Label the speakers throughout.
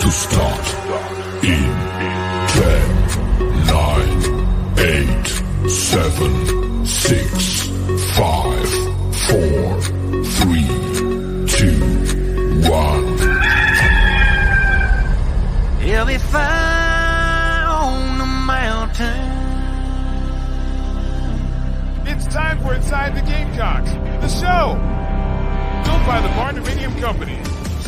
Speaker 1: to start in 10, 9, 8, 7, 6, 5, 4, 3, 2, 1.
Speaker 2: He'll be fire on the mountain.
Speaker 3: It's time for Inside the Gamecocks, the show. Built by the Barndominium Company,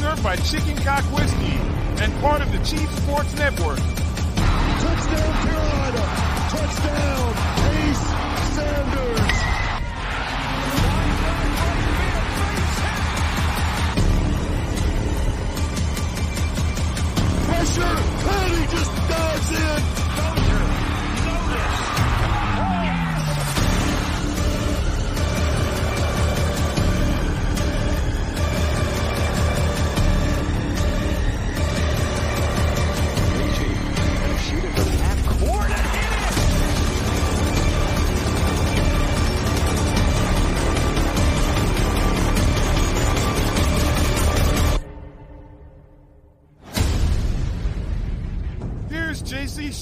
Speaker 3: served by Chicken Cock Whiskey, and part of the Chief Sports Network.
Speaker 4: Touchdown Carolina! Touchdown Ace Sanders! Pressure! And he just dives in!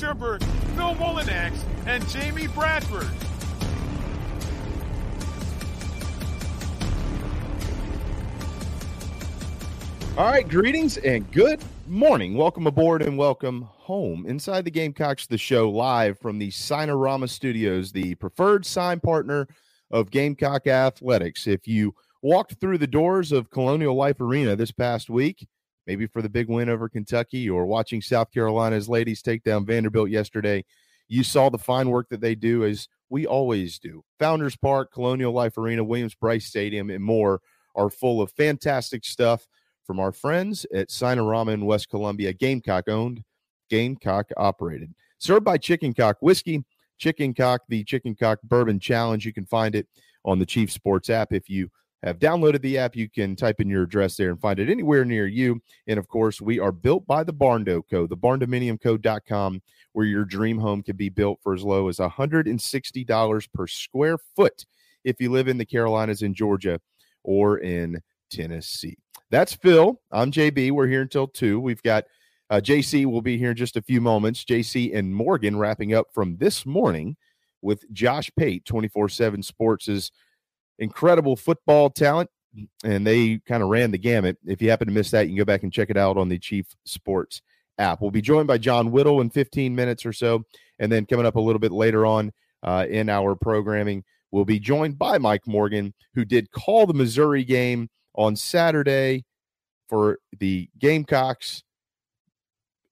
Speaker 3: Sherberg, Phil Molinax, and Jamie Bradford.
Speaker 5: All right, greetings and good morning. Welcome aboard and welcome home. Inside the Gamecocks, the show live from the Signarama Studios, the preferred sign partner of Gamecock Athletics. If you walked through the doors of Colonial Life Arena this past week, maybe for the big win over Kentucky or watching South Carolina's ladies take down Vanderbilt yesterday, you saw the fine work that they do as we always do. Founders Park, Colonial Life Arena, Williams Brice Stadium, and more are full of fantastic stuff from our friends at Signarama in West Columbia, Gamecock owned, Gamecock operated. Served by Chicken Cock Whiskey, Chicken Cock, the Chicken Cock Bourbon Challenge. You can find it on the Chief Sports app. If you have downloaded the app, you can type in your address there and find it anywhere near you. And of course, we are built by the Barndo Co., the barndominiumco.com, where your dream home can be built for as low as $160 per square foot if you live in the Carolinas in Georgia or in Tennessee. That's Phil. I'm JB. We're here until 2. We've got uh, JC will be here in just a few moments. JC and Morgan wrapping up from this morning with Josh Pate, 24 7 Sports' incredible football talent. And they kind of ran the gamut. If you happen to miss that, you can go back and check it out on the Chief Sports app. We'll be joined by John Whittle in 15 minutes or so. And then coming up a little bit later on uh, in our programming, we'll be joined by Mike Morgan, who did call the Missouri game on Saturday for the Gamecocks.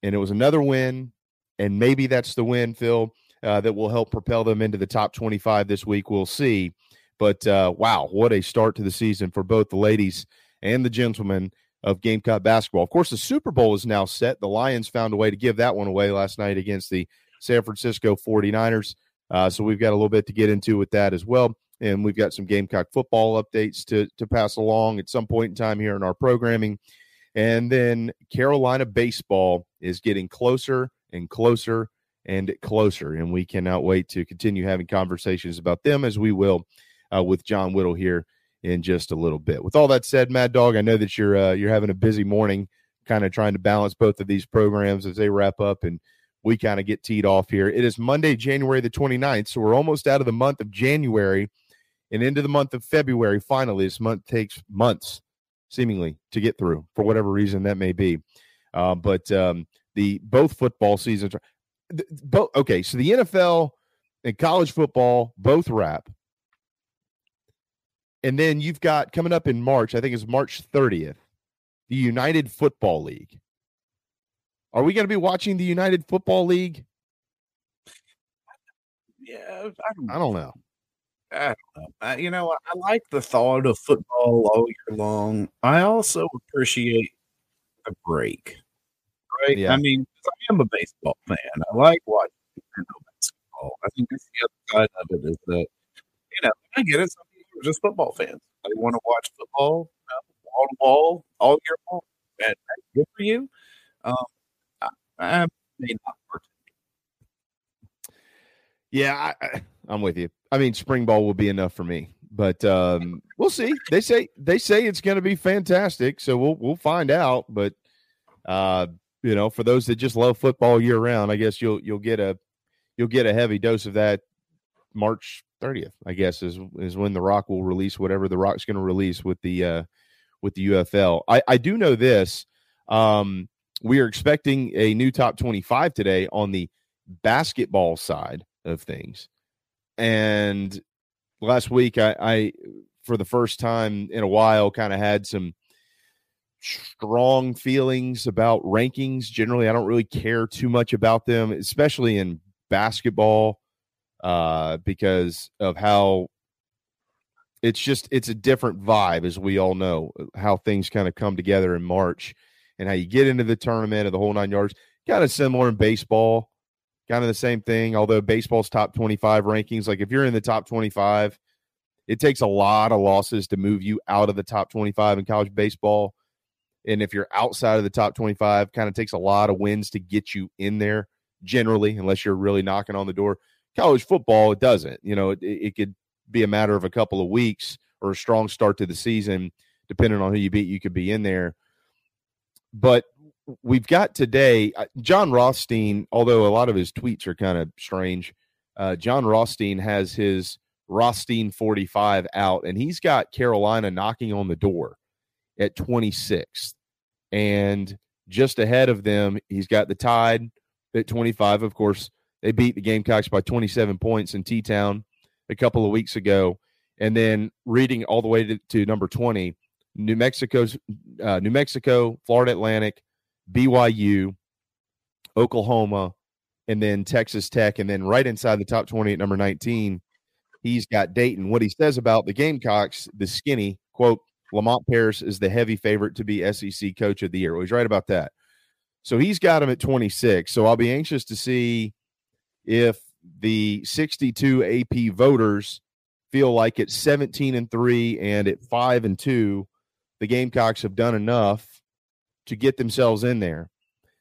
Speaker 5: And it was another win. And maybe that's the win, Phil, uh, that will help propel them into the top 25 this week. We'll see. But uh, wow, what a start to the season for both the ladies and the gentlemen of Gamecock basketball. Of course, the Super Bowl is now set. The Lions found a way to give that one away last night against the San Francisco 49ers. Uh, so we've got a little bit to get into with that as well. And we've got some Gamecock football updates to, to pass along at some point in time here in our programming. And then Carolina baseball is getting closer and closer and closer. And we cannot wait to continue having conversations about them as we will uh, with John Whittle here in just a little bit. With all that said, Mad Dog, I know that you're uh, you're having a busy morning, kind of trying to balance both of these programs as they wrap up and we kind of get teed off here. It is Monday, January the 29th, so we're almost out of the month of January and into the month of February. Finally, this month takes months, seemingly, to get through for whatever reason that may be. Uh, but um, the both football seasons, both okay. So the NFL and college football both wrap. And then you've got coming up in March, I think it's March 30th, the United Football League. Are we going to be watching the United Football League?
Speaker 6: Yeah, I don't,
Speaker 5: I don't know.
Speaker 6: I don't know. I, you know, I like the thought of football all year long. I also appreciate the break. Right?
Speaker 5: Yeah.
Speaker 6: I mean, I am a baseball fan. I like watching basketball. I think that's the other side of it is that, you know, I get it. Some are just football fans. They want to watch football wall to wall all year long. Good for you. Um, I, I may not.
Speaker 5: Yeah, I, I'm with you. I mean, spring ball will be enough for me, but um, we'll see. They say they say it's going to be fantastic, so we'll we'll find out. But uh, you know, for those that just love football year round, I guess you'll you'll get a you'll get a heavy dose of that March 30th. I guess is is when the Rock will release whatever the Rock's going to release with the uh, with the UFL. I I do know this. Um, we are expecting a new top 25 today on the basketball side of things. And last week, I, I for the first time in a while, kind of had some strong feelings about rankings. Generally, I don't really care too much about them, especially in basketball, uh, because of how it's just it's a different vibe, as we all know, how things kind of come together in March and how you get into the tournament of the whole nine yards. Kind of similar in baseball kind of the same thing. Although baseball's top 25 rankings, like if you're in the top 25, it takes a lot of losses to move you out of the top 25 in college baseball. And if you're outside of the top 25, kind of takes a lot of wins to get you in there generally, unless you're really knocking on the door. College football, it doesn't. You know, it, it could be a matter of a couple of weeks or a strong start to the season, depending on who you beat, you could be in there. But we've got today uh, Jon Rothstein, although a lot of his tweets are kind of strange. Uh, Jon Rothstein has his Rothstein 45 out, and he's got Carolina knocking on the door at 26th. And just ahead of them, he's got the Tide at 25. Of course, they beat the Gamecocks by 27 points in T Town a couple of weeks ago. And then reading all the way to, to number 20, New Mexico's uh, New Mexico, Florida Atlantic, BYU, Oklahoma, and then Texas Tech. And then right inside the top 20 at number 19, he's got Dayton. What he says about the Gamecocks, the skinny, quote, Lamont Paris is the heavy favorite to be SEC coach of the year. Well, he's right about that. So he's got him at 26. So I'll be anxious to see if the 62 AP voters feel like at 17 and 3 and at 5 and 2 the Gamecocks have done enough to get themselves in there.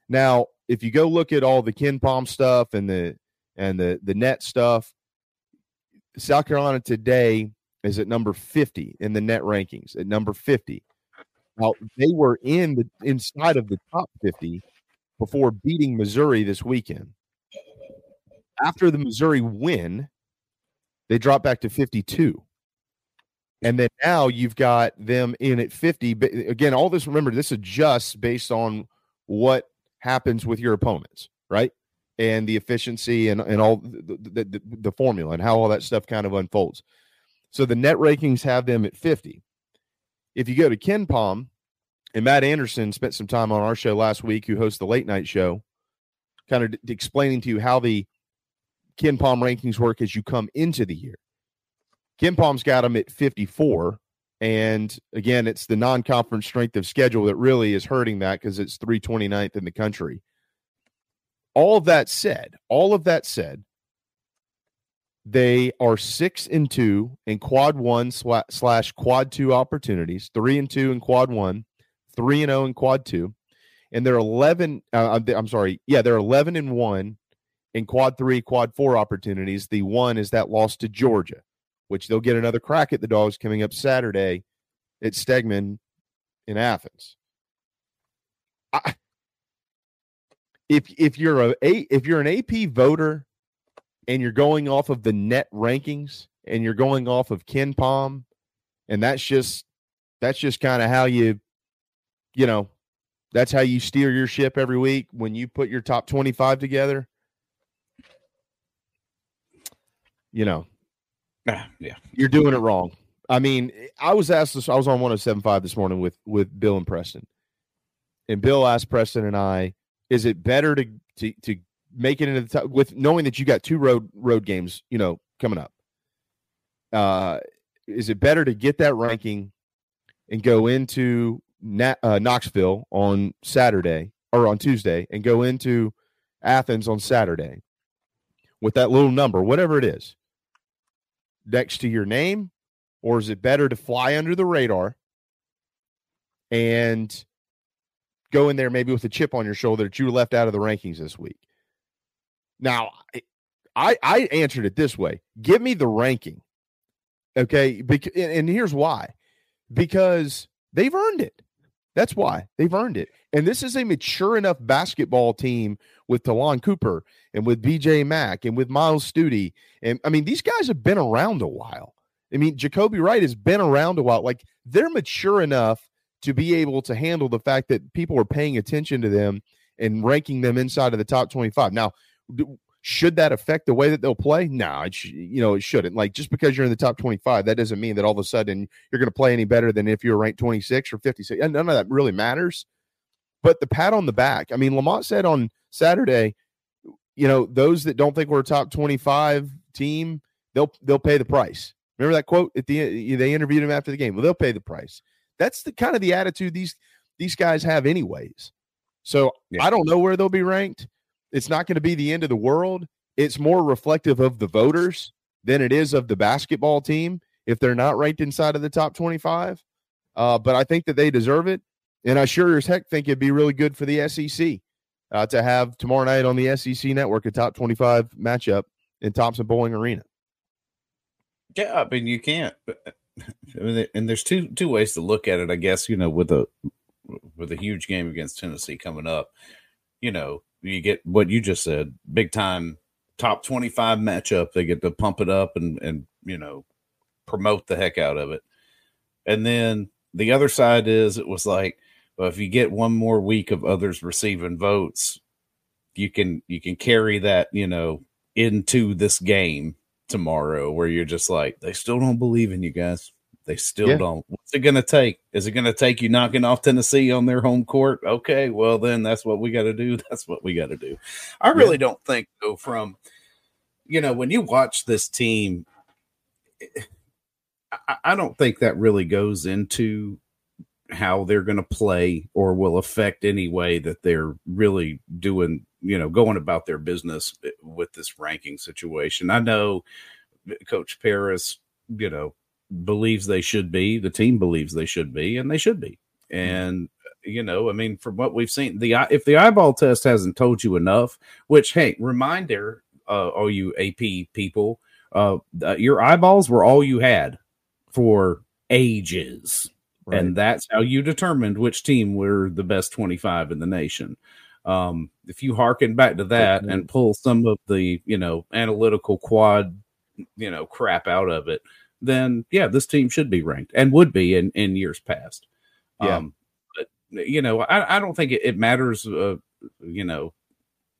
Speaker 5: Now, if you go look at all the KenPom stuff and the and the the net stuff, South Carolina today is at number 50 in the net rankings at number 50. Now they were in the inside of the top 50 before beating Missouri this weekend. After the Missouri win, they dropped back to 52. And then now you've got them in at 50. But again, all this, remember, this adjusts based on what happens with your opponents, right? And the efficiency and, and all the, the, the, formula and how all that stuff kind of unfolds. So the net rankings have them at 50. If you go to KenPom, and Matt Anderson spent some time on our show last week, who hosts the late night show, kind of d- explaining to you how the KenPom rankings work as you come into the year. KenPom's got them at 54. And again, it's the non conference strength of schedule that really is hurting that because it's 329th in the country. All of that said, all of that said, they are six and two in quad one slash quad two opportunities, three and two in quad one, three and oh in quad two, and they're eleven. Uh, I'm sorry, yeah, they're eleven and one in quad three, quad four opportunities. The one is that loss to Georgia, which they'll get another crack at the dogs coming up Saturday at Stegeman in Athens. I, if if you're a if you're an AP voter and you're going off of the net rankings and you're going off of KenPom, and that's just that's just kind of how you, you know, that's how you steer your ship every week when you put your top 25 together. You know,
Speaker 6: ah, yeah,
Speaker 5: you're doing it wrong. I mean, I was asked this, I was on 1075 this morning with with Bill and Preston. And Bill asked Preston and I, is it better to to, to make it into the top with knowing that you got two road road games, you know, coming up. Uh, is it better to get that ranking and go into Na- uh, Knoxville on Saturday or on Tuesday and go into Athens on Saturday with that little number, whatever it is, next to your name? Or is it better to fly under the radar and go in there maybe with a chip on your shoulder that you left out of the rankings this week? Now, I I answered it this way: Give me the ranking, okay? Bec- and here's why: because they've earned it. That's why they've earned it. And this is a mature enough basketball team with Ta'Lon Cooper and with BJ Mack and with Myles Stute. And I mean, these guys have been around a while. I mean, Jacobi Wright has been around a while. Like they're mature enough to be able to handle the fact that people are paying attention to them and ranking them inside of the top 25. Now, should that affect the way that they'll play? No, it sh- you know it shouldn't. Like just because you're in the top 25, that doesn't mean that all of a sudden you're going to play any better than if you're ranked 26 or 56. And none of that really matters. But the pat on the back. I mean, Lamont said on Saturday, you know, those that don't think we're a top 25 team, they'll they'll pay the price. Remember that quote at the they interviewed him after the game. Well, they'll pay the price. That's the kind of the attitude these these guys have, anyways. So yeah. I don't know where they'll be ranked. It's not going to be the end of the world. It's more reflective of the voters than it is of the basketball team if they're not ranked inside of the top 25. Uh, but I think that they deserve it. And I sure as heck think it'd be really good for the SEC uh, to have tomorrow night on the SEC network a top 25 matchup in Thompson-Boling Arena.
Speaker 6: Yeah, I mean, you can't. I mean, and there's two two ways to look at it, I guess. You know, with a with a huge game against Tennessee coming up, you know, you get what you just said, big time top 25 matchup. They get to pump it up and, and, you know, promote the heck out of it. And then the other side is it was like, well, if you get one more week of others receiving votes, you can, you can carry that, you know, into this game tomorrow where you're just like, they still don't believe in you guys. They still yeah. don't. What's it going to take? Is it going to take you knocking off Tennessee on their home court? Okay, well then that's what we got to do. That's what we got to do. I really yeah. don't think though from you know when you watch this team I, I don't think that really goes into how they're going to play or will affect any way that they're really doing, you know, going about their business eh, with this ranking situation. I know eh, Coach Paris, you know, believes they should be, the team believes they should be, and they should be. Mm-hmm. And you know, I mean, from what we've seen, the if the eyeball test hasn't told you enough, which hey, reminder, uh, all you AP people, uh, your eyeballs were all you had for ages, right. and that's how you determined which team were the best twenty-five in the nation. Um, if you harken back to that and pull some of the you know analytical quad, you know, crap out of it, then yeah, this team should be ranked and would be in in years past. Yeah. Um, but you know, I, I don't think it, it matters. Uh, you know,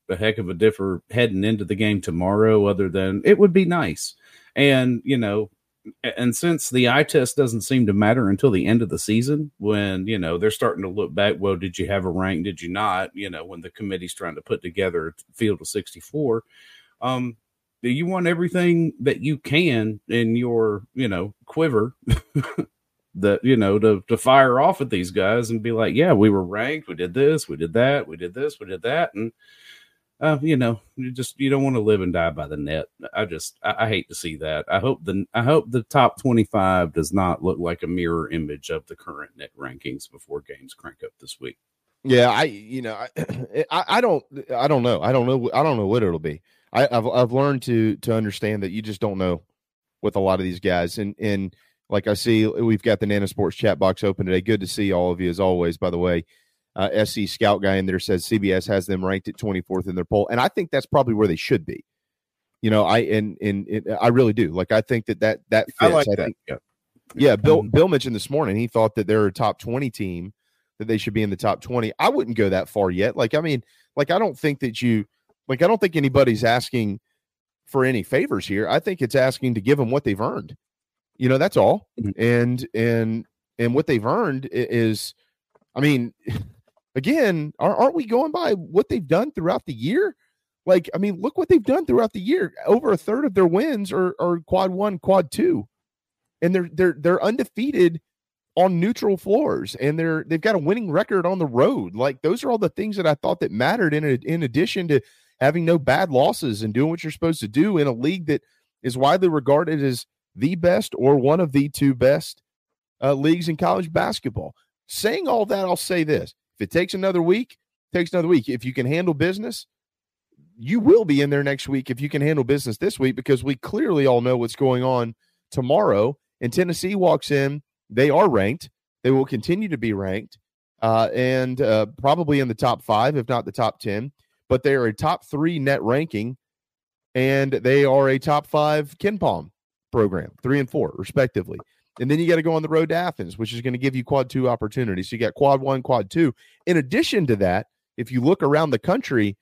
Speaker 6: a heck of a differ heading into the game tomorrow. Other than it would be nice, and you know, and since the eye test doesn't seem to matter until the end of the season, when you know they're starting to look back, well, did you have a rank? Did you not? You know, when the committee's trying to put together a field of sixty four. Um, you want everything that you can in your, you know, quiver that, you know, to, to fire off at these guys and be like, yeah, we were ranked. We did this, we did that, we did this, we did that. And, uh, you know, you just, you don't want to live and die by the net. I just, I, I hate to see that. I hope the, I hope the top 25 does not look like a mirror image of the current net rankings before games crank up this week.
Speaker 5: Yeah, I you know I, I, I don't I don't know I don't know I don't know what it'll be. I, have I've learned to to understand that you just don't know with a lot of these guys and and like I see we've got the Nana Sports chat box open today. Good to see all of you as always. By the way, uh, SC Scout guy in there says CBS has them ranked at 24th in their poll, and I think that's probably where they should be. You know, I and and, and I really do. Like I think that that that fits. I, like I that. think, yeah. yeah, Bill mm-hmm. Bill mentioned this morning he thought that they're a top 20 team that they should be in the top 20. I wouldn't go that far yet. Like, I mean, like, I don't think that you, like, I don't think anybody's asking for any favors here. I think it's asking to give them what they've earned. You know, that's all. Mm-hmm. And, and, and what they've earned is, I mean, again, aren't we going by what they've done throughout the year? Like, I mean, look what they've done throughout the year. Over a third of their wins are, are quad one, quad two, and they're they're they're undefeated on neutral floors and they're they've got a winning record on the road. Like those are all the things that I thought that mattered in a, in addition to having no bad losses and doing what you're supposed to do in a league that is widely regarded as the best or one of the two best uh, leagues in college basketball. Saying all that, I'll say this: if it takes another week, takes another week. If you can handle business, you will be in there next week if you can handle business this week because we clearly all know what's going on tomorrow. And Tennessee walks in they are ranked. They will continue to be ranked uh, and uh, probably in the top five, if not the top 10. But they are a top three net ranking and they are a top five KenPom program, three and four, respectively. And then you got to go on the road to Athens, which is going to give you quad two opportunities. So you got quad one, quad two. In addition to that, if you look around the country,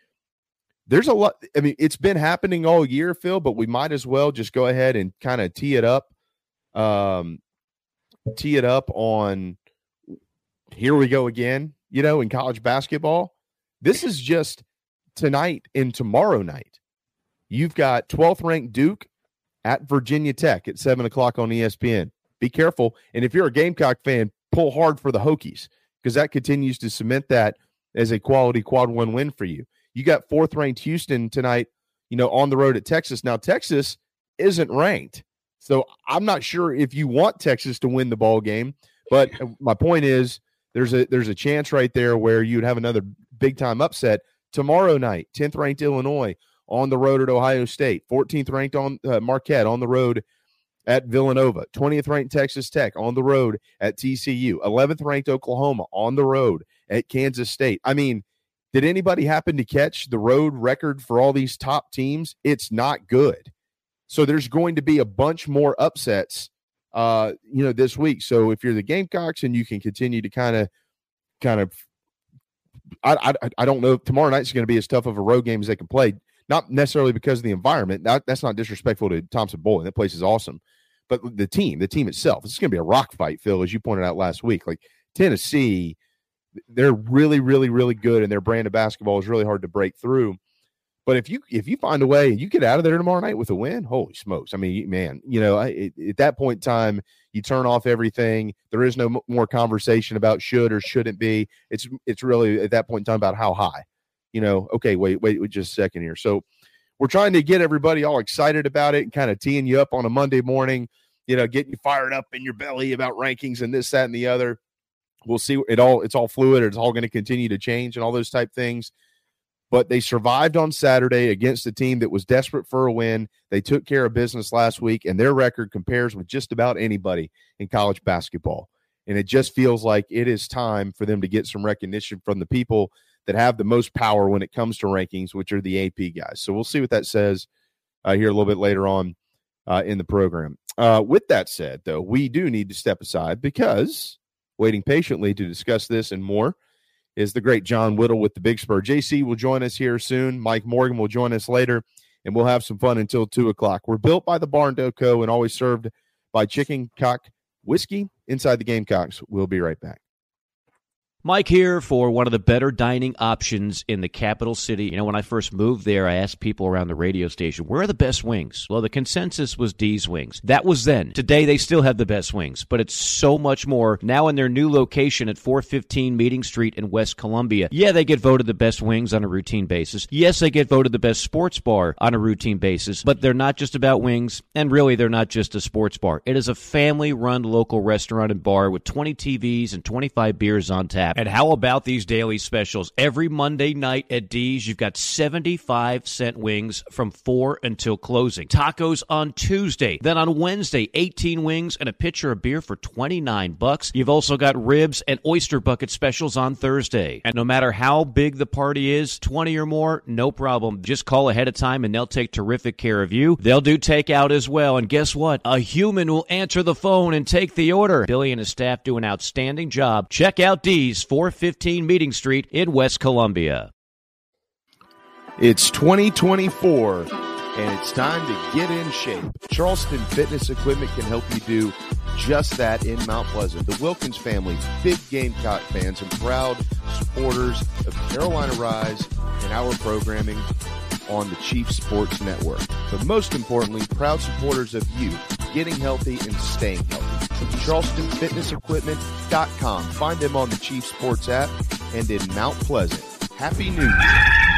Speaker 5: there's a lot. I mean, it's been happening all year, Phil, but we might as well just go ahead and kind of tee it up um, tee it up on here we go again, you know, in college basketball. This is just tonight and tomorrow night. You've got 12th ranked Duke at Virginia Tech at 7 o'clock on ESPN. Be careful. And if you're a Gamecock fan, pull hard for the Hokies because that continues to cement that as a quality quad one win for you. You got fourth ranked Houston tonight, you know, on the road at Texas. Now, Texas isn't ranked. So I'm not sure if you want Texas to win the ball game, but my point is there's a there's a chance right there where you'd have another big time upset tomorrow night. 10th ranked Illinois on the road at Ohio State, 14th ranked on uh, Marquette on the road at Villanova, 20th ranked Texas Tech on the road at TCU, 11th ranked Oklahoma on the road at Kansas State. I mean, did anybody happen to catch the road record for all these top teams? It's not good. So there's going to be a bunch more upsets, uh, you know, this week. So if you're the Gamecocks and you can continue to kind of, kind of, I, I, I don't know. Tomorrow night's going to be as tough of a road game as they can play. Not necessarily because of the environment. That, that's not disrespectful to Thompson-Boling. That place is awesome. But the team, the team itself, it's going to be a rock fight, Phil, as you pointed out last week. Like Tennessee, they're really, really, really good, and their brand of basketball is really hard to break through. But if you if you find a way you get out of there tomorrow night with a win, holy smokes! I mean, man, you know, I, at that point in time, you turn off everything. There is no more conversation about should or shouldn't be. It's it's really at that point in time about how high. You know, okay, wait, wait, wait just a second here. So we're trying to get everybody all excited about it and kind of teeing you up on a Monday morning. You know, getting you fired up in your belly about rankings and this, that, and the other. We'll see. It all it's all fluid. It's all going to continue to change and all those type things but they survived on Saturday against a team that was desperate for a win. They took care of business last week, and their record compares with just about anybody in college basketball. And it just feels like it is time for them to get some recognition from the people that have the most power when it comes to rankings, which are the AP guys. So we'll see what that says uh, here a little bit later on uh, in the program. Uh, with that said, though, we do need to step aside because waiting patiently to discuss this and more is the great John Whittle with the Big Spur. JC will join us here soon. Mike Morgan will join us later, and we'll have some fun until two o'clock. We're built by the Barn Co. and always served by Chicken Cock Whiskey inside the Gamecocks. We'll be right back.
Speaker 7: Mike here for one of the better dining options in the capital city. You know, when I first moved there, I asked people around the radio station, where are the best wings? Well, the consensus was D's Wings. That was then. Today, they still have the best wings, but it's so much more. Now in their new location at 415 Meeting Street in West Columbia. Yeah, they get voted the best wings on a routine basis. Yes, they get voted the best sports bar on a routine basis, but they're not just about wings, and really, they're not just a sports bar. It is a family run local restaurant and bar with 20 TVs and 25 beers on tap. And how about these daily specials? Every Monday night at D's, you've got 75 cent wings from 4 until closing. Tacos on Tuesday. Then on Wednesday, 18 wings and a pitcher of beer for 29 bucks. You've also got ribs and oyster bucket specials on Thursday. And no matter how big the party is, 20 or more, no problem. Just call ahead of time and they'll take terrific care of you. They'll do takeout as well. And guess what? A human will answer the phone and take the order. Billy and his staff do an outstanding job. Check out D's 415 Meeting Street in West Columbia.
Speaker 5: It's 2024 and it's time to get in shape. Charleston Fitness Equipment can help you do just that in Mount Pleasant. The Wilkins family, big Gamecock fans and proud supporters of Carolina Rise and our programming on the Chief Sports Network. But most importantly, proud supporters of you getting healthy and staying healthy. CharlestonFitnessEquipment.com. Find them on the Chief Sports app and in Mount Pleasant. Happy New Year.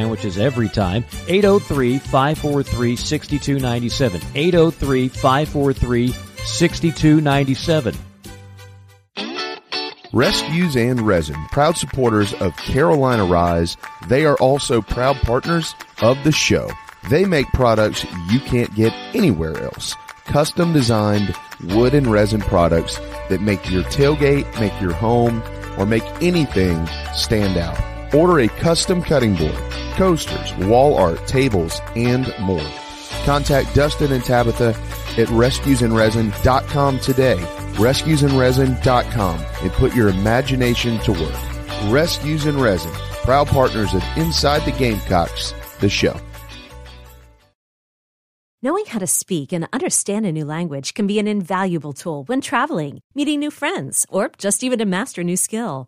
Speaker 7: every time. 803-543-6297. 803-543-6297.
Speaker 5: Rescues and Resin, proud supporters of Carolina Rise. They are also proud partners of the show. They make products you can't get anywhere else. Custom designed wood and resin products that make your tailgate, make your home, or make anything stand out. Order a custom cutting board, coasters, wall art, tables, and more. Contact Dustin and Tabitha at rescuesandresin.com today. Rescuesandresin.com and put your imagination to work. Rescues and Resin, proud partners of Inside the Gamecocks, the show.
Speaker 8: Knowing how to speak and understand a new language can be an invaluable tool when traveling, meeting new friends, or just even to master a new skill.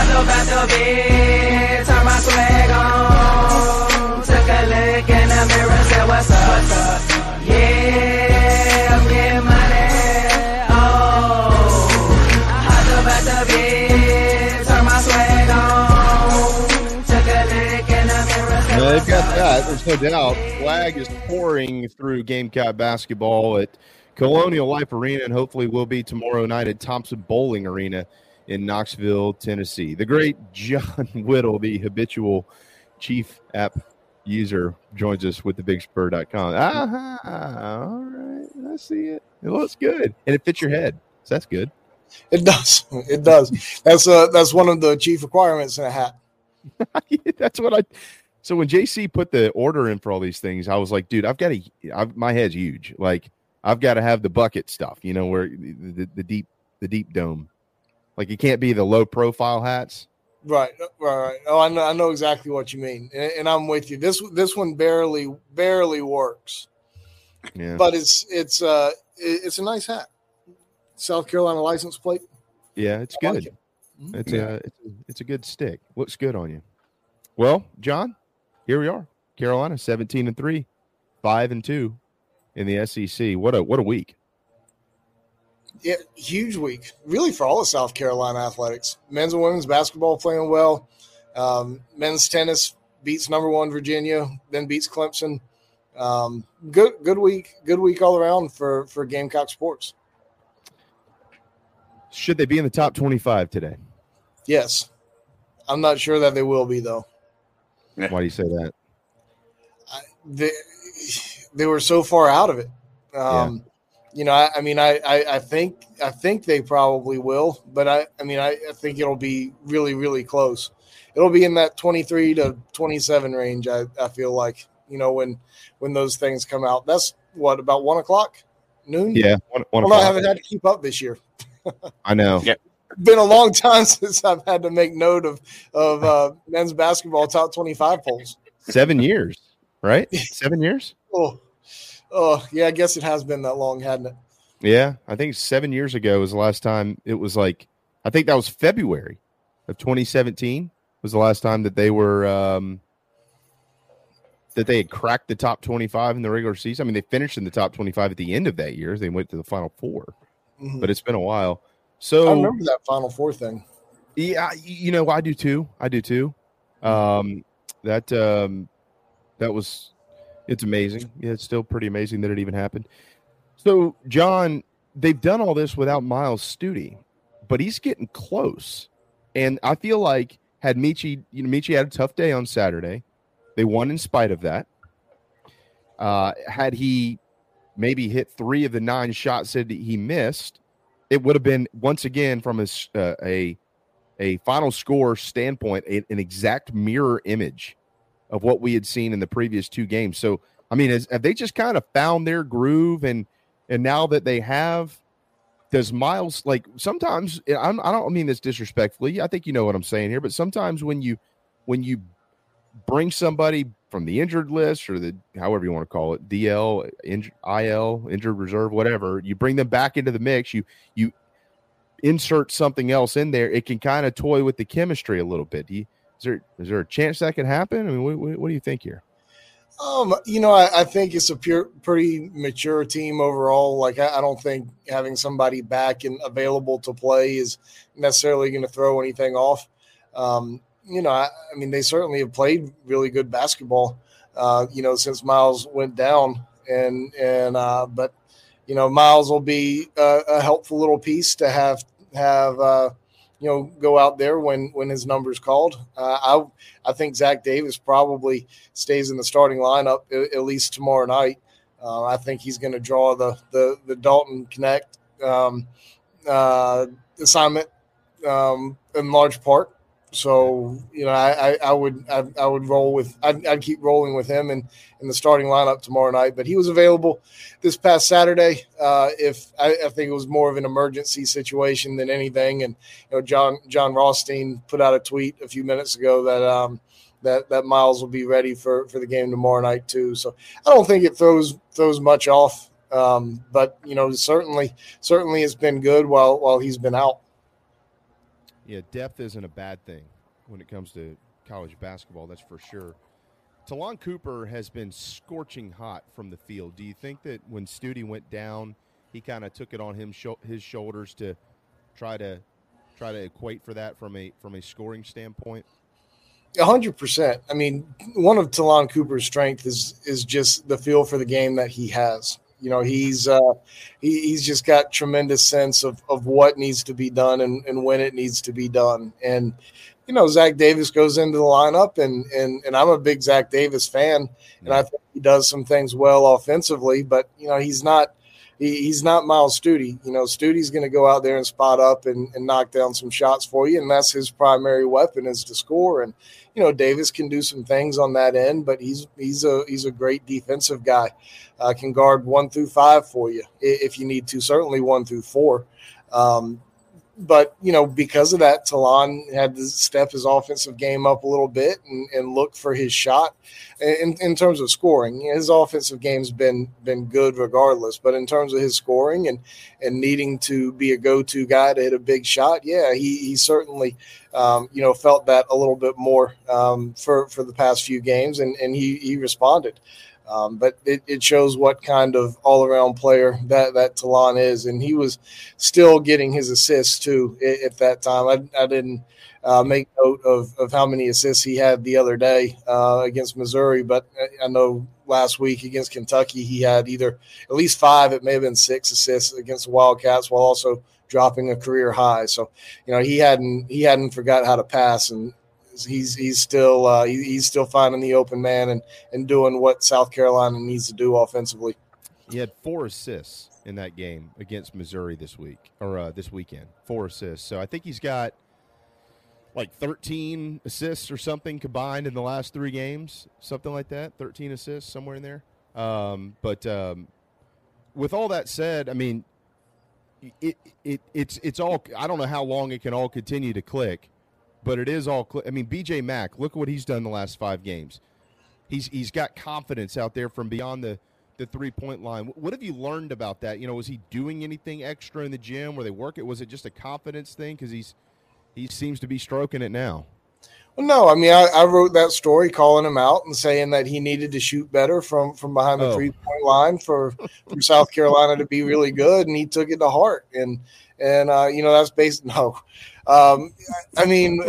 Speaker 9: him, hop up out the bed, turn my swag on, took a look in the mirror, said what's up, what's up? Yeah, I'm getting money, oh, the bed, turn my swag on, took a look in the mirror, said
Speaker 5: they've got that. There's no doubt. Flag is pouring through Gamecock basketball at Colonial Life Arena, and hopefully will be tomorrow night at Thompson-Boling Arena in Knoxville, Tennessee. The great John Whittle, the habitual chief app user joins us with the bigspur.com. Ah, all right. I see it. It looks good. And it fits your head. So that's good.
Speaker 10: It does. It does. that's uh that's one of the chief requirements in a hat.
Speaker 5: that's what I so when JC put the order in for all these things, I was like, dude, I've got to I've, my head's huge. Like I've got to have the bucket stuff, you know, where the, the, the deep the deep dome. Like it can't be the low profile hats.
Speaker 10: Right, right, right. Oh, I know, I know exactly what you mean, and, and, I'm with you. This this one barely barely works.
Speaker 5: Yeah,
Speaker 10: but it's it's uh it's a nice hat. South Carolina license plate.
Speaker 5: Yeah, it's I good. Like it. Mm-hmm. It's a it's a it's a good stick. Looks good on you. Well, John, here we are. Carolina 17 and 3, 5 and 2 in the SEC. What a what a week.
Speaker 10: Yeah, huge week. Really for all of South Carolina athletics. Men's and women's basketball playing well. Um, men's tennis beats number one Virginia, then beats Clemson. Um, good good week, good week all around for for Gamecock sports.
Speaker 5: Should they be in the top 25 today?
Speaker 10: Yes. I'm not sure that they will be though.
Speaker 5: Why do you say that?
Speaker 10: I, they they were so far out of it. Um, yeah. You know, I, I mean, I, I, I, think I think they probably will, but I, I mean, I, I think it'll be really, really close. It'll be in that twenty three to twenty seven range. I, I feel like you know when when those things come out. That's what about one o'clock noon.
Speaker 5: Yeah, one, one
Speaker 10: well, I haven't had to keep up this year.
Speaker 5: I know.
Speaker 6: Yeah
Speaker 10: been a long time since I've had to make note of of uh, men's basketball top twenty five polls.
Speaker 5: Seven years, right? Seven years.
Speaker 10: Oh, oh, yeah. I guess it has been that long, hadn't it?
Speaker 5: Yeah, I think seven years ago was the last time. It was like, I think that was February of 2017 was the last time that they were um, that they had cracked the top 25 in the regular season. I mean, they finished in the top 25 at the end of that year. They went to the final 4 mm-hmm. but it's been a while. So
Speaker 10: I remember that Final Four thing.
Speaker 5: Yeah, you know, I do too. I do too. Um, that um, that was it's amazing. Yeah, it's still pretty amazing that it even happened. So, John, they've done all this without Myles Stute, but he's getting close. And I feel like had Meechie, you know, Meechie had a tough day on Saturday. They won in spite of that. Uh, had he maybe hit three of the nine shots that he missed, it would have been once again from a uh, a, a final score standpoint a, an exact mirror image of what we had seen in the previous two games. So I mean, have they just kind of found their groove and and now that they have, does Myles like sometimes eh, I'm, I don't mean this disrespectfully. I think you know what I'm saying here, but sometimes when you when you bring somebody from the injured list or the however you want to call it DL IL injured reserve whatever you bring them back into the mix you you insert something else in there it can kind of toy with the chemistry a little bit you, is there is there a chance that could happen I mean what, what, what do you think here
Speaker 10: um, you know, I, I, think it's a pure, pretty mature team overall. Like, I, I, don't think having somebody back and available to play is necessarily going to throw anything off. Um, you know, I, I, mean, they certainly have played really good basketball, uh, you know, since Myles went down. And, and, uh, but, you know, Myles will be a, a helpful little piece to have, have, uh, you know, go out there when, when his number's called. Uh, I, I think Zach Davis probably stays in the starting lineup at, at least tomorrow night. Uh, I think he's going to draw the, the, the Dalton Knecht um, uh, assignment um, in large part. So you know, I, I, would I, I, would roll with I'd, I'd, keep rolling with him in, in the starting lineup tomorrow night. But he was available this past Saturday. Uh, if I, I, think it was more of an emergency situation than anything, and you know, John Jon Rothstein put out a tweet a few minutes ago that um, that that Myles will be ready for for the game tomorrow night too. So I don't think it throws throws much off. Um, but you know, certainly certainly it's been good while while he's been out.
Speaker 5: Yeah, depth isn't a bad thing when it comes to college basketball, that's for sure. Ta'Lon Cooper has been scorching hot from the field. Do you think that when Stute went down, he kind of took it on him his shoulders to try to try to equate for that from a from a scoring standpoint?
Speaker 10: Hundred percent. I mean, one of Ta'Lon Cooper's strength is is just the feel for the game that he has. You know, he's uh, he, he's just got tremendous sense of, of what needs to be done and, and when it needs to be done. And you know, Zach Davis goes into the lineup, and and and I'm a big Zach Davis fan, and I think he does some things well offensively, but you know, he's not he, he's not Myles Stute. You know, Stute's going to go out there and spot up and, and knock down some shots for you, and that's his primary weapon is to score. And you know, Davis can do some things on that end, but he's he's a he's a great defensive guy. Uh, can guard one through five for you if you need to. Certainly one through four. Um, but you know, because of that, Ta'Lon had to step his offensive game up a little bit and, and look for his shot. In, in terms of scoring, his offensive game's been been good regardless. But in terms of his scoring and and needing to be a go to guy to hit a big shot, yeah, he he certainly um, you know felt that a little bit more um, for for the past few games, and and he he responded. Um, but it, it, shows what kind of all around player that, that Ta'Lon is. And he was still getting his assists too at, at that time. I, I didn't uh, make note of, of how many assists he had the other day uh, against Missouri, but I know last week against Kentucky he had either at least five, it may have been six assists against the Wildcats while also dropping a career high. So, you know, he hadn't he hadn't forgot how to pass and he's he's still uh, he's still finding the open man and and doing what South Carolina needs to do offensively.
Speaker 5: He had four assists in that game against Missouri this week or uh, this weekend. Four assists. So I think he's got like 13 assists or something combined in the last three games, something like that. 13 assists somewhere in there. Um, but um, with all that said, I mean, it, it it's it's all. I don't know how long it can all continue to click but it is all. Cl- I mean, BJ Mack, look at what he's done the last five games. He's he's got confidence out there from beyond the the three point line. What have you learned about that? You know, was he doing anything extra in the gym where they work it? Was it just a confidence thing? Because he's he seems to be stroking it now.
Speaker 10: Well, no, I mean, I, I, wrote that story calling him out and saying that he needed to shoot better from from behind the oh. three point line for for South Carolina to be really good, and he took it to heart. And and uh, you know that's based no. Um, I mean,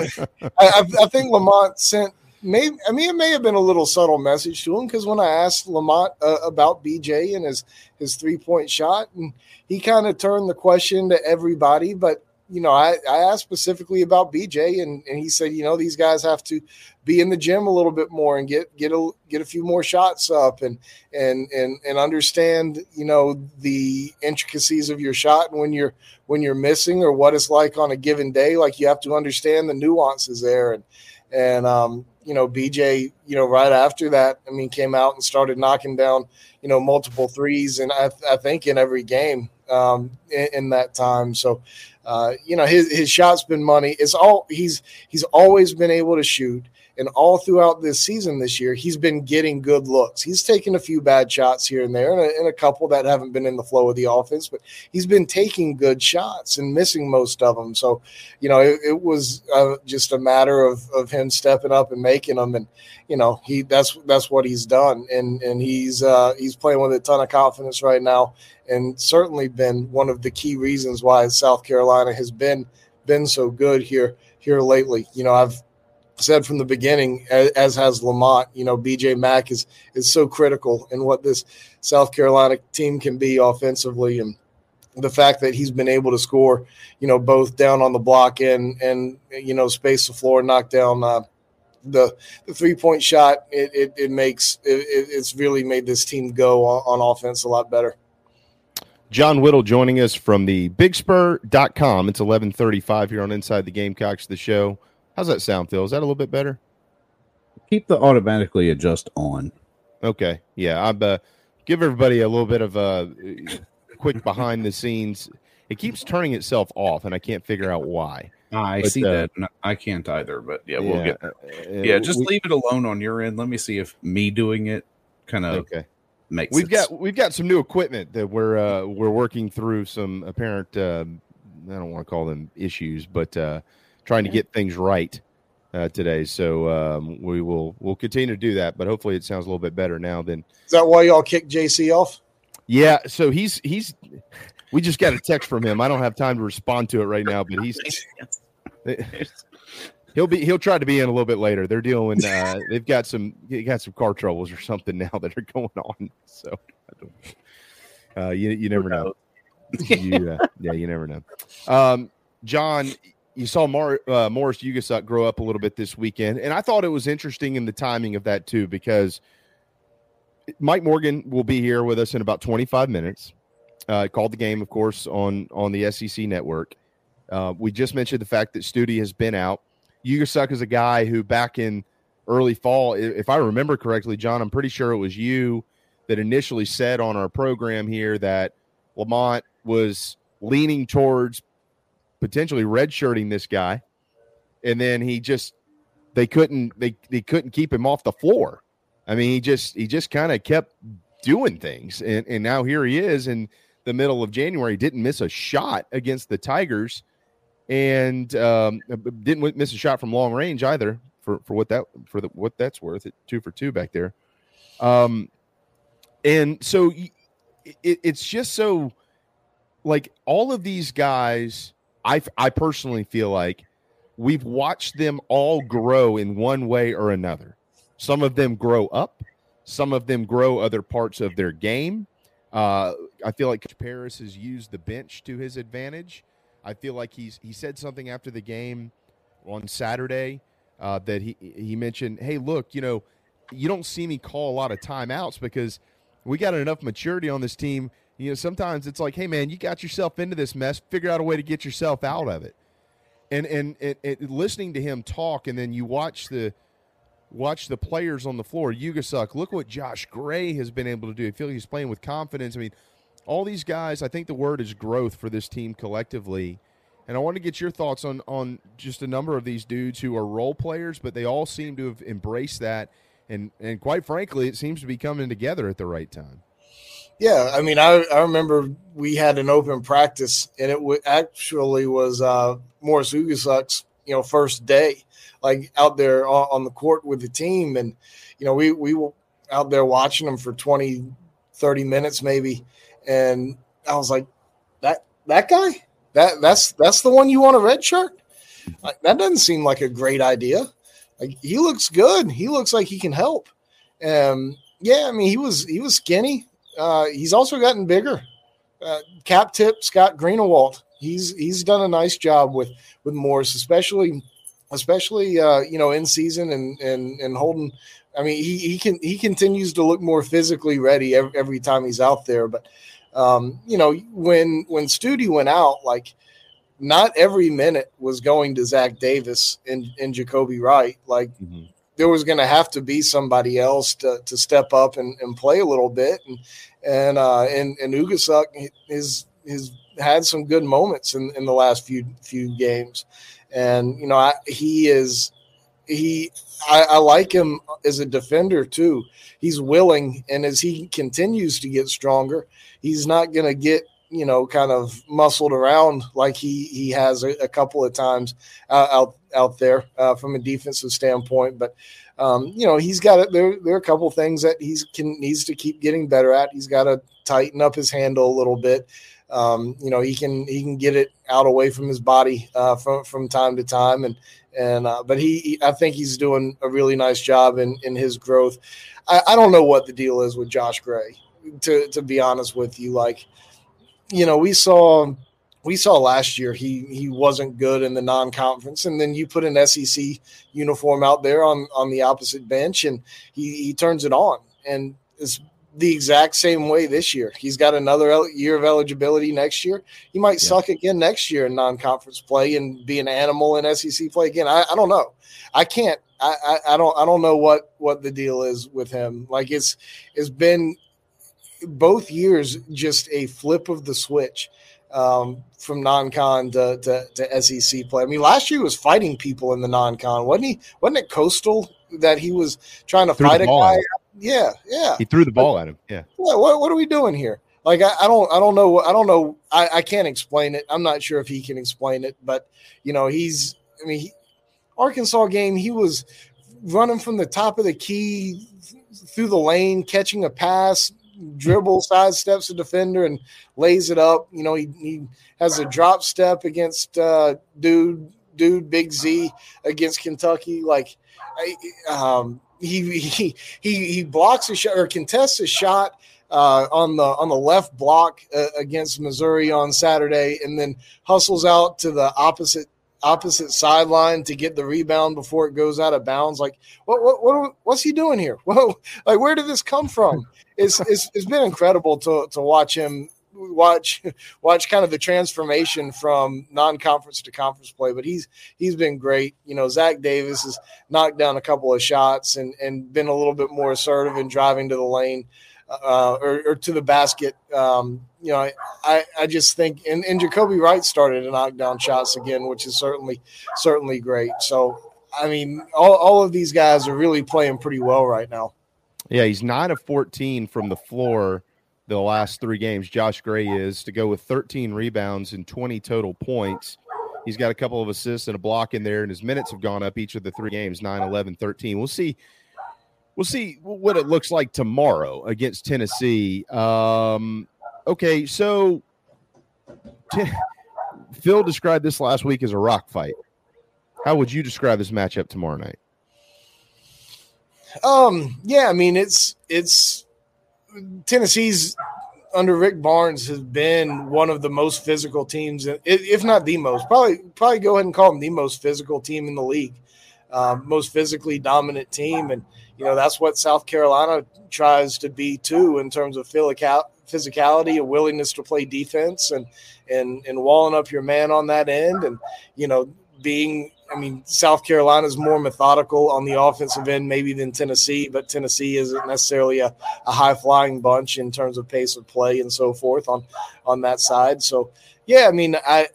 Speaker 10: I, I, think Lamont sent maybe I mean it may have been a little subtle message to him because when I asked Lamont uh, about BJ and his his three point shot, and he kind of turned the question to everybody, but you know, I, I asked specifically about BJ, and, and he said, you know, these guys have to be in the gym a little bit more and get get a get a few more shots up, and and and and understand, you know, the intricacies of your shot and when you're when you're missing or what it's like on a given day. Like you have to understand the nuances there, and and um, you know, BJ, you know, right after that, I mean, came out and started knocking down, you know, multiple threes, and I, I think in every game um, in, in that time. So uh, you know, his his shot's been money. It's all he's he's always been able to shoot. And all throughout this season this year, he's been getting good looks. He's taken a few bad shots here and there, and a, and a couple that haven't been in the flow of the offense, but he's been taking good shots and missing most of them. So, you know, it, it was uh, just a matter of, of him stepping up and making them. And, you know, he that's that's what he's done. And and he's uh, he's playing with a ton of confidence right now and certainly been one of the key reasons why South Carolina has been been so good here here lately. You know, I've said from the beginning, as, has Lamont, you know, BJ Mack is is so critical in what this South Carolina team can be offensively, and the fact that he's been able to score, you know, both down on the block and and you know space the floor, knock down. Uh, the, the three point shot it, it, it makes it, it's really made this team go on, on offense a lot better.
Speaker 5: John Whittle joining us from the bigspur.com. It's 1135 here on Inside the Gamecocks, the show. How's that sound, Phil? Is that a little bit better?
Speaker 6: Keep the automatically adjust on.
Speaker 5: Okay. Yeah. I'm uh, give everybody a little bit of a quick behind the scenes. It keeps turning itself off, and I can't figure out why.
Speaker 6: I but, see uh, that. I can't either, but yeah, we'll yeah, get. Uh, yeah, just we, leave it alone on your end. Let me see if me doing it kind of
Speaker 5: okay makes we've got we've got some new equipment that we're uh, we're working through some apparent uh, I don't want to call them issues, but uh, trying to get things right uh, today. So um, we will we'll continue to do that, but hopefully it sounds a little bit better now than.
Speaker 10: Is that why y'all kicked JC off?
Speaker 5: Yeah, so he's he's. We just got a text from him. I don't have time to respond to it right now, but he's. He'll be he'll try to be in a little bit later. They're dealing uh, they've got some got some car troubles or something now that are going on. So uh, you you never know. you, uh, yeah, you never know. Um, John, you saw Mar, uh, Morris Ugusuk grow up a little bit this weekend, and I thought it was interesting in the timing of that too because Mike Morgan will be here with us in about 25 minutes. Uh, called the game, of course, on on the SEC network. Uh, we just mentioned the fact that Stute has been out. Ugusuk is a guy who back in early fall, if I remember correctly, John, I'm pretty sure it was you that initially said on our program here that Lamont was leaning towards potentially redshirting this guy, and then he just they couldn't they they couldn't keep him off the floor. I mean, he just he just kind of kept doing things, and and now here he is in the middle of January. Didn't miss a shot against the Tigers, and um, didn't miss a shot from long range either. For for what that for the what that's worth, it two for two back there. Um, and so it, it's just so like all of these guys. I I personally feel like we've watched them all grow in one way or another. Some of them grow up, some of them grow other parts of their game. Uh, I feel like Paris has used the bench to his advantage. I feel like he's he said something after the game on Saturday uh, that he he mentioned, "Hey, look, you know, you don't see me call a lot of timeouts because we got enough maturity on this team. You know, sometimes it's like, hey, man, you got yourself into this mess. Figure out a way to get yourself out of it." And and, and, listening to him talk, and then you watch the watch the players on the floor. Ugusuk, look what Josh Gray has been able to do. I feel like he's playing with confidence. I mean, all these guys, I think the word is growth for this team collectively. And I want to get your thoughts on on just a number of these dudes who are role players, but they all seem to have embraced that. And and quite frankly, it seems to be coming together at the right time.
Speaker 10: Yeah, I mean, I, I remember we had an open practice, and it w- actually was uh, Morris Ugusuk's you know first day, like out there on, on the court with the team, and you know we we were out there watching them for 20, 30 minutes maybe, and I was like, that that guy, that that's that's the one you want a red shirt. Like, that doesn't seem like a great idea. Like he looks good. He looks like he can help. Um, yeah, I mean he was he was skinny. Uh, he's also gotten bigger. Uh, cap tip Scott Greenawalt. He's he's done a nice job with with Morris, especially especially uh, you know in season and and and holding. I mean, he he can he continues to look more physically ready every, every time he's out there. But um, you know, when when Stute went out, like not every minute was going to Zach Davis and and Jacobi Wright. Like mm-hmm. There was going to have to be somebody else to to step up and, and play a little bit. And and uh, and and Ugusuk is is had some good moments in, in the last few few games, and you know I, he is he I, I, like him as a defender too. He's willing, and as he continues to get stronger, he's not going to get you know kind of muscled around like he he has a, a couple of times uh, out out there uh, from a defensive standpoint. But um, you know he's got it. There there are a couple things that he's can needs to keep getting better at. He's got to tighten up his handle a little bit. Um, you know, he can he can get it out away from his body uh, from from time to time, and and uh, but he, he, I think he's doing a really nice job in in his growth. I, I don't know what the deal is with Josh Gray, to to be honest with you. Like, you know, we saw we saw last year he he wasn't good in the non-conference and then you put an SEC uniform out there on on the opposite bench and he he turns it on and it's the exact same way this year. He's got another year of eligibility next year. He might yeah. suck again next year in non-conference play and be an animal in SEC play again. I, I don't know. I can't. I, I, I don't. I don't know what what the deal is with him. Like it's it's been both years just a flip of the switch um, from non-con to, to, to SEC play. I mean, last year he was fighting people in the non-con, wasn't he? Wasn't it Coastal that he was trying to fight a guy? Yeah, yeah.
Speaker 5: He threw the ball at him. Yeah.
Speaker 10: What, what, what are we doing here? Like I, I, don't I don't know I don't know I, I can't explain it. I'm not sure if he can explain it, but you know he's I mean he, Arkansas game he was running from the top of the key through the lane, catching a pass, dribble, sidesteps a defender and lays it up. You know he he has a drop step against uh, dude dude Big Z against Kentucky. Like um, he he he he blocks a shot or contests a shot uh, on the on the left block uh, against Missouri on Saturday, and then hustles out to the opposite opposite sideline to get the rebound before it goes out of bounds. Like, what, what, what what's he doing here? Well, like, where did this come from? It's, it's, it's been incredible to, to watch him watch watch kind of the transformation from non-conference to conference play. But he's he's been great. You know, Zach Davis has knocked down a couple of shots and and been a little bit more assertive in driving to the lane uh, or, or, to the basket. Um, you know, I, I just think and, and Jacobi Wright started to knock down shots again, which is certainly certainly great. So I mean, all, all of these guys are really playing pretty well right now.
Speaker 5: Yeah, he's nine of fourteen from the floor the last three games. Josh Gray is to go with 13 rebounds and 20 total points. He's got a couple of assists and a block in there, and his minutes have gone up each of the three games 9, 11, 13. We'll see we'll see what it looks like tomorrow against Tennessee. Um, okay, so t- Phil described this last week as a rock fight. How would you describe this matchup tomorrow night?
Speaker 10: Um, yeah, I mean it's it's Tennessee's under Rick Barnes has been one of the most physical teams, if not the most. Probably probably go ahead and call them the most physical team in the league, um, most physically dominant team, and you know that's what South Carolina tries to be too in terms of physicality, a willingness to play defense, and and and walling up your man on that end, and you know being I mean, South Carolina is more methodical on the offensive end, maybe than Tennessee, but Tennessee isn't necessarily a, a high flying bunch in terms of pace of play and so forth on on that side. So, yeah, I mean, I, I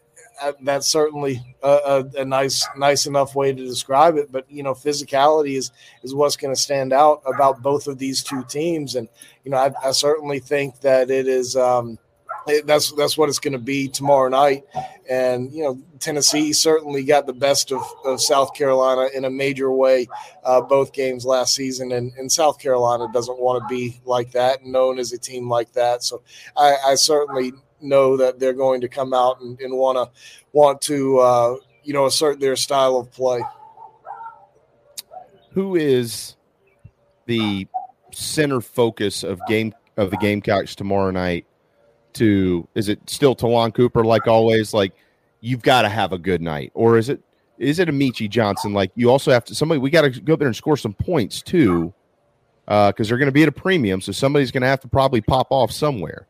Speaker 10: that's certainly a, a, a, nice nice enough way to describe it. But you know, physicality is is what's going to stand out about both of these two teams, and you know, I, I certainly think that it is. Um, that's that's what it's going to be tomorrow night. And you know, Tennessee certainly got the best of, of South Carolina in a major way uh, both games last season, and, and South Carolina doesn't want to be like that, known as a team like that. So I, I certainly know that they're going to come out and, and want to want to uh, you know assert their style of play.
Speaker 5: Who is the center focus of game of the Gamecocks tomorrow night? to is it still Ta'Lon Cooper like always? Like you've got to have a good night, or is it is it Meechie Johnson? Like you also have to somebody we got to go up there and score some points too, because uh, they're going to be at a premium, so somebody's going to have to probably pop off somewhere.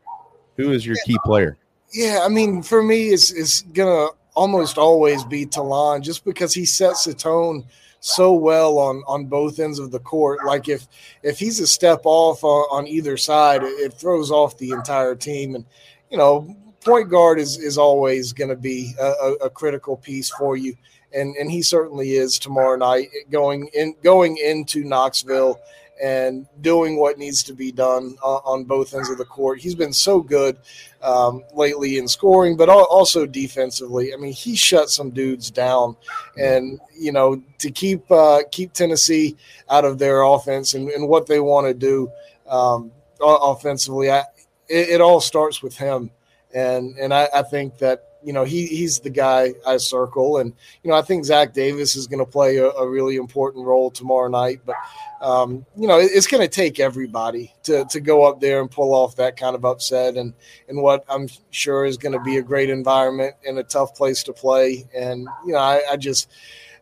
Speaker 5: Who is your key player?
Speaker 10: Yeah, I mean, for me, it's it's gonna almost always be Ta'Lon, just because he sets the tone so well on on both ends of the court. Like if if he's a step off on, on either side, it, throws off the entire team. And you know, point guard is is always going to be a, a, a, critical piece for you, and and he certainly is tomorrow night going in going into Knoxville and doing what needs to be done on, both ends of the court. He's been so good um, lately in scoring, but also defensively. I mean, he shut some dudes down, and you know to keep uh, keep Tennessee out of their offense and, and what they want to do um, offensively. I, it, it, all starts with him, and and I, I think that you know, he he's the guy I circle, and you know, I think Zach Davis is going to play a, a, really important role tomorrow night. But um, you know, it, it's going to take everybody to to go up there and pull off that kind of upset, and and what I'm sure is going to be a great environment and a tough place to play. And you know, I, I just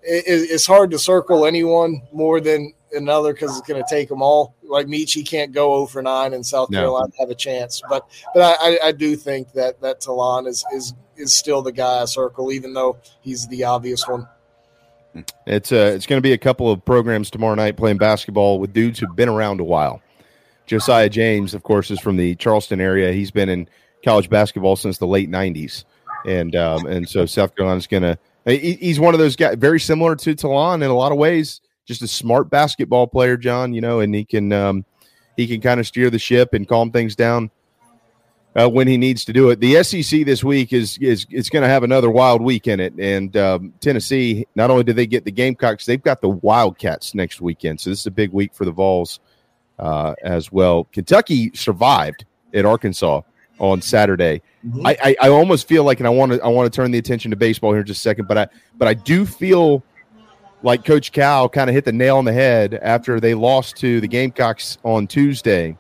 Speaker 10: it, it's hard to circle anyone more than another because it's going to take them all. Like Meechie can't go over nine, and South no. Carolina have a chance. But but I, I do think that that Ta'Lon is is is still the guy I circle, even though he's the obvious one.
Speaker 5: It's uh, it's going to be a couple of programs tomorrow night playing basketball with dudes who've been around a while. Josiah James, of course, is from the Charleston area. He's been in college basketball since the late '90s, and um, and so South Carolina's going to. He's one of those guys, very similar to Ta'Lon in a lot of ways. Just a smart basketball player, John. You know, and he can um, he can kind of steer the ship and calm things down uh, when he needs to do it. The SEC this week is is it's going to have another wild week in it, and um, Tennessee not only do they get the Gamecocks, they've got the Wildcats next weekend. So this is a big week for the Vols uh, as well. Kentucky survived at Arkansas on Saturday. Mm-hmm. I, I, I almost feel like, and I want to I want to turn the attention to baseball here in just a second, but I but I do feel like Coach Cal kind of hit the nail on the head after they lost to the Gamecocks on Tuesday.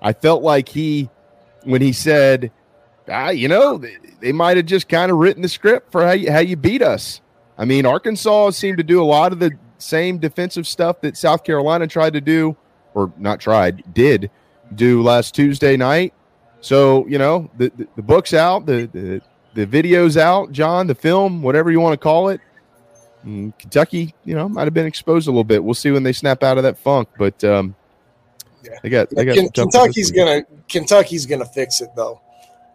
Speaker 5: I felt like he when he said uh, you know, they, they might have just kind of written the script for how you, how you beat us. I mean, Arkansas seemed to do a lot of the same defensive stuff that South Carolina tried to do, or not tried, did do last Tuesday night. So, you know, the, the, the book's out, the, the, the video's out, John, the film, whatever you want to call it. And mm, Kentucky, you know, might have been exposed a little bit. We'll see when they snap out of that funk, but um,
Speaker 10: yeah.
Speaker 5: they got, they got
Speaker 10: Kentucky's gonna Kentucky's gonna fix it though.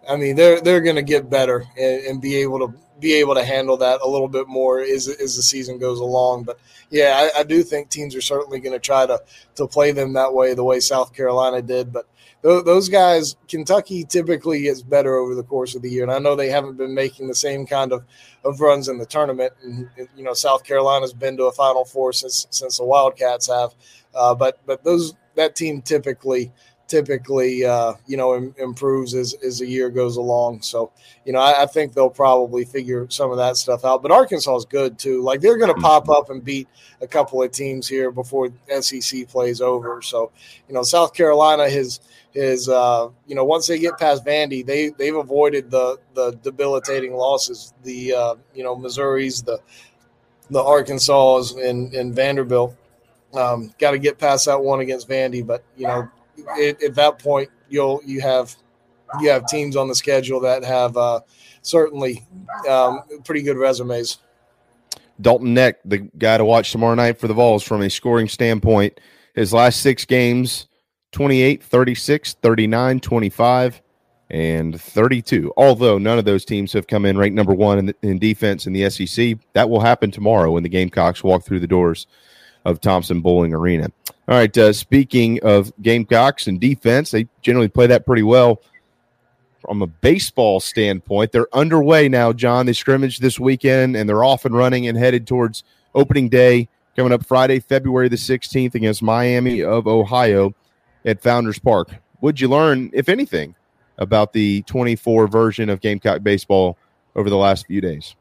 Speaker 10: I mean, they're they're gonna get better and, and be able to be able to handle that a little bit more as, as the season goes along. But yeah, I, I do think teams are certainly going to try to to play them that way, the way South Carolina did. But those guys, Kentucky typically gets better over the course of the year, and I know they haven't been making the same kind of, of runs in the tournament. And you know, South Carolina's been to a Final Four since since the Wildcats have, uh, but but those that team typically typically uh, you know Im- improves as, as the year goes along. So you know I, I, think they'll probably figure some of that stuff out. But Arkansas is good too. Like they're going to pop up and beat a couple of teams here before SEC plays over. So you know South Carolina has is uh, you know once they get past Vandy, they they've avoided the the debilitating losses. The uh, you know Missouri's the the Arkansas and, and Vanderbilt. Um, Got to get past that one against Vandy, but you know it, at that point you'll you have you have teams on the schedule that have uh, certainly um, pretty good resumes.
Speaker 5: Dalton Knecht, the guy to watch tomorrow night for the Vols from a scoring standpoint, his last six games 28, 36, 39, 25, and 32. Although none of those teams have come in ranked number one in, in defense in the SEC, that will happen tomorrow when the Gamecocks walk through the doors of Thompson-Boling Arena. All right. Uh, speaking of Gamecocks and defense, they generally play that pretty well. From a baseball standpoint, they're underway now, John. They scrimmaged this weekend and they're off and running and headed towards opening day coming up Friday, February the 16th against Miami of Ohio at Founders Park. Would you learn, if anything, about the 24 version of Gamecock baseball over the last few days?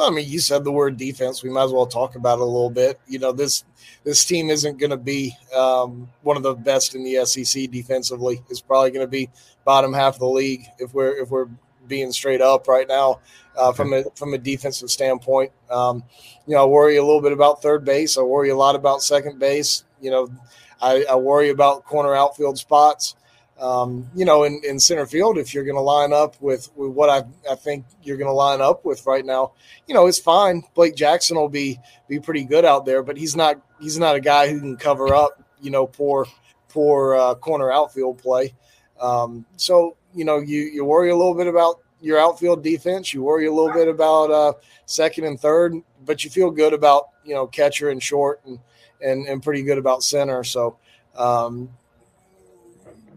Speaker 10: I mean, you said the word defense. We might as well talk about it a little bit. You know, this this team isn't going to be um, one of the best in the SEC defensively. It's probably going to be bottom half of the league if we're if we're being straight up right now uh, from a from a defensive standpoint. Um, you know, I worry a little bit about third base. I worry a lot about second base. You know, I, I worry about corner outfield spots. Um, you know, in, in center field, if you're going to line up with, with what I, I think you're going to line up with right now, you know, it's fine. Blake Jackson will be be pretty good out there, but he's not he's not a guy who can cover up, you know, poor poor uh, corner outfield play. Um, so you know, you you worry a little bit about your outfield defense. You worry a little bit about uh, second and third, but you feel good about you know catcher and short and and and pretty good about center. So um,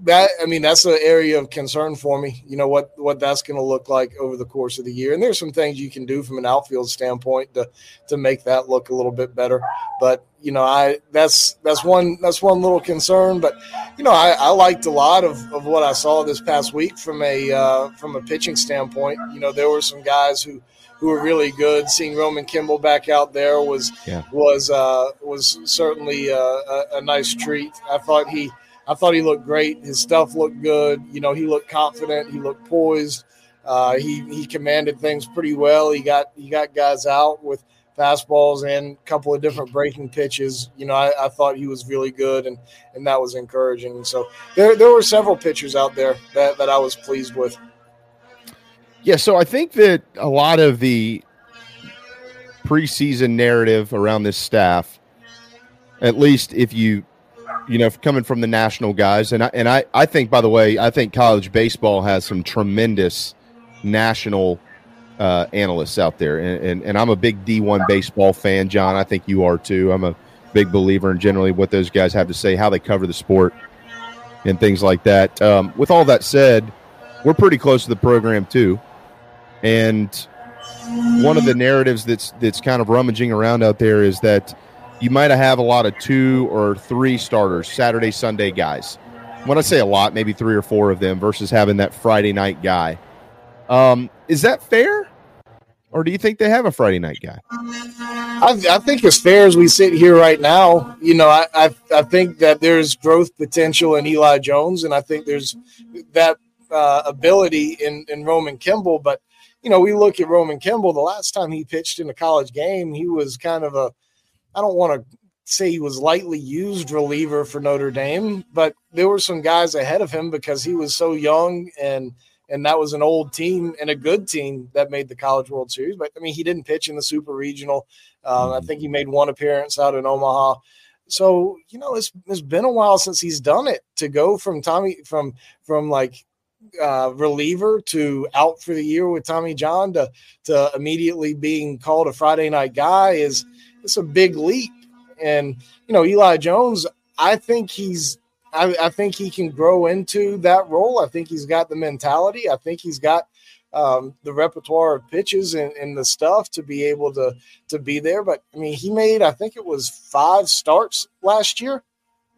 Speaker 10: that I mean that's an area of concern for me. You know what what that's going to look like over the course of the year, and there's some things you can do from an outfield standpoint to to make that look a little bit better. But you know, I that's that's one that's one little concern. But you know, I, I liked a lot of, of what I saw this past week from a uh, from a pitching standpoint. You know, there were some guys who who were really good. Seeing Roman Kimball back out there was yeah. was uh, was certainly a, a, a nice treat. I thought he I thought he looked great. His stuff looked good. You know, he looked confident. He looked poised. Uh, he he commanded things pretty well. He got he got guys out with fastballs and a couple of different breaking pitches. You know, I, I, thought he was really good, and and that was encouraging. So there there were several pitchers out there that that I was pleased with.
Speaker 5: Yeah, so I think that a lot of the preseason narrative around this staff, at least if you you know, coming from the national guys, and I and I, I think by the way, I think college baseball has some tremendous national uh, analysts out there, and, and and I'm a big D1 baseball fan, John. I think you are too. I'm a big believer in generally what those guys have to say, how they cover the sport, and things like that. Um, with all that said, we're pretty close to the program too, and one of the narratives that's that's kind of rummaging around out there is that you might have a lot of two or three starters, Saturday, Sunday guys. When I say a lot, maybe three or four of them versus having that Friday night guy. Um, is that fair? Or do you think they have a Friday night guy?
Speaker 10: I, I think as fair as we sit here right now, you know, I, I, I think that there's growth potential in Eli Jones, and I think there's that uh, ability in in Roman Kimball, but you know, we look at Roman Kimball. The last time he pitched in a college game, he was kind of a I don't want to say he was lightly used reliever for Notre Dame, but there were some guys ahead of him because he was so young and and that was an old team and a good team that made the College World Series. But I mean, he didn't pitch in the Super Regional. Uh, I think he made one appearance out in Omaha. So you know, it's it's been a while since he's done it. To go from Tommy from from like uh, reliever to out for the year with Tommy John to to immediately being called a Friday night guy is it's a big leap. And you know, Eli Jones, I think he's I, I, think he can grow into that role. I think he's got the mentality. I think he's got um, the repertoire of pitches and, and, the stuff to be able to to be there. But I mean, he made I think it was five starts last year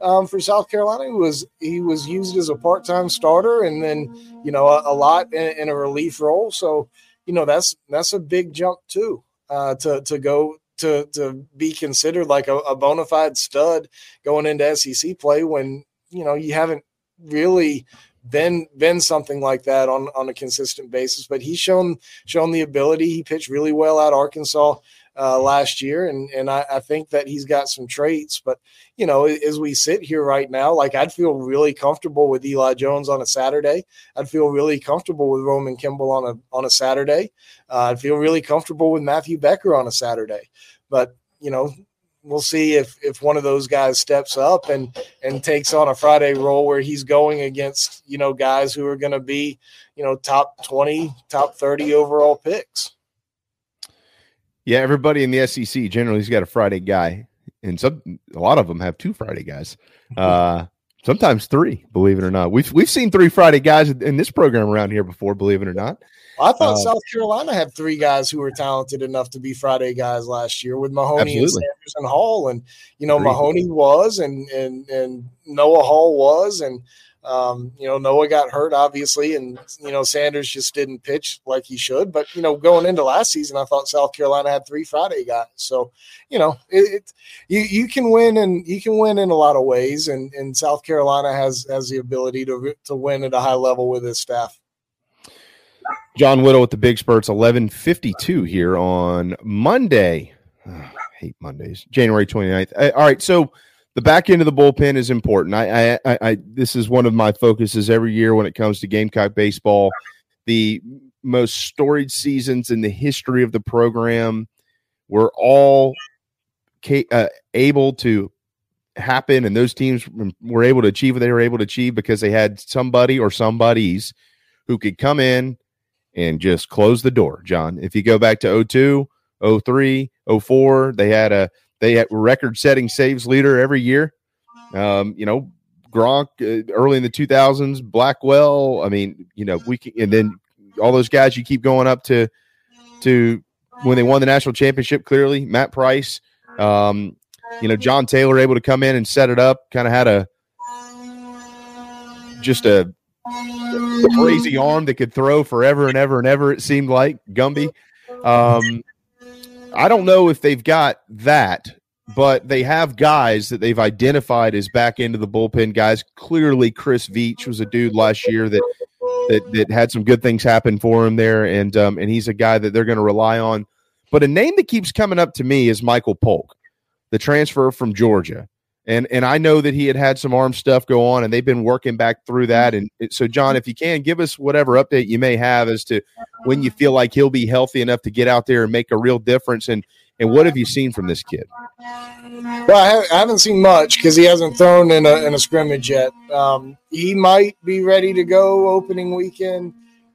Speaker 10: um, for South Carolina. He was he was used as a part time starter, and then you know a, a lot in, in, a relief role. So you know that's that's a big jump too uh, to to go to to be considered like a, a bona fide stud going into SEC play when you know you haven't really been been something like that on on a consistent basis. But he's shown shown the ability. He pitched really well at Arkansas uh, last year, and and I, I, think that he's got some traits. But you know, as we sit here right now, like I'd feel really comfortable with Eli Jones on a Saturday. I'd feel really comfortable with Roman Kimball on a on a Saturday. Uh, I'd feel really comfortable with Matthew Becker on a Saturday. But you know, we'll see if if one of those guys steps up and and takes on a Friday role where he's going against you know guys who are going to be you know top 20 top 30 overall picks
Speaker 5: yeah everybody in the sec generally has got a friday guy and some a lot of them have two friday guys. Uh sometimes three believe it or not. We've we've seen three friday guys in this program around here before believe it or not.
Speaker 10: I thought uh, South Carolina had three guys who were talented enough to be Friday guys last year with Mahoney absolutely. and Sanders and Hall, and you know Mahoney was, and and and Noah Hall was, and um, you know Noah got hurt obviously, and you know Sanders just didn't pitch like he should. But you know going into last season, I thought South Carolina had three Friday guys, so you know it, it you you can win and you can win in a lot of ways, and and South Carolina has has the ability to to win at a high level with his staff.
Speaker 5: John Whittle with the Big Spur, 1152 here on Monday. Oh, hate Mondays, January 29th. Uh, all right. So the back end of the bullpen is important. I, I, I, this is one of my focuses every year when it comes to Gamecock baseball. The most storied seasons in the history of the program were all uh, able to happen, and those teams were able to achieve what they were able to achieve because they had somebody or somebodies who could come in and just close the door, John. If you go back to 02, 03, 04, they had a they had record setting saves leader every year. Um, you know, Gronk uh, early in the 2000s, Blackwell. I mean, you know, we can, and then all those guys you keep going up to to when they won the national championship. Clearly, Matt Price, um, you know, John Taylor able to come in and set it up. Kind of had a just a crazy arm that could throw forever and ever and ever. It seemed like Gumby. Um, I don't know if they've got that, but they have guys that they've identified as back into the bullpen guys. Clearly, Chris Veach was a dude last year that that that had some good things happen for him there, and um, and he's a guy that they're going to rely on. But a name that keeps coming up to me is Michael Polk, the transfer from Georgia and and I know that he had had some arm stuff go on, and they've been working back through that. And so, John, if you can give us whatever update you may have as to when you feel like he'll be healthy enough to get out there and make a real difference, and and what have you seen from this kid?
Speaker 10: Well, I haven't seen much because he hasn't thrown in a in a scrimmage yet. Um, he might be ready to go opening weekend.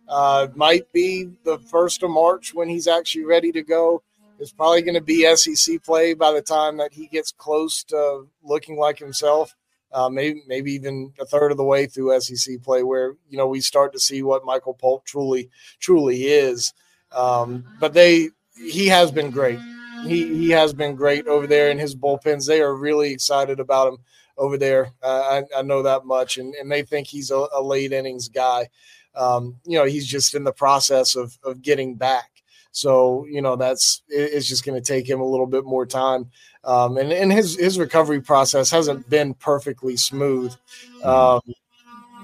Speaker 10: Uh, might be the first of March when he's actually ready to go. It's probably going to be SEC play by the time that he gets close to looking like himself. Uh, maybe maybe even a third of the way through SEC play, where you know we start to see what Michael Polk truly truly is. Um, but they he has been great. He he has been great over there in his bullpens. They are really excited about him over there. Uh, I, I, know that much, and, and they think he's a, a late innings guy. Um, you know, he's just in the process of of getting back. So you know that's it's just going to take him a little bit more time, um, and and his his recovery process hasn't been perfectly smooth. Um,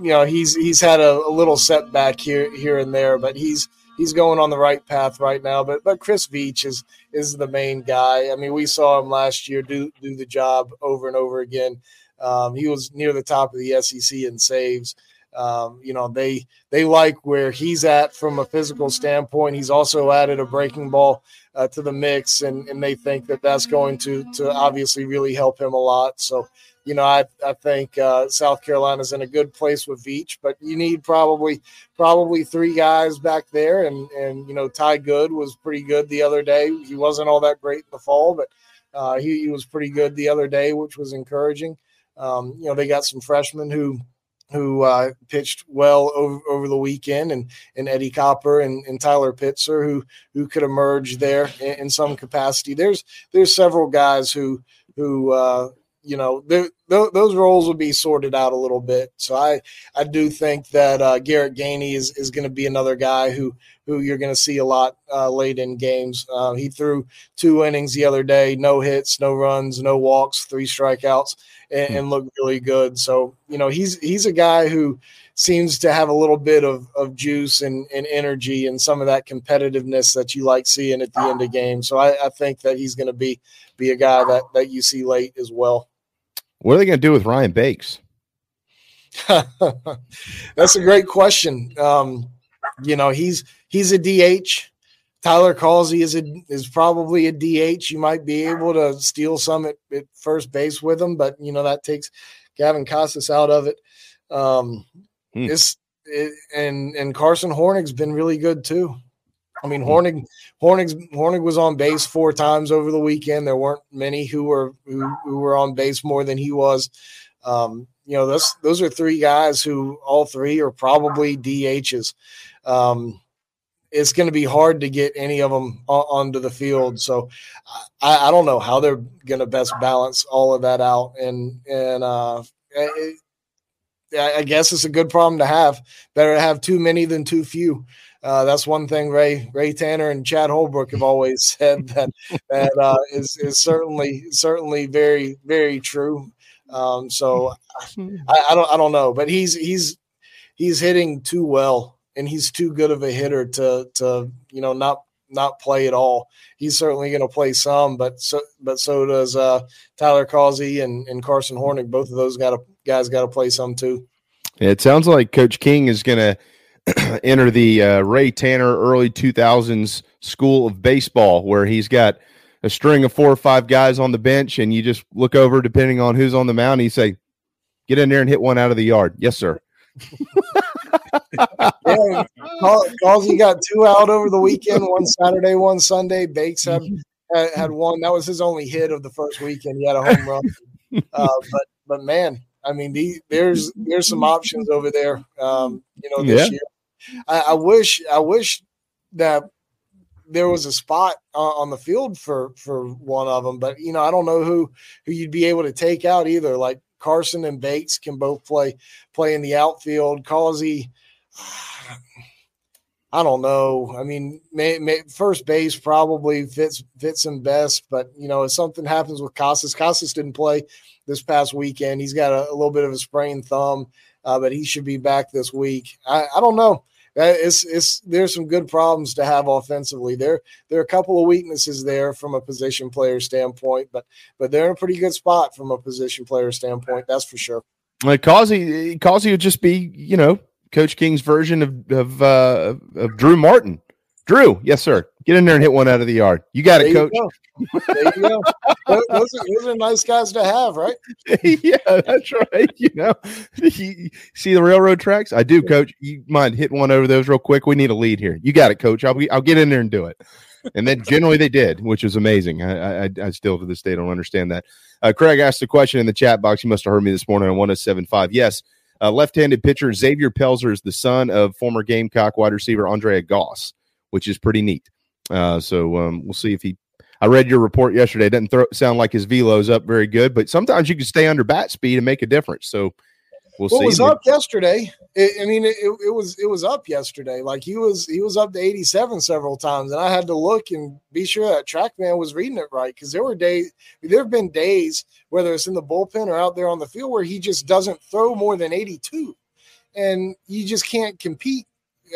Speaker 10: you know he's he's had a, a, little setback here here and there, but he's he's going on the right path right now. But but Chris Veach is is the main guy. I mean, we saw him last year do do the job over and over again. Um, he was near the top of the SEC in saves. Um, you know, they they like where he's at from a physical standpoint. He's also added a breaking ball uh, to the mix, and and they think that that's going to to obviously really help him a lot. So, you know, I I think uh, South Carolina's in a good place with Veach, but you need probably probably three guys back there, and and you know, Ty Good was pretty good the other day. He wasn't all that great in the fall, but uh, he, he was pretty good the other day, which was encouraging. Um, you know, they got some freshmen who who uh, pitched well over, over the weekend, and, and Eddie Copper and, and Tyler Pitzer, who who could emerge there in, in some capacity. There's there's several guys who who uh, you know th- those roles will be sorted out a little bit. So I I do think that uh, Garrett Gainey is is going to be another guy who who you're going to see a lot uh, late in games. Uh, he threw two innings the other day, no hits, no runs, no walks, three strikeouts and, hmm. and look really good. So you know he's he's a guy who seems to have a little bit of, of juice and, and energy and some of that competitiveness that you like seeing at the end of games. So I, I think that he's going to be be a guy that that you see late as well.
Speaker 5: What are they going to do with Ryan Bakes?
Speaker 10: That's a great question. Um, you know, he's he's a DH. Tyler Causey is a, is probably a DH. You might be able to steal some at, at first base with him, but you know that takes Gavin Casas out of it. Um, hmm. This it, and and Carson Hornig's been really good too. I mean. Hornig Hornig's Hornig was on base four times over the weekend. There weren't many who were who, who were on base more than he was. Um, you know, those those are three guys who all three are probably DHs. Um, it's going to be hard to get any of them onto the field. So I, I don't know how they're going to best balance all of that out. And and uh, it, I guess it's a good problem to have. Better to have too many than too few. Uh, that's one thing Ray Ray Tanner and Chad Holbrook have always said that that uh, is is certainly certainly very very true. Um, so I, I, don't I don't know, but he's he's he's hitting too well and he's too good of a hitter to to you know not not play at all. He's certainly going to play some, but so but so does uh, Tyler Causey and, and Carson Hornig. Both of those got guys got to play some too.
Speaker 5: It sounds like Coach King is going to enter the uh, Ray Tanner early 2000s school of baseball, where he's got a string of four or five guys on the bench, and you just look over depending on who's on the mound. And you say, "Get in there and hit one out of the yard." Yes, sir.
Speaker 10: Yeah, Causey got two out over the weekend, one Saturday, one Sunday. Bakes had, had, had one. That was his only hit of the first weekend. He had a home run. Uh, but but man, I mean, the, there's there's some options over there. Um, you know, this yeah. year. I, I, wish I wish that there was a spot on the field for for one of them, but you know, I don't know who who you'd be able to take out either. Like Carson and Bates can both play play in the outfield. Causey, I don't know. I mean, may, may, first base probably fits fits him best, but you know, if something happens with Casas, Casas didn't play this past weekend. He's got a, a little bit of a sprained thumb, uh, but he should be back this week. I, I don't know. Uh, it's it's there's some good problems to have offensively. There there are a couple of weaknesses there from a position player standpoint, but but they're in a pretty good spot from a position player standpoint. That's for sure.
Speaker 5: Like Causey, Causey would just be you know Coach King's version of of uh, of Drew Martin. Drew, yes, sir. Get in there and hit one out of the yard. You got it, coach.
Speaker 10: There you go. Those, are, those, are, nice guys to have, right?
Speaker 5: yeah, that's right. You know, you see the railroad tracks? I do, coach. You mind hitting one over those real quick? We need a lead here. You got it, coach. I'll be, I'll get in there and do it. And then generally they did, which was amazing. I, I, I still to this day don't understand that. Uh, Craig asked the question in the chat box. You must have heard me this morning on 1075. Yes, uh, left-handed pitcher Xavier Pelzer is the son of former Gamecock wide receiver Andrea Goss which is pretty neat. Uh, so um, we'll see if he. I read your report yesterday. It doesn't throw, sound like his velo's up very good, but sometimes you can stay under bat speed and make a difference. So we'll, well see.
Speaker 10: It was up yesterday. It, I mean, it, it, was it was up yesterday. Like he was he was up to eighty seven several times, and I had to look and be sure that TrackMan was reading it right because there were days. There have been days, whether it's in the bullpen or out there on the field, where he just doesn't throw more than eighty two and you just can't compete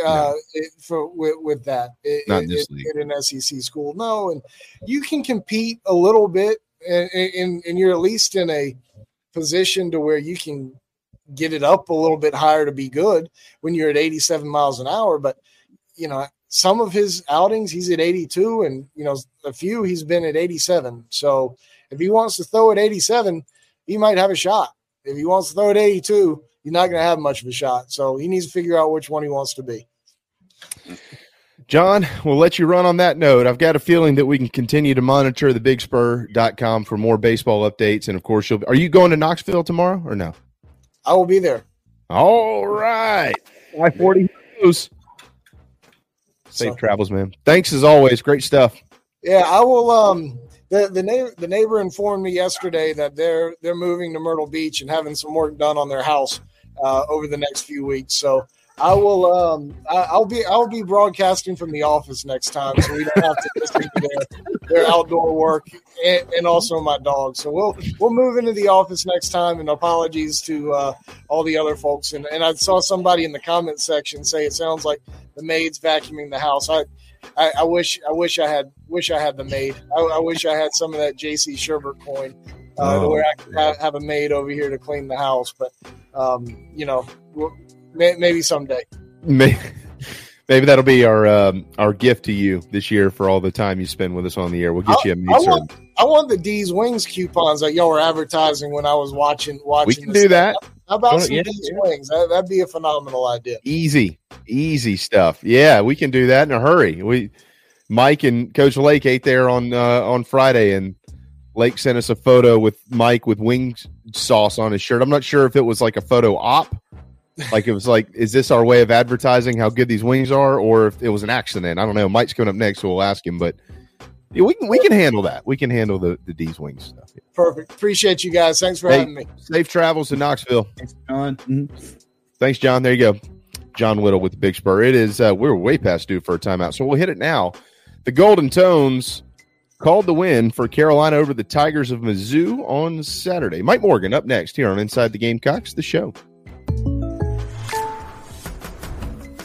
Speaker 10: uh, it, for with, with that. It,
Speaker 5: Not in this league.
Speaker 10: at an SEC school. No, and you can compete a little bit, and, and and you're at least in a position to where you can get it up a little bit higher to be good when you're at 87 miles an hour. But you know, some of his outings he's at 82, and you know, a few he's been at 87. So if he wants to throw at 87, he might have a shot. If he wants to throw at 82, you're not going to have much of a shot. So he needs to figure out which one he wants to be.
Speaker 5: John, we'll let you run on that note. I've got a feeling that we can continue to monitor the bigspur.com for more baseball updates. And of course, you'll are you going to Knoxville tomorrow or no?
Speaker 10: I will be there.
Speaker 5: All right. I 40 Safe
Speaker 10: So-
Speaker 5: travels, man. Thanks as always. Great stuff.
Speaker 10: Yeah, I will. Um, the the neighbor the neighbor informed me yesterday that they're they're moving to Myrtle Beach and having some work done on their house uh, over the next few weeks. So I will. Um, I, I'll be I'll be broadcasting from the office next time, so we don't have to to their, their outdoor work and, and also my dog. So we'll we'll move into the office next time. And apologies to uh, all the other folks. And and I saw somebody in the comment section say it sounds like the maid's vacuuming the house. I I, I wish I wish I had wish I had the maid. I, I wish I had some of that JC Sherbert coin uh,
Speaker 5: Oh,
Speaker 10: where I could have, have a maid over here to clean the house. But um, you know, we'll- may, maybe someday.
Speaker 5: Maybe, maybe that'll be our um, our gift to you this year for all the time you spend with us on the air. We'll get you a
Speaker 10: I
Speaker 5: maid
Speaker 10: want. I want the D's Wings coupons that y'all were advertising when I was watching. Watching.
Speaker 5: We can do that.
Speaker 10: How about
Speaker 5: Don't-
Speaker 10: some
Speaker 5: yeah,
Speaker 10: D's
Speaker 5: yeah.
Speaker 10: Wings? That, that'd be a phenomenal idea.
Speaker 5: Easy, easy stuff. Yeah, we can do that in a hurry. We, Mike and Coach Lake ate there on uh, on Friday, and Lake sent us a photo with Mike with wing sauce on his shirt. I'm not sure if it was like a photo op, like it was like, is this our way of advertising how good these wings are, or if it was an accident? I don't know. Mike's coming up next, so we'll ask him. But yeah, we can we can handle that. We can handle the the D's wings stuff.
Speaker 10: Perfect. Appreciate you guys. Thanks for
Speaker 5: Hey,
Speaker 10: having me.
Speaker 5: Safe travels to Knoxville.
Speaker 6: Thanks, John.
Speaker 5: Thanks, John. There you go. John Whittle with the Big Spur. It is, uh, we're way past due for a timeout. So we'll hit it now. The Golden Tones called the win for Carolina over the Tigers of Mizzou on Saturday. Mike Morgan up next here on Inside the Gamecocks, the show.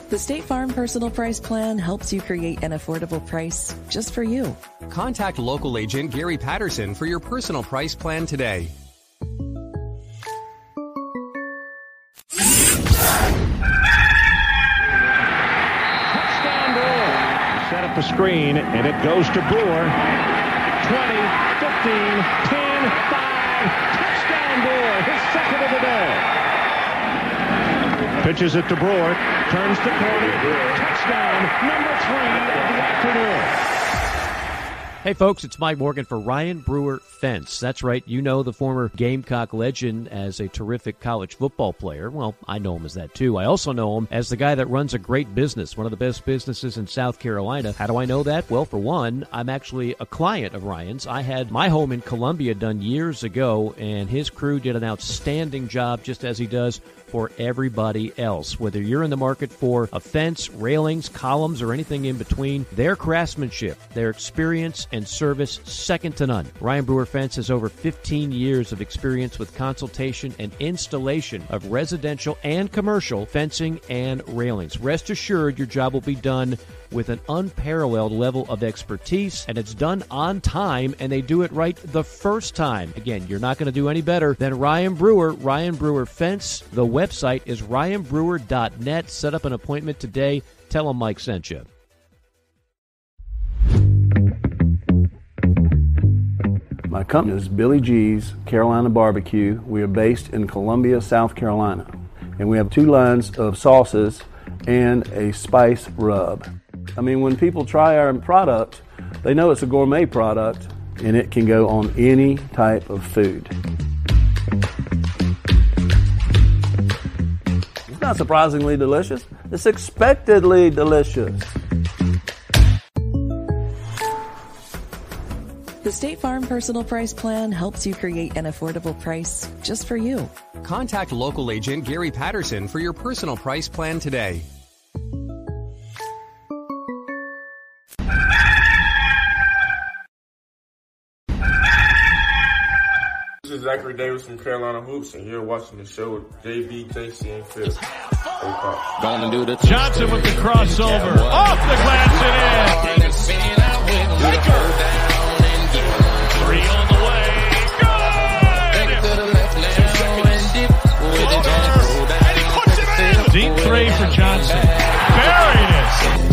Speaker 11: The State Farm Personal Price Plan helps you create an affordable price just for you.
Speaker 12: Contact local agent Gary Patterson for your personal price plan today.
Speaker 13: Screen, and it goes to Brewer. 20, 15, 10, 5. Touchdown Brewer, his second of the day. Pitches it to Brewer, turns the corner. Touchdown, number three of the afternoon.
Speaker 7: Hey, folks, it's Mike Morgan for Ryan Brewer Fence. That's right, you know the former Gamecock legend as a terrific college football player. Well, I know him as that too. I also know him as the guy that runs a great business, one of the best businesses in South Carolina. How do I know that? Well, for one, I'm actually a client of Ryan's. I had my home in Columbia done years ago, and his crew did an outstanding job, just as he does for everybody else. Whether you're in the market for a fence, railings, columns, or anything in between, their craftsmanship, their experience, and service second to none. Ryan Brewer Fence has over 15 years of experience with consultation and installation of residential and commercial fencing and railings. Rest assured, your job will be done with an unparalleled level of expertise, and it's done on time, and they do it right the first time. Again, you're not going to do any better than Ryan Brewer, Ryan Brewer Fence. The website is ryanbrewer.net. Set up an appointment today. Tell them Mike sent you.
Speaker 14: My company is Billy G's Carolina Barbecue. We are based in Columbia, South Carolina. And we have two lines of sauces and a spice rub. I mean, when people try our product, they know it's a gourmet product and it can go on any type of food. Not surprisingly delicious, it's expectedly delicious.
Speaker 11: The State Farm Personal Price Plan helps you create an affordable price just for you.
Speaker 12: Contact local agent Gary Patterson for your personal price plan today.
Speaker 15: Zachary Davis from Carolina Hoops, and you're watching the show with JB, JC, and Phil.
Speaker 13: Gonna do the Johnson with the crossover. Off the glass and in. Three on the way. Good. Deep three for Johnson. Buried it.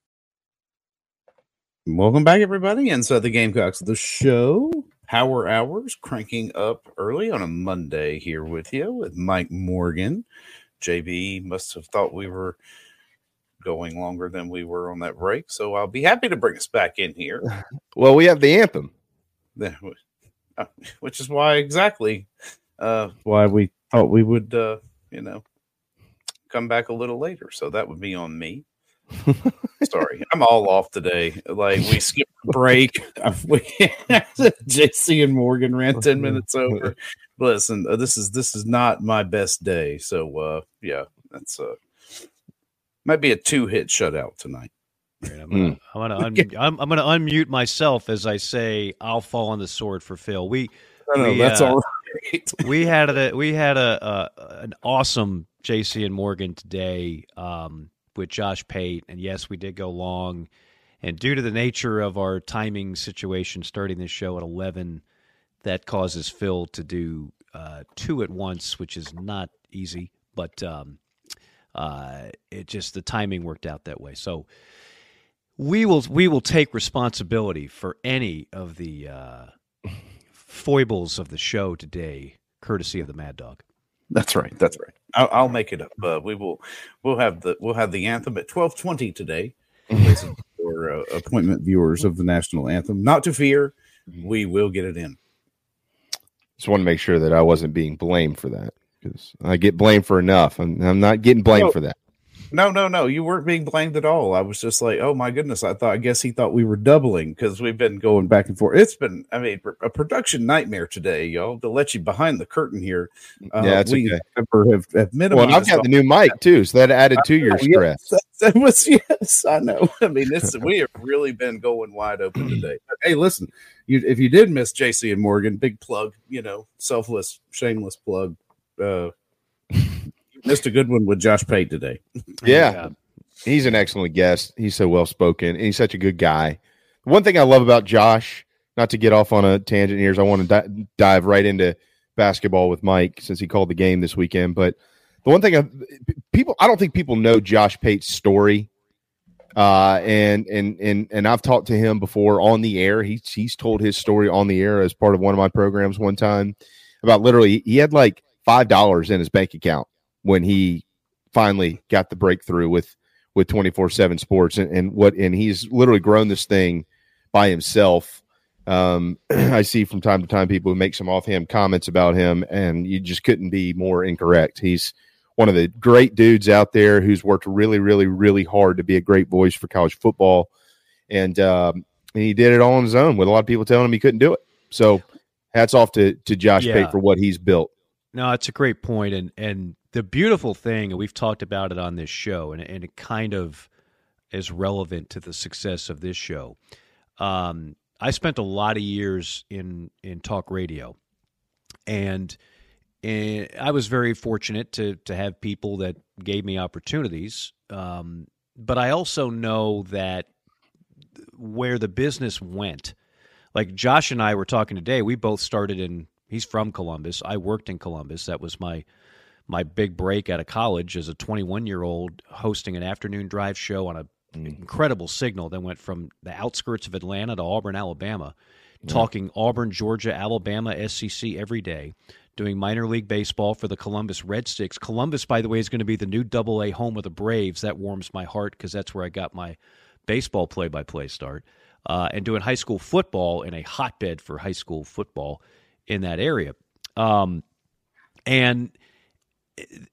Speaker 6: Welcome back, everybody, inside the Gamecocks, the show. Power hours cranking up early on a Monday here with you with Mike Morgan. JB must have thought we were going longer than we were on that break, so I'll be happy to bring us back in here.
Speaker 5: Well, we have the anthem.
Speaker 6: Uh, which is why exactly uh, why we thought we would, uh, you know, come back a little later. So that would be on me. Sorry, I'm all off today. Like we skipped the break. we, JC and Morgan ran ten minutes over. Listen, uh, this is this is not my best day. So uh, yeah, that's uh, might be a two hit shutout tonight.
Speaker 7: I'm gonna, I'm, gonna un- I'm, I'm gonna unmute myself as I say I'll fall on the sword for Phil. We,
Speaker 6: No, no,
Speaker 7: we,
Speaker 6: that's
Speaker 7: uh,
Speaker 6: all right.
Speaker 7: we had a we had a, a an awesome JC and Morgan today um, with Josh Pate, and yes, we did go long. And due to the nature of our timing situation, starting this show at eleven, that causes Phil to do uh, two at once, which is not easy. But um, uh, it just the timing worked out that way. So we will we will take responsibility for any of the uh, foibles of the show today, courtesy of the Mad Dog.
Speaker 6: That's right. That's right. I'll, I'll make it up. Uh, we will. We'll have the we'll have the anthem at twelve twenty today. for uh, appointment viewers of the national anthem, not to fear, we will get it in.
Speaker 5: Just want to make sure that I wasn't being blamed for that because I get blamed for enough. I'm, I'm not getting blamed
Speaker 6: No.
Speaker 5: for that.
Speaker 6: No, no, no. You weren't being blamed at all. I was just like, oh my goodness. I thought. I guess he thought we were doubling because we've been going back and forth. It's been, I mean, a production nightmare today, y'all. To let you behind the curtain here. Uh,
Speaker 5: Yeah, it's
Speaker 6: we
Speaker 5: okay.
Speaker 6: have, have,
Speaker 5: Well,
Speaker 6: minimized.
Speaker 5: and I've got the new mic too, so that added to your
Speaker 6: Oh, yes,
Speaker 5: stress.
Speaker 6: that was yes, I know. I mean, this we have really been going wide open today. But, hey, listen, you if you did miss JC and Morgan, big plug, you know, selfless, shameless plug. Uh, missed Goodwin with Josh Pate today.
Speaker 5: Yeah. He's an excellent guest. He's so well spoken and he's such a good guy. One thing I love about Josh, not to get off on a tangent here, is I want to di- dive right into basketball with Mike since he called the game this weekend. But the one thing I, people, I don't think people know Josh Pate's story. Uh, and and and and I've talked to him before on the air. He's he's told his story on the air as part of one of my programs one time about literally he had like five dollars in his bank account when he finally got the breakthrough with with 24-7 sports. And, and what and he's literally grown this thing by himself. Um i see from time to time people who make some offhand comments about him and you just couldn't be more incorrect. He's one of the great dudes out there who's worked really really really hard to be a great voice for college football. And um and he did it all on his own with a lot of people telling him he couldn't do it. So hats off to to josh
Speaker 7: Yeah.
Speaker 5: pate for what he's built.
Speaker 7: No, it's a great point, and and the beautiful thing, and we've talked about it on this show, and and it kind of is relevant to the success of this show. Um, I spent a lot of years in in talk radio, and, and I was very fortunate to to have people that gave me opportunities. Um, but I also know that where the business went, like Josh and I were talking today, we both started in. He's from Columbus. I worked in Columbus. That was my my big break out of college as a 21 year old hosting an afternoon drive show on a incredible signal that went from the outskirts of Atlanta to Auburn, Alabama, talking Auburn, Georgia, Alabama, SEC every day, doing minor league baseball for the Columbus RedStixx. Columbus, by the way, is going to be the new Double A home of the Braves. That warms my heart because that's where I got my baseball play by play start. Uh, and doing high school football in a hotbed for high school football in that area. Um, and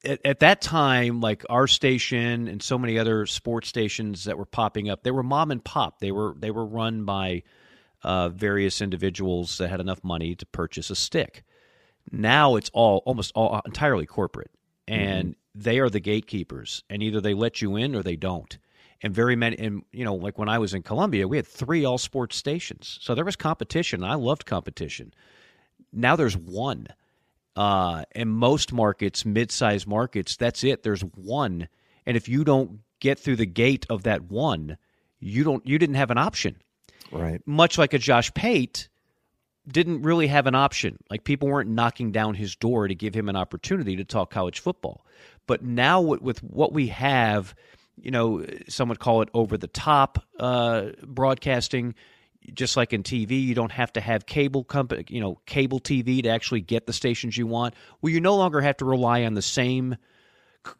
Speaker 7: at, at, that time, like our station and so many other sports stations that were popping up, they were mom and pop. They were they were run by uh, various individuals that had enough money to purchase a stick. Now it's all almost all entirely corporate, and mm-hmm. they are the gatekeepers. And either they let you in or they don't. And very many, and you know, like when I was in Columbia, we had three all sports stations, so there was competition. I loved competition. Now there's one uh, in most markets, mid-sized markets, that's it. There's one, and if you don't get through the gate of that one, you don't. You didn't have an option.
Speaker 5: Right.
Speaker 7: Much like a Josh Pate didn't really have an option. Like people weren't knocking down his door to give him an opportunity to talk college football. But now with, with what we have, you know, some would call it over the top uh, broadcasting just like in TV, you don't have to have cable company, you know, cable TV to actually get the stations you want. Well, you no longer have to rely on the same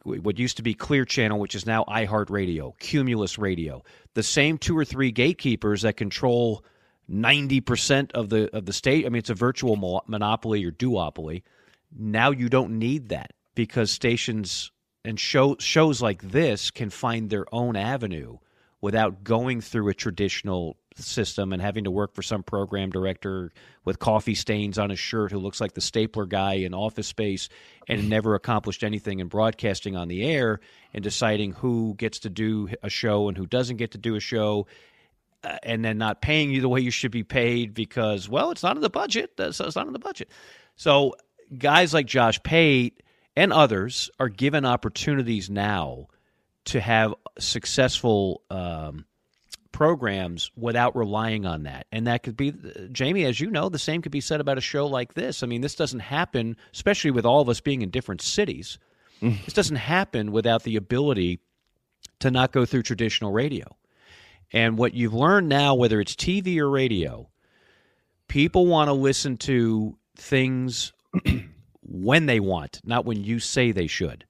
Speaker 7: what used to be Clear Channel, which is now iHeartRadio, Cumulus Radio, the same two or three gatekeepers that control ninety percent of the of the state. I mean, it's a virtual monopoly or duopoly. Now you don't need that because stations and show, shows like this can find their own avenue without going through a traditional system and having to work for some program director with coffee stains on his shirt who looks like the stapler guy in office space and never accomplished anything in broadcasting on the air and deciding who gets to do a show and who doesn't get to do a show uh, and then not paying you the way you should be paid because well it's not in the budget. That's it's not in the budget. So guys like josh pate and others are given opportunities now to have successful um, programs without relying on that. And that could be, Jamie, as you know, the same could be said about a show like this. I mean, this doesn't happen, especially with all of us being in different cities. Mm. This doesn't happen without the ability to not go through traditional radio. And what you've learned now, whether it's TV or radio, people want to listen to things when they want, not when you say they should.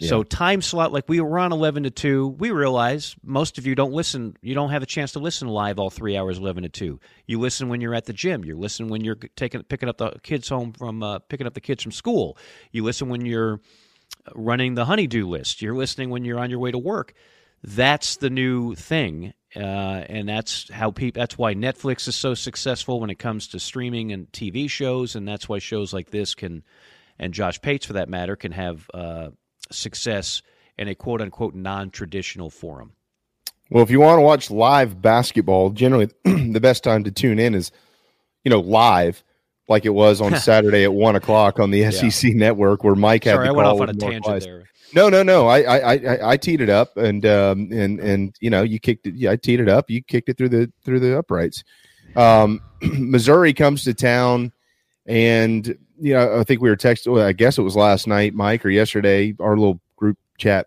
Speaker 7: So time slot, like we were on eleven to two. We realize most of you don't listen. You don't have a chance to listen live all three hours, eleven to two. You listen when you're at the gym. You listen when you're taking picking up the kids home from uh, picking up the kids from school. You listen when you're running the honeydew list. You're listening when you're on your way to work. That's the new thing, uh, and that's how people. That's why Netflix is so successful when it comes to streaming and TV shows, and that's why shows like this can, and Josh Pates for that matter, can have. Uh, success in a quote unquote non traditional forum?
Speaker 5: Well, if you want to watch live basketball, generally the best time to tune in is, you know, live, like it was on Saturday at one o'clock on the yeah. SEC network, where Mike had
Speaker 7: Sorry, I went off on a tangent there.
Speaker 5: No, no, no. I, I, I, I teed it up, and um, and and you know, you kicked it. Yeah, I teed it up. You kicked it through the through the uprights. Um, Missouri comes to town, and you know, I think we were texting. Well, I guess it was last night, Mike, or yesterday. Our little group chat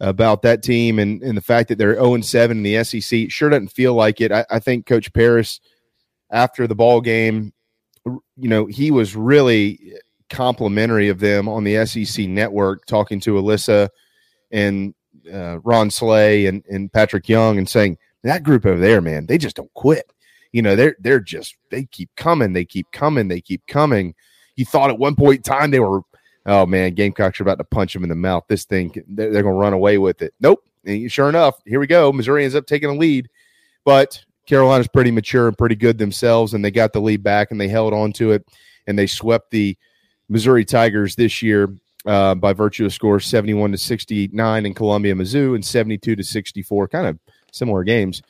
Speaker 5: about that team and, and the fact that they're 0 7 in the SEC. Sure doesn't feel like it. I, I, think Coach Paris, after the ball game, you know, he was really complimentary of them on the SEC network, talking to Alyssa and uh, Ron Slay and, and Patrick Young and saying, that group over there, man, they just don't quit. You know, they're they're just they keep coming, they keep coming, they keep coming. You thought at one point in time they were oh man, Gamecocks are about to punch him in the mouth. This thing, they're, they're going to run away with it. Nope. And sure enough, here we go. Missouri ends up taking a lead, but Carolina's pretty mature and pretty good themselves, and they got the lead back and they held on to it, and they swept the Missouri Tigers this year uh, by virtue of scores 71 to 69 in Columbia, Mizzou, and 72 to 64. Kind of similar games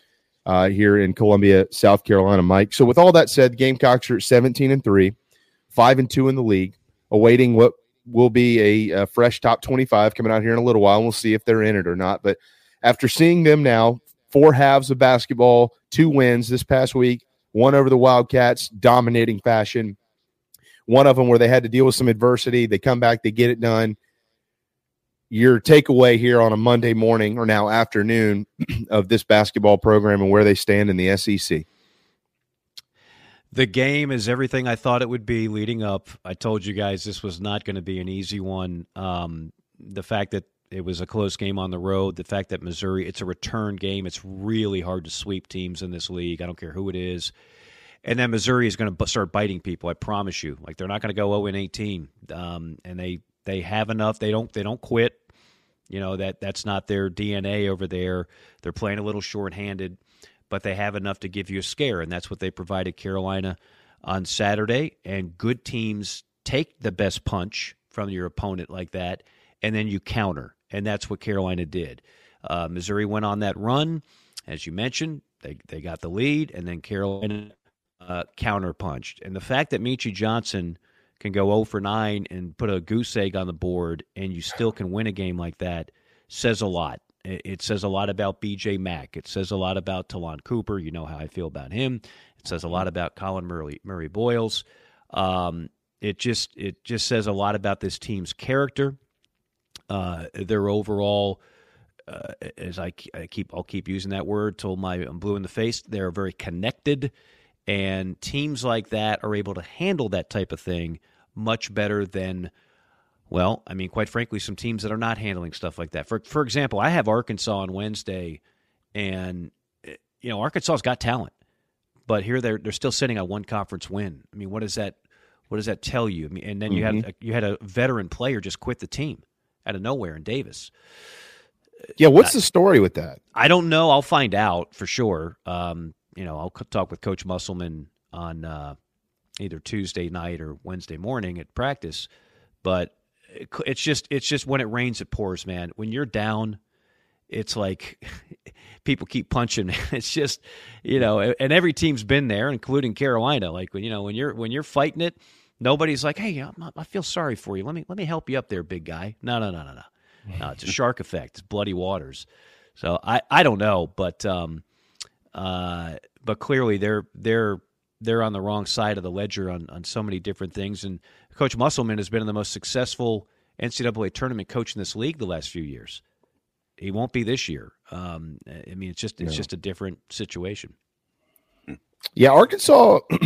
Speaker 5: uh, here in Columbia, South Carolina, Mike. So with all that said, Gamecocks are 17 and three, five and two in the league, awaiting what will be a, a fresh top 25 coming out here in a little while. And we'll see if they're in it or not. But after seeing them now, four halves of basketball, two wins this past week, one over the Wildcats, dominating fashion. One of them where they had to deal with some adversity. They come back, they get it done. Your takeaway here on a Monday morning or now afternoon of this basketball program and where they stand in the SEC.
Speaker 7: The game is everything I thought it would be leading up. I told you guys this was not going to be an easy one. Um, the fact that it was a close game on the road, the fact that Missouri, it's a return game. It's really hard to sweep teams in this league. I don't care who it is. And then Missouri is going to start biting people. I promise you. Like they're not going to go 0 and 18. Um, and they they have enough. They don't they don't quit. You know that that's not their DNA over there. They're playing a little shorthanded but they have enough to give you a scare, and that's what they provided Carolina on Saturday. And good teams take the best punch from your opponent like that, and then you counter, and that's what Carolina did. Uh, Missouri went on that run, as you mentioned. They they got the lead, and then Carolina uh, counter punched. And the fact that Meechie Johnson can go 0 for 9 and put a goose egg on the board, and you still can win a game like that, says a lot. It says a lot about BJ Mack. It says a lot about Ta'Lon Cooper. You know how I feel about him. It says a lot about Collin Murray, Murray Boyles. Um, it just it just says a lot about this team's character, uh, their overall. Uh, as I, I, keep, I'll keep using that word till my I'm blue in the face. They're very connected, and teams like that are able to handle that type of thing much better than well, I mean, quite frankly, some teams that are not handling stuff like that. For for example, I have Arkansas on Wednesday, and you know Arkansas's got talent, but here they're they're still sitting on one conference win. I mean, what does that what does that tell you? I mean, and then you mm-hmm. had you had a veteran player just quit the team out of nowhere in Davis.
Speaker 5: Yeah, what's I, the story with that?
Speaker 7: I don't know. I'll find out for sure. Um, you know, I'll talk with Coach Musselman on uh, either Tuesday night or Wednesday morning at practice, but it's just it's just when it rains it pours, man. When you're down, it's like people keep punching. It's just you know, and every team's been there, including Carolina. Like when you know when you're when you're fighting it, nobody's like, hey, i feel sorry for you. Let me let me help you up there, big guy. No, no, no, no, no. No, it's a shark effect. It's bloody waters. So I I don't know, but um, uh, but clearly they're they're they're on the wrong side of the ledger on, on so many different things. And Coach Musselman has been the most successful NCAA tournament coach in this league the last few years. He won't be this year. Um, I mean, it's just it's yeah. just a different situation.
Speaker 5: Yeah, Arkansas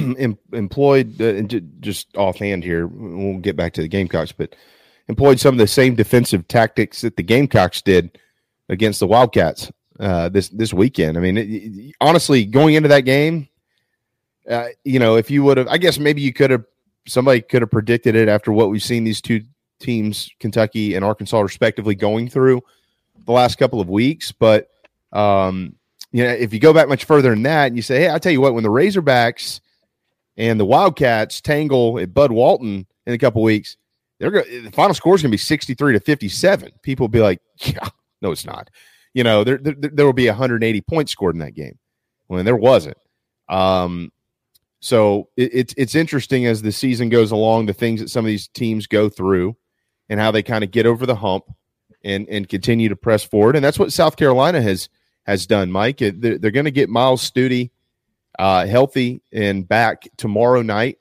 Speaker 5: employed uh, just offhand here. We'll get back to the Gamecocks, but employed some of the same defensive tactics that the Gamecocks did against the Wildcats uh, this this weekend. I mean, it, honestly, going into that game, uh, you know, if you would have, I guess maybe you could have, somebody could have predicted it after what we've seen these two teams, Kentucky and Arkansas, respectively, going through the last couple of weeks. But, um, you know, if you go back much further than that and you say, hey, I tell you what, when the Razorbacks and the Wildcats tangle at Bud Walton in a couple weeks, they're going the final score is going to be 63 to 57. People will be like, yeah, no, it's not. You know, there, there, there will be 180 points scored in that game when there wasn't. Um, so it, it's it's interesting as the season goes along, the things that some of these teams go through, and how they kind of get over the hump and and continue to press forward. And that's what South Carolina has has done. Mike, they're, they're going to get Myles Stute uh, healthy and back tomorrow night.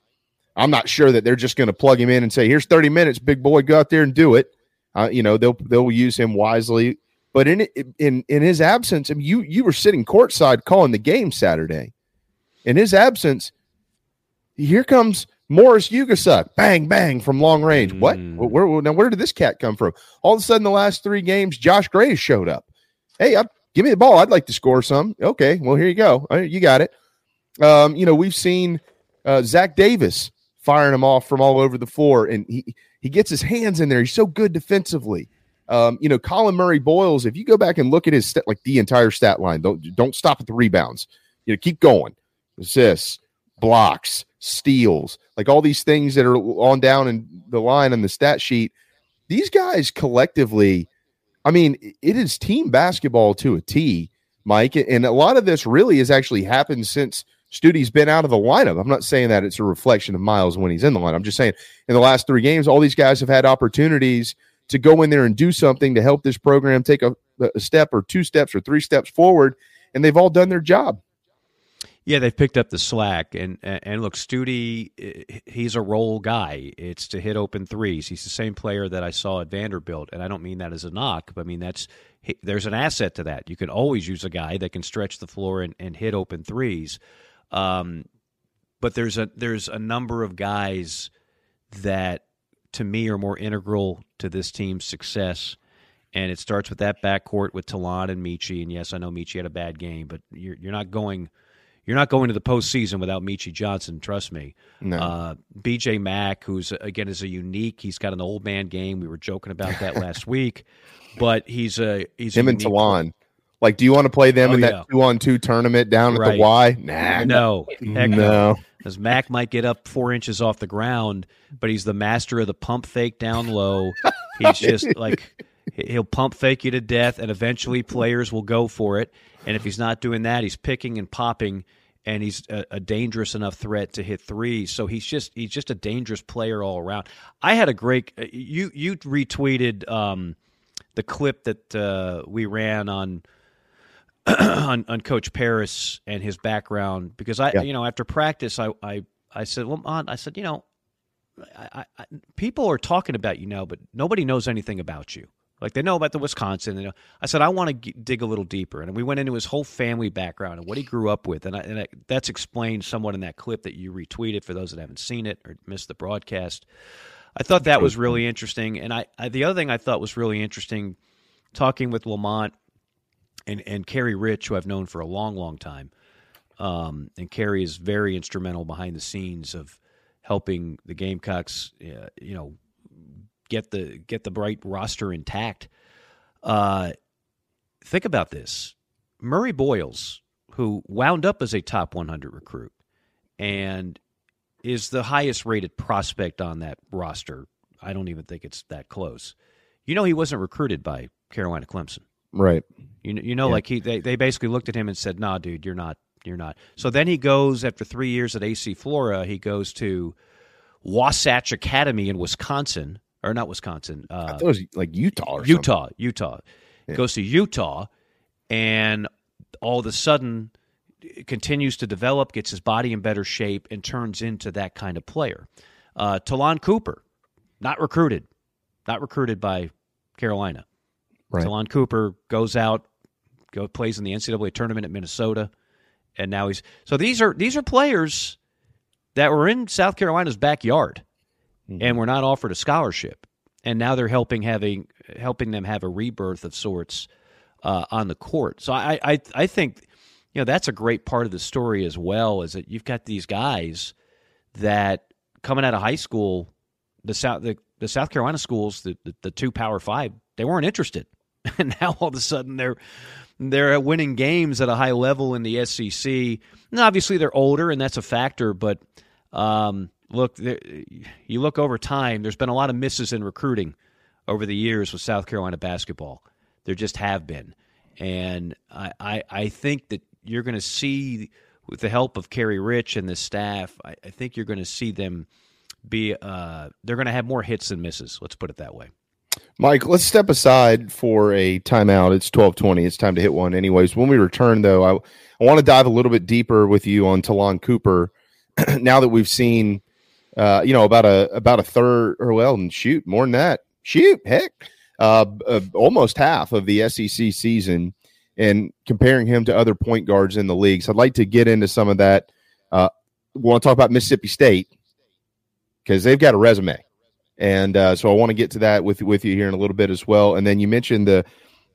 Speaker 5: I'm not sure that they're just going to plug him in and say, "Here's 30 minutes, big boy, go out there and do it." Uh, you know, they'll they'll use him wisely. But in in in his absence, I mean, you you were sitting courtside calling the game Saturday. In his absence, here comes Morris Ugusuk, bang, bang from long range. Mm. What? Where, where, now, where did this cat come from? All of a sudden, the last three games, Josh Gray has showed up. Hey, I, give me the ball. I'd like to score some. Okay, well, here you go. Right, you got it. Um, you know, we've seen uh, Zach Davis firing him off from all over the floor, and he he gets his hands in there. He's so good defensively. Um, you know, Collin Murray Boyles. If you go back and look at his stat, like the entire stat line, don't don't stop at the rebounds. You know, keep going. Assists, blocks, steals, like all these things that are on down in the line on the stat sheet. These guys collectively, I mean, it is team basketball to a T, Mike. And a lot of this really has actually happened since Stute's been out of the lineup. I'm not saying that it's a reflection of Myles when he's in the lineup. I'm just saying in the last three games, all these guys have had opportunities to go in there and do something to help this program take a, a step or two steps or three steps forward, and they've all done their job.
Speaker 7: Yeah, they've picked up the slack, and and look, Stute, he's a role guy. It's to hit open threes. He's the same player that I saw at Vanderbilt, and I don't mean that as a knock, but I mean that's there's an asset to that. You can always use a guy that can stretch the floor and, and hit open threes. Um, but there's a there's a number of guys that to me are more integral to this team's success. And it starts with that backcourt with Ta'Lon and Meechie. And yes, I know Meechie had a bad game, but you're you're not going you're not going to the postseason without Meechie Johnson. Trust me.
Speaker 5: No.
Speaker 7: Uh, B.J. Mack, who's again is a unique. He's got an old man game. We were joking about that last week, but he's a he's
Speaker 5: him
Speaker 7: a
Speaker 5: and Ta'Lon. Like, do you want to play them
Speaker 7: Oh,
Speaker 5: in that
Speaker 7: yeah.
Speaker 5: two on two tournament down at
Speaker 7: Right.
Speaker 5: the Y? Nah,
Speaker 7: No, heck
Speaker 5: no.
Speaker 7: no. Because Mack might get up four inches off the ground, but he's the master of the pump fake down low. He's just like he'll pump fake you to death, and eventually players will go for it. And if he's not doing that, he's picking and popping, and he's a, a dangerous enough threat to hit threes. So he's just he's just a dangerous player all around. I had a great you you retweeted um, the clip that uh, we ran on on, on Coach Paris and his background because I,
Speaker 5: Yeah.
Speaker 7: you know, after practice, I, I, I said, well, Mon, I said, you know, I, I- people are talking about you now, but nobody knows anything about you. Like they know about the Wisconsin. Know, I said I want to g- dig a little deeper, and we went into his whole family background and what he grew up with, and, I, and I, that's explained somewhat in that clip that you retweeted for those that haven't seen it or missed the broadcast. I thought that was really interesting, and I, I the other thing I thought was really interesting, talking with Lamont and and Kerry Rich, who I've known for a long, long time. Um, and Kerry is very instrumental behind the scenes of helping the Gamecocks, uh, you know, get the get the right roster intact. Uh, think about this: Murray Boyles, who wound up as a top 100 recruit, and is the highest rated prospect on that roster. I don't even think it's that close. You know, he wasn't recruited by Carolina Clemson.
Speaker 5: Right.
Speaker 7: You know, you know,
Speaker 5: Yeah.
Speaker 7: like he they, they basically looked at him and said, "Nah, dude, you're not, you're not." So then he goes after three years at AC Flora. He goes to Wasatch Academy in Wisconsin, or not Wisconsin,
Speaker 5: I
Speaker 7: uh,
Speaker 5: thought it was like Utah or
Speaker 7: Utah, Utah.
Speaker 5: Yeah.
Speaker 7: Goes to Utah, and all of a sudden continues to develop, gets his body in better shape, and turns into that kind of player. Uh, Ta'Lon Cooper, not recruited, not recruited by Carolina.
Speaker 5: Right.
Speaker 7: Ta'Lon Cooper goes out, go plays in the NCAA tournament at Minnesota, and now he's so these are these are players that were in South Carolina's backyard and were not offered a scholarship, and now they're helping having helping them have a rebirth of sorts uh, on the court. So I, I I think you know that's a great part of the story as well is that you've got these guys that coming out of high school, the South the, the South Carolina schools, the, the the two Power Five, they weren't interested, and now all of a sudden they're they're winning games at a high level in the SEC. And obviously they're older, and that's a factor. But um, look, there, you look over time. There's been a lot of misses in recruiting over the years with South Carolina basketball. There just have been, and I I, I think that you're going to see with the help of Kerry Rich and the staff. I, I think you're going to see them be. Uh, they're going to have more hits than misses. Let's put it that way.
Speaker 5: Mike, let's step aside for a timeout. It's twelve twenty. It's time to hit one. Anyways, when we return, though, I I want to dive a little bit deeper with you on Ta'Lon Cooper. now that we've seen, uh, you know, about a about a third, or well, and shoot, more than that, shoot, heck, uh, uh, almost half of the SEC season, and comparing him to other point guards in the league. So I'd like to get into some of that. Uh, we want to talk about Mississippi State because they've got a resume and uh, so I want to get to that with with you here in a little bit as well. And then you mentioned the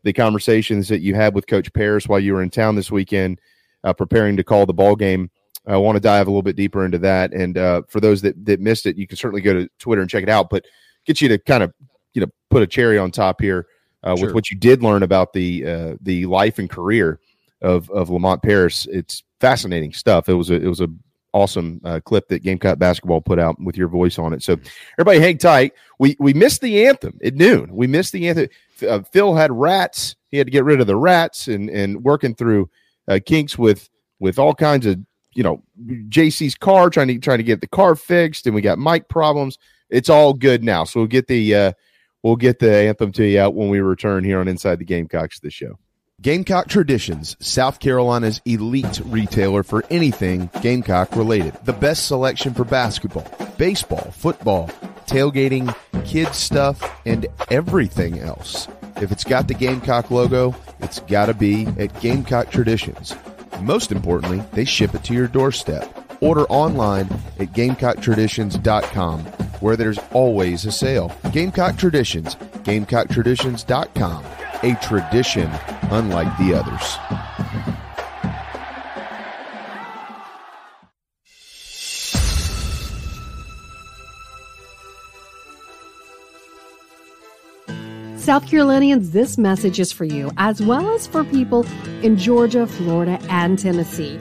Speaker 5: the conversations that you had with Coach Paris while you were in town this weekend, uh, preparing to call the ball game. I want to dive a little bit deeper into that. And uh, for those that that missed it, you can certainly go to Twitter and check it out. But get you to kind of you know put a cherry on top here uh,
Speaker 7: Sure.
Speaker 5: with what you did learn about the uh, the life and career of of Lamont Paris. It's fascinating stuff. It was a it was a awesome uh, clip that Gamecock basketball put out with your voice on it. So everybody, hang tight. We we missed the anthem at noon. We missed the anthem. Uh, Phil had rats. He had to get rid of the rats and and working through uh, kinks with with all kinds of you know JC's car trying to trying to get the car fixed, and we got mic problems. It's all good now. So we'll get the uh, we'll get the anthem to you out when we return here on Inside the Gamecocks the show.
Speaker 16: Gamecock Traditions, South Carolina's elite retailer for anything Gamecock related. The best selection for basketball, baseball, football, tailgating, kids stuff, and everything else. If it's got the Gamecock logo, it's got to be at Gamecock Traditions. Most importantly, they ship it to your doorstep. Order online at GamecockTraditions.com, where there's always a sale. Gamecock Traditions, GamecockTraditions.com, a tradition unlike the others.
Speaker 17: South Carolinians, this message is for you, as well as for people in Georgia, Florida, and Tennessee.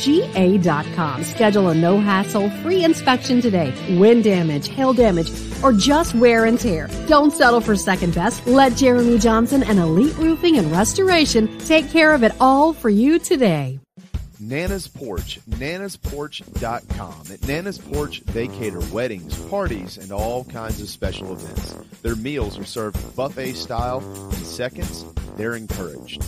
Speaker 17: ga.com. Schedule a no hassle free inspection today. Wind damage, hail damage, or just wear and tear. Don't settle for second best. Let Jeremy Johnson and Elite Roofing and Restoration take care of it all for you today.
Speaker 16: Nana's Porch, nanasporch.com. At Nana's Porch, they cater weddings, parties, and all kinds of special events. Their meals are served buffet style in seconds. They're encouraged.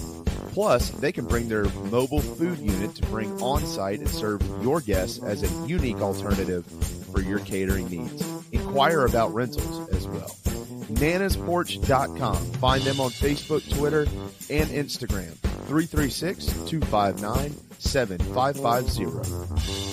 Speaker 16: Plus, they can bring their mobile food unit to bring on site and serve your guests as a unique alternative for your catering needs. Inquire about rentals as well. nanasporch.com. Find them on Facebook, Twitter, and Instagram. 336 259 7550.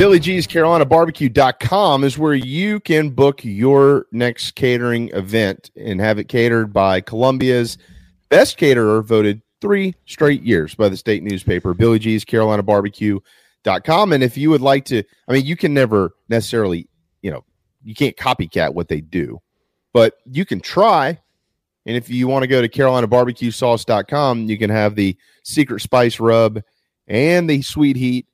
Speaker 5: Billy G's Carolina Barbecue.com is where you can book your next catering event and have it catered by Columbia's best caterer, voted three straight years by the state newspaper, Billy G's Carolina Barbecue.com. And if you would like to, I mean, you can never necessarily, you know, you can't copycat what they do, but you can try. And if you want to go to CarolinaBarbecueSauce.com, you can have the secret spice rub and the sweet heat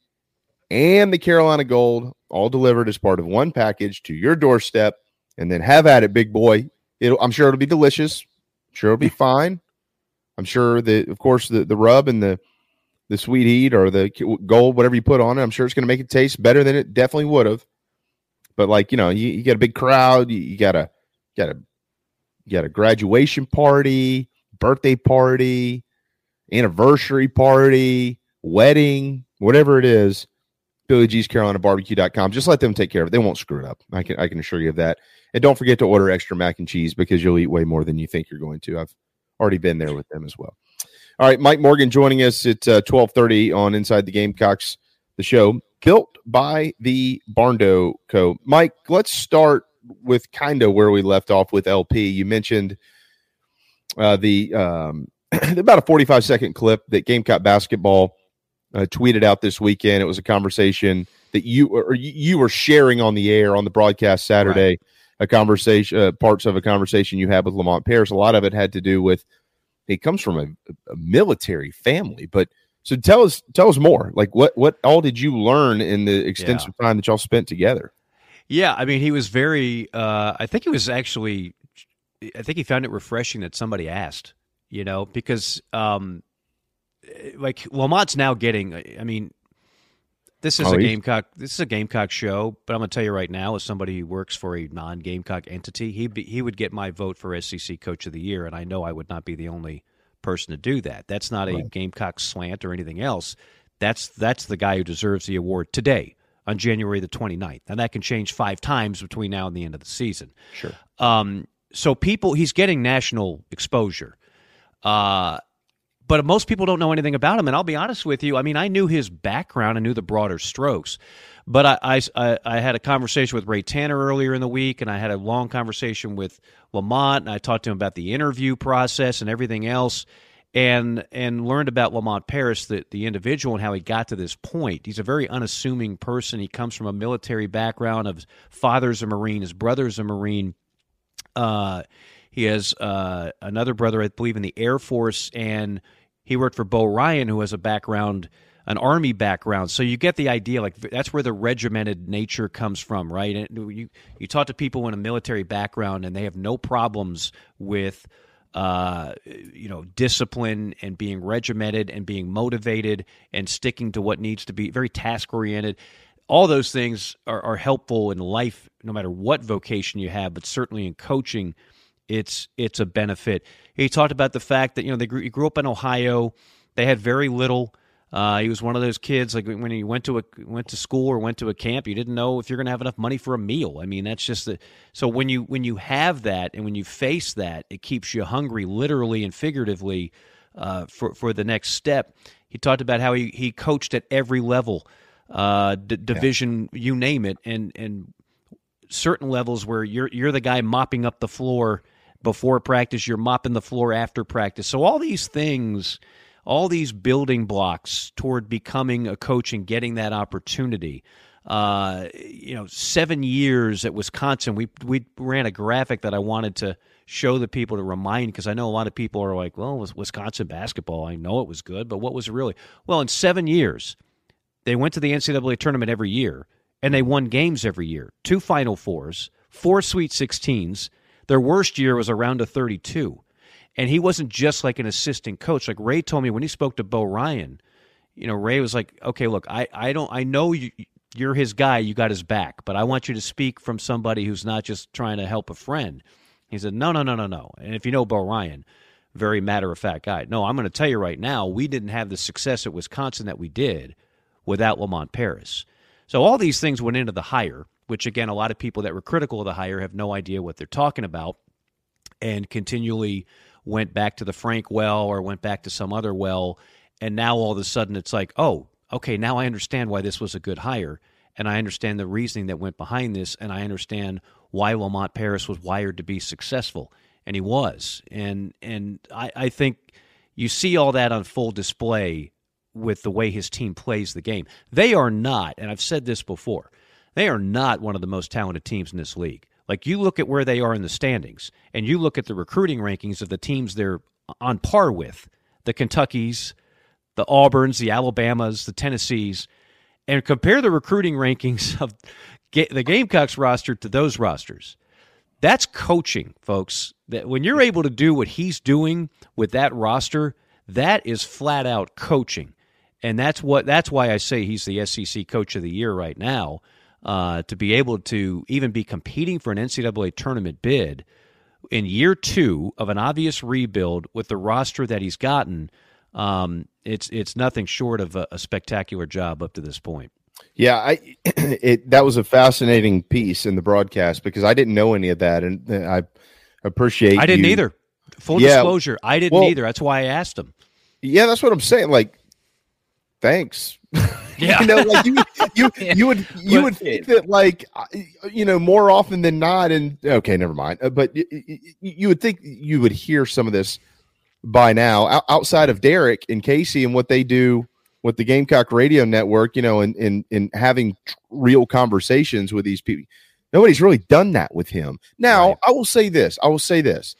Speaker 5: and the Carolina Gold all delivered as part of one package to your doorstep. And then have at it, big boy. It'll, I'm sure it'll be delicious. I'm sure it'll be fine. I'm sure that, of course, the, the rub and the the sweet heat or the gold, whatever you put on it, I'm sure it's going to make it taste better than it definitely would have. But like you know, you, you got a big crowd. You, you got a got a you got a graduation party, birthday party, anniversary party, wedding, whatever it is. Billy G's Carolina Barbecue.com. Just let them take care of it. They won't screw it up. I can I can assure you of that. And don't forget to order extra mac and cheese because you'll eat way more than you think you're going to. I've already been there with them as well. All right, Mike Morgan joining us at uh, twelve thirty on Inside the Gamecocks, the show built by the Barndo Co. Mike, let's start with kind of where we left off with LP. You mentioned uh, the um, about a forty five second clip that Gamecock basketball uh, tweeted out this weekend. It was a conversation that you or you were sharing on the air on the broadcast Saturday. Right. A conversation, uh, parts of a conversation you had with Lamont Paris. A lot of it had to do with he comes from a, a military family, but so tell us tell us more. Like what what all did you learn in the extensive yeah. time that y'all spent together?
Speaker 7: Yeah, I mean, he was very. Uh, I think he was actually. I think he found it refreshing that somebody asked. You know, because um, like Lamont's now getting. I mean, this is oh, a Gamecock. This is a Gamecock show, but I'm going to tell you right now, as somebody who works for a non-Gamecock entity, he he would get my vote for SEC Coach of the Year, and I know I would not be the only person to do that. That's not right. a Gamecock slant or anything else. That's that's the guy who deserves the award today on January the 29th, and that can change five times between now and the end of the season.
Speaker 5: Sure.
Speaker 7: Um, so people, he's getting national exposure. Uh, but most people don't know anything about him. And I'll be honest with you. I mean, I knew his background, I knew the broader strokes. But I, I, I had a conversation with Ray Tanner earlier in the week, and I had a long conversation with Lamont, and I talked to him about the interview process and everything else, and and learned about Lamont Paris, the, the individual, and how he got to this point. He's a very unassuming person. He comes from a military background. Of father's a Marine, his brother's a Marine. Uh, he has uh, another brother, I believe, in the Air Force, and he worked for Bo Ryan, who has a background, an Army background. So you get the idea. Like that's where the regimented nature comes from, right? And you you talk to people in a military background, and they have no problems with. Uh, you know, discipline and being regimented and being motivated and sticking to what needs to be very task oriented all those things are, are, helpful in life, no matter what vocation you have, but certainly in coaching, it's it's a benefit. He talked about the fact that you know they grew, he grew up in Ohio. They had very little. Uh, he was one of those kids like when he went to a went to school or went to a camp, you didn't know if you're going to have enough money for a meal. I mean, that's just the so when you when you have that and when you face that, it keeps you hungry, literally and figuratively, uh, for for the next step. He talked about how he, he coached at every level, uh, d- division, yeah. you name it, and and certain levels where you're you're the guy mopping up the floor before practice, you're mopping the floor after practice. So all these things, all these building blocks toward becoming a coach and getting that opportunity. Uh, you know, seven years at Wisconsin, we we ran a graphic that I wanted to show the people to remind because I know a lot of people are like, well, was Wisconsin basketball? I know it was good, but what was it really? Well, in seven years, they went to the NCAA tournament every year and they won games every year, two Final Fours, four Sweet 16s, their worst year was around a 32. And he wasn't just like an assistant coach. Like Ray told me when he spoke to Bo Ryan, you know, Ray was like, okay, look, I, I don't, I know you, you're his guy, you got his back, but I want you to speak from somebody who's not just trying to help a friend. He said, no, no, no, no, no. And if you know Bo Ryan, very matter of fact guy. No, I'm going to tell you right now, we didn't have the success at Wisconsin that we did without Lamont Paris. So all these things went into the hire which again, a lot of people that were critical of the hire have no idea what they're talking about and continually went back to the Frank well or went back to some other well. And now all of a sudden it's like, oh, okay, now I understand why this was a good hire. And I understand the reasoning that went behind this. And I understand why Lamont Paris was wired to be successful. And he was. And and I, I think you see all that on full display with the way his team plays the game. They are not, and I've said this before, They are not one of the most talented teams in this league. Like you look at where they are in the standings, and you look at the recruiting rankings of the teams they're on par with, the Kentuckies, the Auburns, the Alabamas, the Tennessees, and compare the recruiting rankings of the Gamecocks roster to those rosters. That's coaching, folks. That when you're able to do what he's doing with that roster, that is flat out coaching, and that's what that's why I say he's the SEC Coach of the Year right now. Uh, to be able to even be competing for an NCAA tournament bid in year two of an obvious rebuild with the roster that he's gotten, um, it's it's nothing short of a, a spectacular job up to this point.
Speaker 5: Yeah, I it that was a fascinating piece in the broadcast because I didn't know any of that, and I appreciate.
Speaker 7: I didn't
Speaker 5: you.
Speaker 7: either. Full
Speaker 5: Yeah.
Speaker 7: disclosure, I didn't
Speaker 5: Well-
Speaker 7: either. That's why I asked him.
Speaker 5: Yeah, that's what I'm saying. Like, thanks.
Speaker 7: Yeah.
Speaker 5: you know, like you, you, you would, you would think that, like, you know, more often than not, and okay, never mind. Uh, But y- y- y- you would think you would hear some of this by now, outside of Derek and Casey and what they do with the Gamecock Radio Network, you know, and and and having tr- real conversations with these people. Nobody's really done that with him. Now, I will say this. I will say this.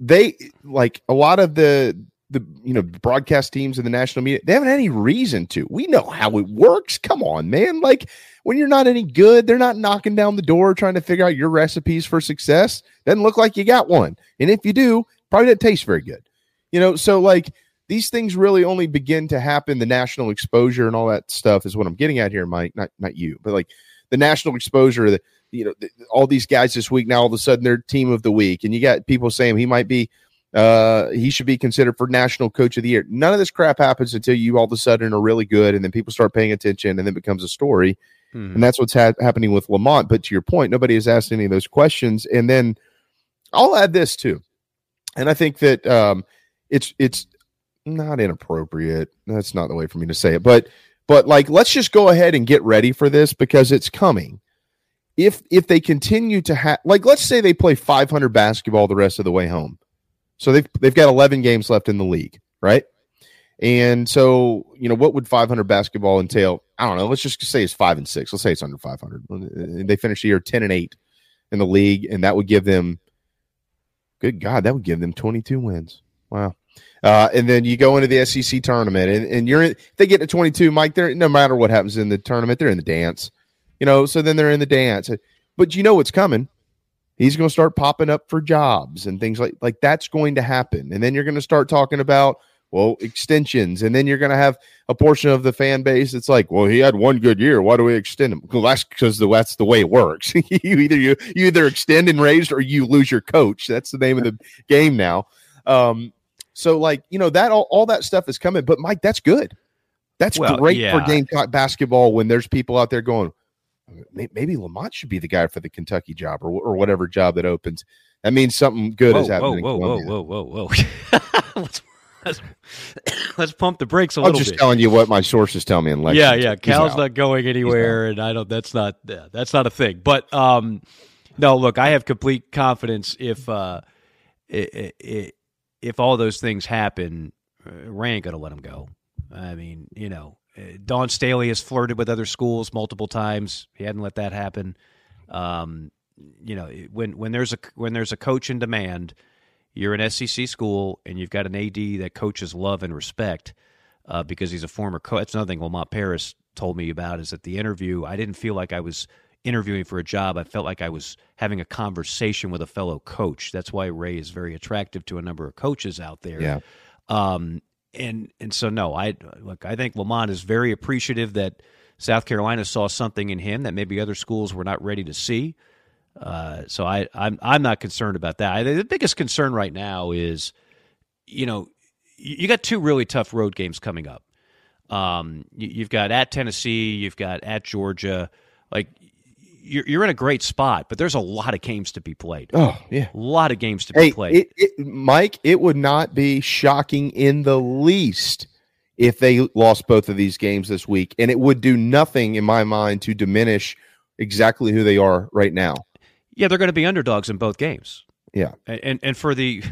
Speaker 5: They like a lot of the the you know broadcast teams and the national media. They haven't any reason to. We know how it works. Come on, man. Like when you're not any good, they're not knocking down the door trying to figure out your recipes for success. Doesn't look like you got one. And if you do, probably doesn't taste very good. You know, so like these things really only begin to happen. The national exposure and all that stuff is what I'm getting at here, Mike. Not not you, but like the national exposure. that you know the, all these guys this week now all of a sudden they're team of the week, and you got people saying he might be uh he should be considered for national coach of the year. None of this crap happens until you all of a sudden are really good, and then people start paying attention, and then it becomes a story. And that's what's ha- happening with Lamont. But to your point, nobody has asked any of those questions. And then I'll add this too, and I think that um, it's it's not inappropriate. That's not the way for me to say it, but but like let's just go ahead and get ready for this because it's coming. If if they continue to have like let's say they play 500 basketball the rest of the way home, so they've they've got 11 games left in the league, right? And so, you know, what would 500 basketball entail? I don't know. Let's just say it's five and six. Let's say it's under 500. They finish the year 10 and eight in the league, and that would give them, good God, that would give them 22 wins. Wow. Uh, and then you go into the SEC tournament, and, and you're in, they get to 22, Mike. They're no matter what happens in the tournament, they're in the dance. You know, so then they're in the dance. But you know what's coming. He's going to start popping up for jobs and things like like that's going to happen. And then you're going to start talking about well extensions, and then you're going to have a portion of the fan base that's like, well, he had one good year. Why do we extend him? Well, that's because the, that's the way it works. you either you, you either extend and raise or you lose your coach. That's the name of the game now. Um, so like you know that all, all that stuff is coming. But Mike, that's good. That's
Speaker 7: Well,
Speaker 5: great
Speaker 7: yeah.
Speaker 5: for Gamecock basketball when there's people out there going, "May- maybe Lamont should be the guy for the Kentucky job or or whatever job that opens. That means something good
Speaker 7: whoa,
Speaker 5: is happening.
Speaker 7: Whoa, whoa, whoa, whoa, whoa, whoa, let's, let's, let's pump the brakes a
Speaker 5: I'm
Speaker 7: little I'm
Speaker 5: just
Speaker 7: bit.
Speaker 5: telling you what my sources tell me in
Speaker 7: yeah,
Speaker 5: Lexington.
Speaker 7: yeah.
Speaker 5: He's
Speaker 7: Cal's not going anywhere, and I don't. That's not. Yeah, that's not a thing. But um, no. Look, I have complete confidence if uh, i i if all those things happen, uh, Ray ain't gonna let him go. I mean, you know, Dawn Staley has flirted with other schools multiple times. He hadn't let that happen. Um, you know, when when there's a when there's a coach in demand, you're an SEC school and you've got an AD that coaches love and respect uh, because he's a former coach. That's another thing Lamont Paris told me about is that the interview, I didn't feel like I was interviewing for a job. I felt like I was having a conversation with a fellow coach. That's why Ray is very attractive to a number of coaches out there.
Speaker 5: Yeah.
Speaker 7: Um, and and so no, I look. I think Lamont is very appreciative that South Carolina saw something in him that maybe other schools were not ready to see. Uh, so I, I'm I'm not concerned about that. I, the biggest concern right now is, you know, you, got two really tough road games coming up. Um, you, you've got at Tennessee, you've got at Georgia. Like you're you're in a great spot, but there's a lot of games to be played.
Speaker 5: Oh yeah,
Speaker 7: a lot of games to be played.
Speaker 5: it, it, Mike, it would not be shocking in the least if they lost both of these games this week, and it would do nothing in my mind to diminish exactly who they are right now.
Speaker 7: Yeah, they're going to be underdogs in both games.
Speaker 5: Yeah.
Speaker 7: And and, and for the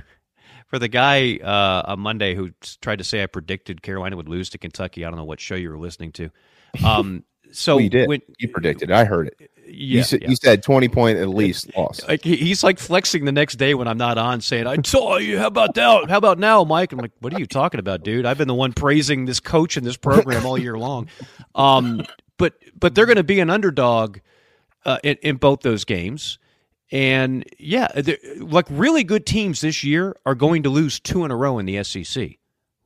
Speaker 7: for the guy uh, on Monday who tried to say I predicted Carolina would lose to Kentucky, I don't know what show you were listening to. Um, So
Speaker 5: Well, you did.
Speaker 7: when-
Speaker 5: you predicted. it. I heard it.
Speaker 7: Yeah,
Speaker 5: you said
Speaker 7: yeah.
Speaker 5: you said twenty point at least loss.
Speaker 7: Like he's like flexing the next day when I'm not on, saying, "I saw you. How about now? How about now, Mike?" I'm like, "What are you talking about, dude? I've been the one praising this coach and this program all year long." Um, but but they're going to be an underdog uh, in, in both those games, and yeah, like really good teams this year are going to lose two in a row in the SEC.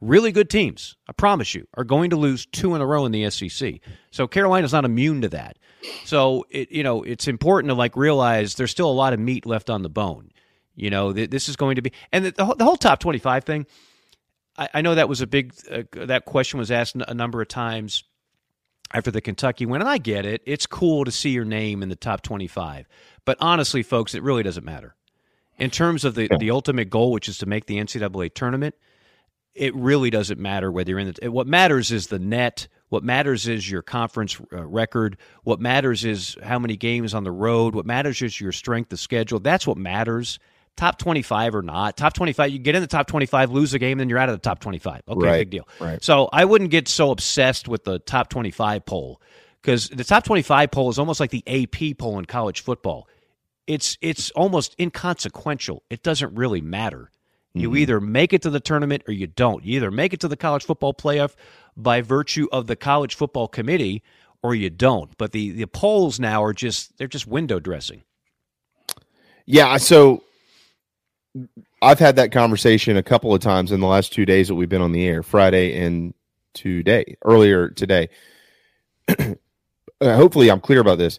Speaker 7: Really good teams, I promise you, are going to lose two in a row in the SEC. So Carolina's not immune to that. So it you know it's important to like realize there's still a lot of meat left on the bone. You know th- this is going to be and the, the, whole, the whole top 25 thing. I, I know that was a big uh, that question was asked a number of times after the Kentucky win, and I get it. It's cool to see your name in the top 25, but honestly, folks, it really doesn't matter in terms of the the ultimate goal, which is to make the NCAA tournament it really doesn't matter whether you're in the. What matters is the net. What matters is your conference uh, record. What matters is how many games on the road. What matters is your strength of schedule. That's what matters. Top 25 or not. Top 25, you get in the top 25, lose a game, then you're out of the top 25. Okay,
Speaker 5: Right,
Speaker 7: big deal.
Speaker 5: right.
Speaker 7: So I wouldn't get so obsessed with the top 25 poll because the top 25 poll is almost like the AP poll in college football. It's it's almost inconsequential. It doesn't really matter. You either make it to the tournament or you don't. You either make it to the college football playoff by virtue of the college football committee or you don't. But the, the polls now are just they're just window dressing.
Speaker 5: Yeah, so I've had that conversation a couple of times in the last two days that we've been on the air, Friday and today, earlier today. uh, hopefully, I'm clear about this.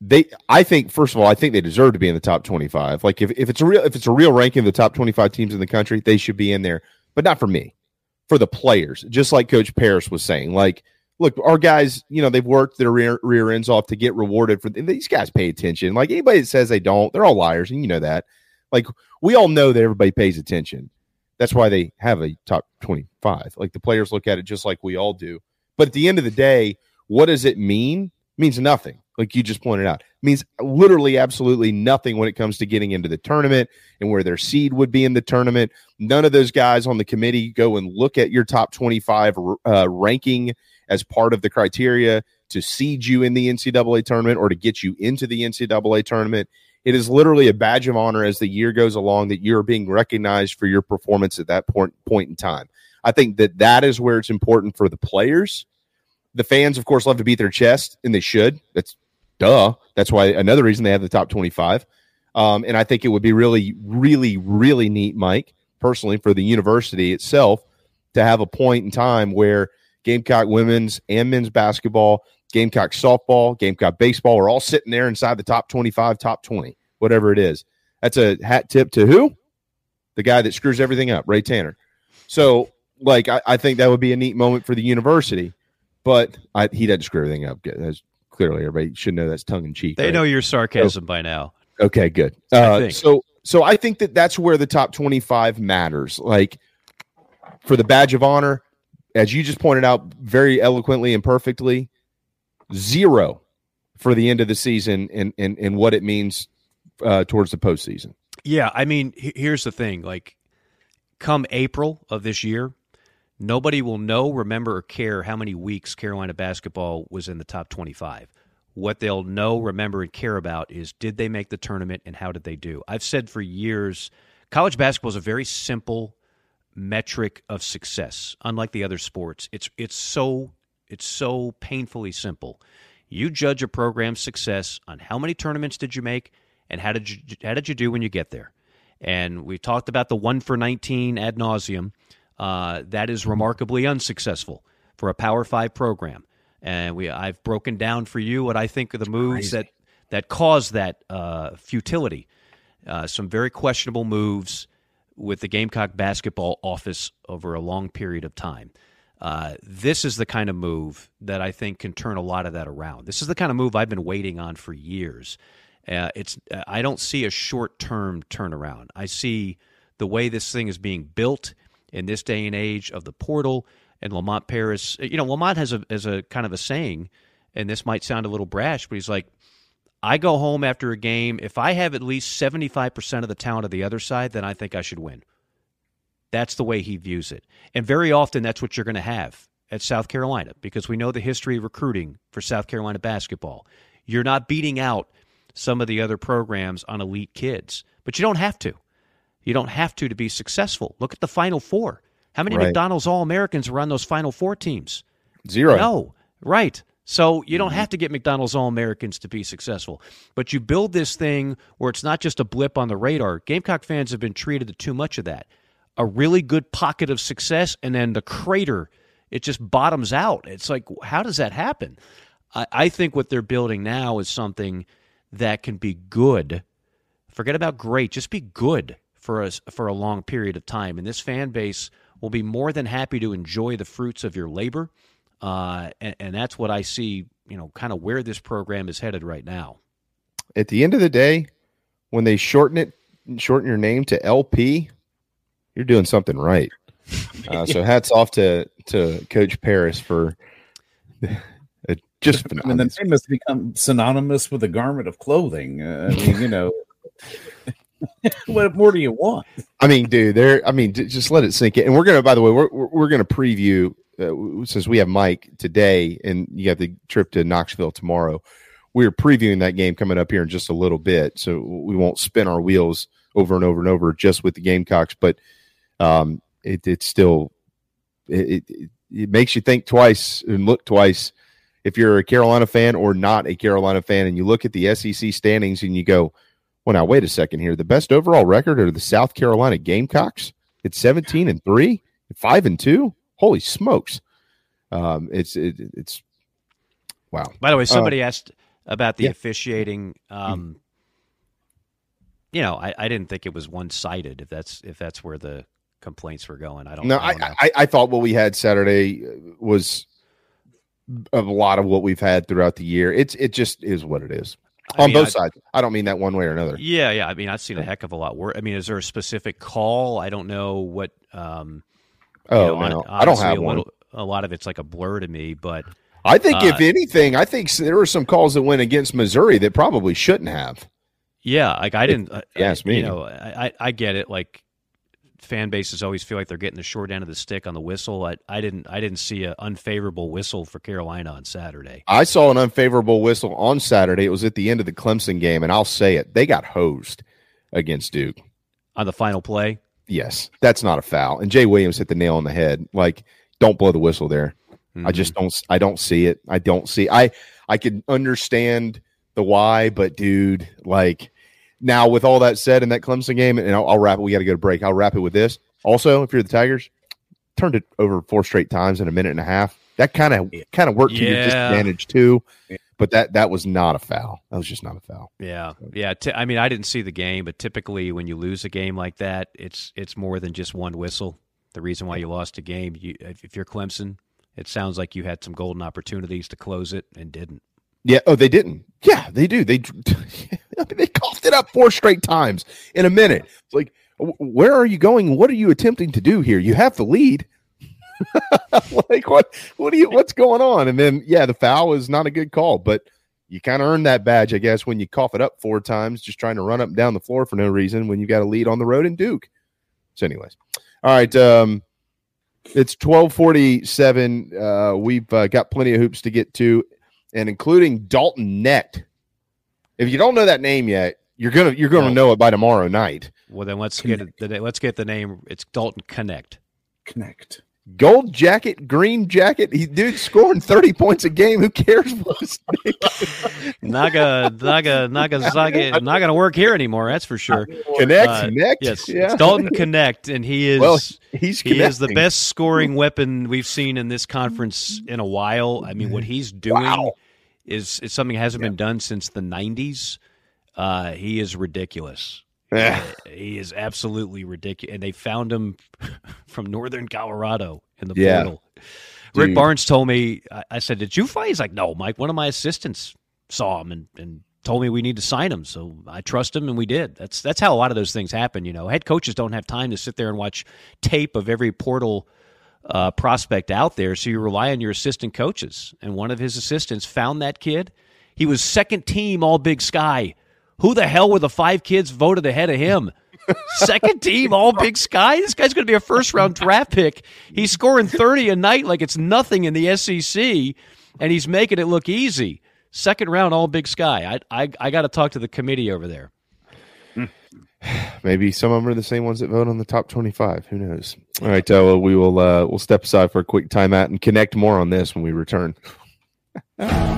Speaker 5: They, I think, first of all, I think they deserve to be in the top 25. Like, if, if it's a real, if it's a real ranking of the top 25 teams in the country, they should be in there, but not for me, for the players. Just like Coach Paris was saying, like, look, our guys, you know, they've worked their rear, rear ends off to get rewarded for these guys. Pay attention. Like anybody that says they don't, they're all liars, and you know that. Like we all know that everybody pays attention. That's why they have a top 25. Like the players look at it just like we all do. But at the end of the day, what does it mean? It means nothing. Like you just pointed out, means literally absolutely nothing when it comes to getting into the tournament and where their seed would be in the tournament. None of those guys on the committee go and look at your top 25 uh, ranking as part of the criteria to seed you in the NCAA tournament or to get you into the NCAA tournament. It is literally a badge of honor as the year goes along that you're being recognized for your performance at that point point in time. I think that that is where it's important for the players. The fans, of course, love to beat their chest, and they should. That's duh. That's why another reason they have the top 25. Um, and I think it would be really, really, really neat, Mike, personally, for the university itself to have a point in time where Gamecock women's and men's basketball, Gamecock softball, Gamecock baseball are all sitting there inside the top 25, top 20, whatever it is. That's a hat tip to who? The guy that screws everything up, Ray Tanner. So, like, I, I think that would be a neat moment for the university, but I, he doesn't screw everything up. That's clearly everybody should know that's tongue in cheek.
Speaker 7: They
Speaker 5: right?
Speaker 7: know your sarcasm by now.
Speaker 5: Okay, good. Uh, so, so I think that that's where the top twenty-five matters. Like for the badge of honor, as you just pointed out very eloquently and perfectly, zero for the end of the season and and, and what it means uh, towards the postseason.
Speaker 7: Yeah, I mean, here's the thing. Like, come April of this year, nobody will know, remember, or care how many weeks Carolina basketball was in the top 25. What they'll know, remember, and care about is did they make the tournament and how did they do? I've said for years, college basketball is a very simple metric of success. Unlike the other sports, it's it's so it's so painfully simple. You judge a program's success on how many tournaments did you make and how did you how did you do when you get there. And we talked about the one for nineteen ad nauseum. Uh, that is remarkably unsuccessful for a Power Five program. And we I've broken down for you what I think are the moves that that caused that uh, futility. Uh, some very questionable moves with the Gamecock basketball office over a long period of time. Uh, this is the kind of move that I think can turn a lot of that around. This is the kind of move I've been waiting on for years. Uh, it's uh, I don't see a short term turnaround. I see the way this thing is being built in this day and age of the portal and Lamont Paris. You know, Lamont has a has a kind of a saying, and this might sound a little brash, but he's like, I go home after a game. If I have at least 75% of the talent of the other side, then I think I should win. That's the way he views it. And very often, that's what you're going to have at South Carolina because we know the history of recruiting for South Carolina basketball. You're not beating out some of the other programs on elite kids, but you don't have to. You don't have to to be successful. Look at the Final Four. How many
Speaker 5: Right.
Speaker 7: McDonald's All Americans were on those Final Four teams?
Speaker 5: Zero.
Speaker 7: No, right. So you don't mm-hmm. have to get McDonald's All Americans to be successful, but you build this thing where it's not just a blip on the radar. Gamecock fans have been treated to too much of that. A really good pocket of success, and then the crater, it just bottoms out. It's like, how does that happen? I, I think what they're building now is something that can be good. Forget about great, just be good for us for a long period of time, and this fan base will be more than happy to enjoy the fruits of your labor. Uh, and, and that's what I see, you know, kind of where this program is headed right now.
Speaker 5: At the end of the day, when they shorten it, shorten your name to LP, you're doing something right. Uh, so hats off to to Coach Paris for just
Speaker 6: I mean, the name has become synonymous with a garment of clothing. Uh, I mean, you know, what more do you want?
Speaker 5: I mean, dude, there. I mean, just let it sink in. And we're gonna, by the way, we're we're, gonna preview uh, since we have Mike today, and you have the trip to Knoxville tomorrow. We're previewing that game coming up here in just a little bit, so we won't spin our wheels over and over and over just with the Gamecocks. But um, it, it's still it, it it makes you think twice and look twice if you're a Carolina fan or not a Carolina fan, and you look at the SEC standings and you go, well, now wait a second here. The best overall record are the South Carolina Gamecocks. It's 17 and three, five and two. Holy smokes! Um, it's it, it's wow.
Speaker 7: By the way,
Speaker 5: Uh,
Speaker 7: somebody asked about the
Speaker 5: yeah.
Speaker 7: officiating. Um, You know, I, I didn't think it was one sided. If that's if that's where the complaints were going, I don't.
Speaker 5: no,
Speaker 7: I,
Speaker 5: I. I I thought what we had Saturday was a lot of what we've had throughout the year. It's it just is what it is
Speaker 7: I
Speaker 5: on
Speaker 7: mean,
Speaker 5: both
Speaker 7: I-
Speaker 5: sides. I don't mean that one way or another.
Speaker 7: Yeah, yeah. I mean, I've seen a heck of a lot worse. I mean, is there a specific call? I don't know what. Um, you
Speaker 5: Oh,
Speaker 7: know,
Speaker 5: no. I don't have
Speaker 7: a
Speaker 5: one.
Speaker 7: little- A lot of it's like a blur to me, but
Speaker 5: I think if
Speaker 7: uh,
Speaker 5: anything, I think there were some calls that went against Missouri that probably shouldn't have.
Speaker 7: Yeah, like I didn't. uh,
Speaker 5: you ask me.
Speaker 7: You know, I I get it. Like fan bases always feel like they're getting the short end of the stick on the whistle. I, I didn't. I didn't see an unfavorable whistle for Carolina on Saturday.
Speaker 5: I saw an unfavorable whistle on Saturday. It was at the end of the Clemson game, and I'll say it. They got hosed against Duke.
Speaker 7: On the final play?
Speaker 5: Yes. That's not a foul. And Jay Williams hit the nail on the head. Like, don't blow the whistle there. I just mm-hmm. don't I don't see it. I don't see I I can understand the why, but dude, like now with all that said in that Clemson game, and I'll, I'll wrap it. We got to go to break. I'll wrap it with this. Also, if you're the Tigers, turned it over four straight times in a minute and a half. That kind of kind of worked to your
Speaker 7: Yeah.
Speaker 5: disadvantage too. But that that was not a foul. That was just not a foul.
Speaker 7: Yeah, yeah. T- I mean, I didn't see the game, but typically when you lose a game like that, it's it's more than just one whistle. The reason why you lost a game, you, if you're Clemson, it sounds like you had some golden opportunities to close it and didn't.
Speaker 5: Yeah. Oh, they didn't. Yeah, they do. They I mean, they coughed it up four straight times in a minute. It's like, where are you going? What are you attempting to do here? You have the lead. like what? What do you? What's going on? And then yeah, the foul is not a good call, but you kind of earn that badge, I guess, when you cough it up four times, just trying to run up and down the floor for no reason when you got a lead on the road in Duke. So, anyways, all right. Um, it's twelve forty seven. Uh, we've uh, got plenty of hoops to get to, and including Dalton Knecht. If you don't know that name yet, you're gonna you're gonna know it by tomorrow night.
Speaker 7: Well, then let's get it, the, let's get the name. It's Dalton Knecht.
Speaker 6: Connect.
Speaker 5: Gold jacket, green jacket. He dude scoring thirty points a game. Who cares what his is?
Speaker 7: Naga Naga Nagasaki not going to work here anymore. That's for sure.
Speaker 5: Connect, connect,
Speaker 7: Yes,
Speaker 5: yeah.
Speaker 7: Dalton Knecht, and he is
Speaker 5: Well, he's
Speaker 7: he is the best scoring weapon we've seen in this conference in a while. I mean, what he's doing is is something that hasn't been done since the '90s. Uh, he is ridiculous.
Speaker 5: Yeah.
Speaker 7: Uh, he is absolutely ridiculous, and they found him from northern Colorado in the
Speaker 5: Yeah.
Speaker 7: portal. Rick Barnes told me. I, I said, "Did you fight?" He's like, "No, Mike. One of my assistants saw him and, and told me we need to sign him. So I trust him, and we did. That's that's how a lot of those things happen. You know, head coaches don't have time to sit there and watch tape of every portal uh, prospect out there, so you rely on your assistant coaches. And one of his assistants found that kid. He was second team All Big Sky. Who the hell were the five kids voted ahead of him? Second team, all Big Sky. This guy's going to be a first round draft pick. He's scoring 30 a night like it's nothing in the SEC, and he's making it look easy. Second round, all Big Sky. I I, I got to talk to the committee over there.
Speaker 5: Maybe some of them are the same ones that vote on the top 25. Who knows? All right, uh, well, we will uh, we'll step aside for a quick timeout and connect more on this when we return.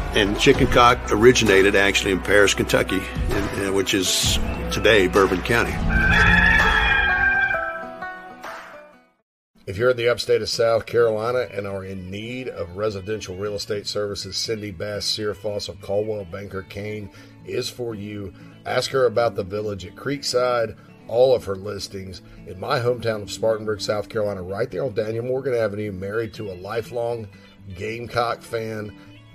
Speaker 18: And chicken cock originated actually in Paris, Kentucky, in, uh, which is today Bourbon County.
Speaker 19: If you're in the upstate of South Carolina and are in need of residential real estate services, Cindy Bass Searfoss of Coldwell Banker Kane is for you. Ask her about the village at Creekside, all of her listings in my hometown of Spartanburg, South Carolina, right there on Daniel Morgan Avenue, married to a lifelong Gamecock fan.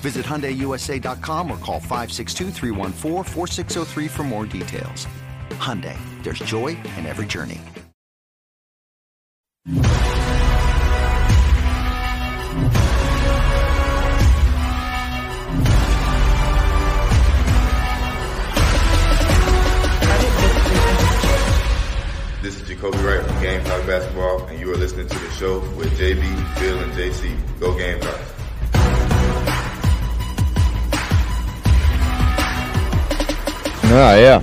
Speaker 20: Visit HyundaiUSA.com or call 562 for more details. Hyundai, there's joy in every journey.
Speaker 15: This is Jacobi Wright from Gamecock Basketball, and you are listening to the show with JB, Phil, and JC. Go Gamecocks.
Speaker 5: Ah, yeah.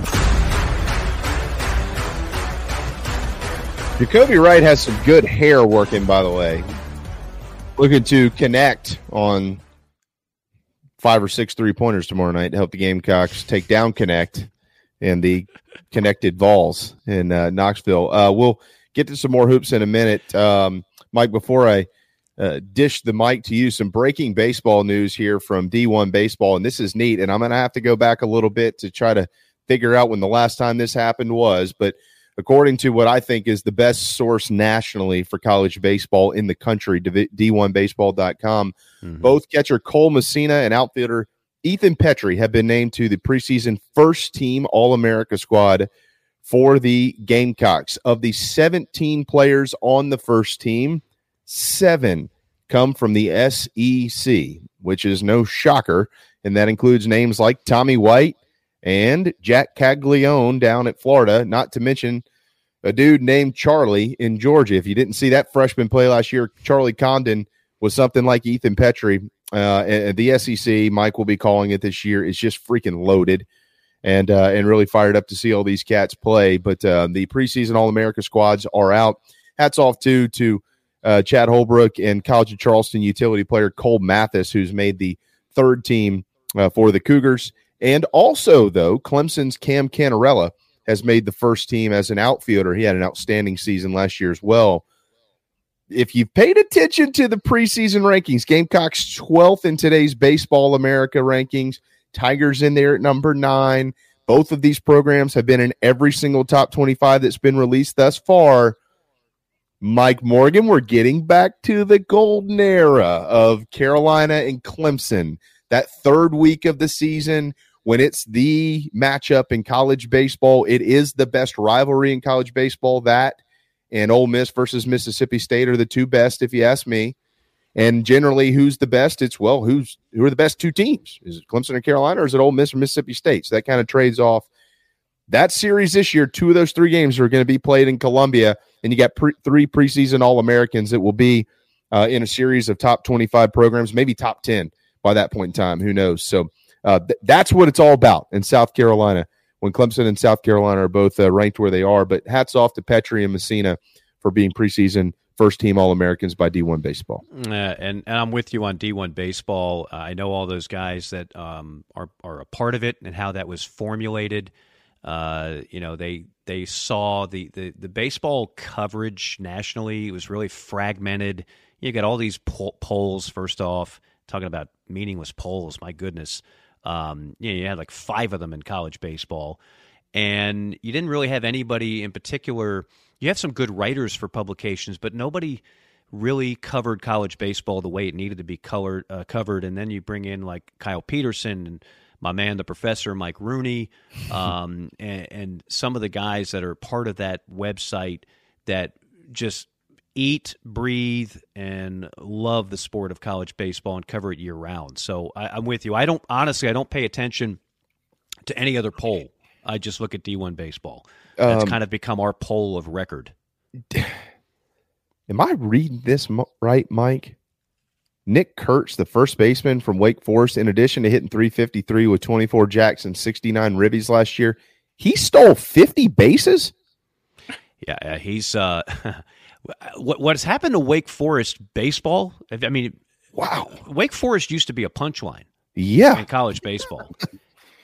Speaker 5: Jacobi Wright has some good hair working, by the way. Looking to connect on five or six three pointers tomorrow night to help the Gamecocks take down Connect and the connected Vols in uh, Knoxville. Uh, we'll get to some more hoops in a minute. Um, Mike, before I uh, dish the mic to you, some breaking baseball news here from D1 Baseball. And this is neat. And I'm going to have to go back a little bit to try to figure out when the last time this happened was. But according to what I think is the best source nationally for college baseball in the country, D1Baseball.com, mm-hmm. both catcher Cole Messina and outfielder Ethan Petry have been named to the preseason first team All America squad for the Gamecocks. Of the 17 players on the first team, seven come from the SEC, which is no shocker. And that includes names like Tommy White and Jac Caglianone down at Florida, not to mention a dude named Charlie in Georgia. If you didn't see that freshman play last year, Charlie Condon was something like Ethan Petry. Uh, and the SEC, Mike will be calling it this year, is just freaking loaded. and uh, and really fired up to see all these cats play. But uh, the preseason All America squads are out. Hats off to to uh, Chad Holbrook and College of Charleston utility player Cole Mathis, who's made the third team uh, for the Cougars. And also, though, Clemson's Cam Cannarella has made the first team as an outfielder. He had an outstanding season last year as well. If you've paid attention to the preseason rankings, Gamecocks 12th in today's Baseball America rankings, Tigers in there at number nine. Both of these programs have been in every single top 25 that's been released thus far. Mike Morgan, we're getting back to the golden era of Carolina and Clemson. That third week of the season, when it's the matchup in college baseball, it is the best rivalry in college baseball. That and Ole Miss versus Mississippi State are the two best, if you ask me. And generally, who's the best? It's well, who's who are the best two teams? Is it Clemson and Carolina, or is it Ole Miss or Mississippi State? So that kind of trades off. That series this year, two of those three games are going to be played in Columbia, and you got pre- three preseason All Americans that will be uh, in a series of top twenty-five programs, maybe top ten by that point in time. Who knows? So uh, th- that's what it's all about in South Carolina when Clemson and South Carolina are both uh, ranked where they are. But hats off to Petry and Messina for being preseason first team All Americans by D1 Baseball.
Speaker 7: Uh, and, and I'm with you on D1 Baseball. Uh, I know all those guys that um, are, are a part of it and how that was formulated. Uh, you know, they they saw the, the, the baseball coverage nationally. It was really fragmented. You got all these po- polls, first off, talking about meaningless polls. My goodness. Um, you, know, you had like five of them in college baseball, and you didn't really have anybody in particular. You have some good writers for publications, but nobody really covered college baseball the way it needed to be colored, uh, covered. And then you bring in like Kyle Peterson and my man, the professor Mike Rooney, um, and, and some of the guys that are part of that website that just eat, breathe, and love the sport of college baseball and cover it year round. So I, am with you. I don't honestly, I don't pay attention to any other poll. I just look at D1 baseball. That's
Speaker 5: Um,
Speaker 7: kind of become our poll of record.
Speaker 5: Am I reading this right, Mike? Nick Kurtz, the first baseman from Wake Forest, in addition to hitting 353 with 24 jacks and 69 ribbies last year, he stole 50 bases.
Speaker 7: Yeah, yeah, he's uh, what what has happened to Wake Forest baseball? I mean,
Speaker 5: wow,
Speaker 7: Wake Forest used to be a punchline.
Speaker 5: Yeah.
Speaker 7: in college baseball,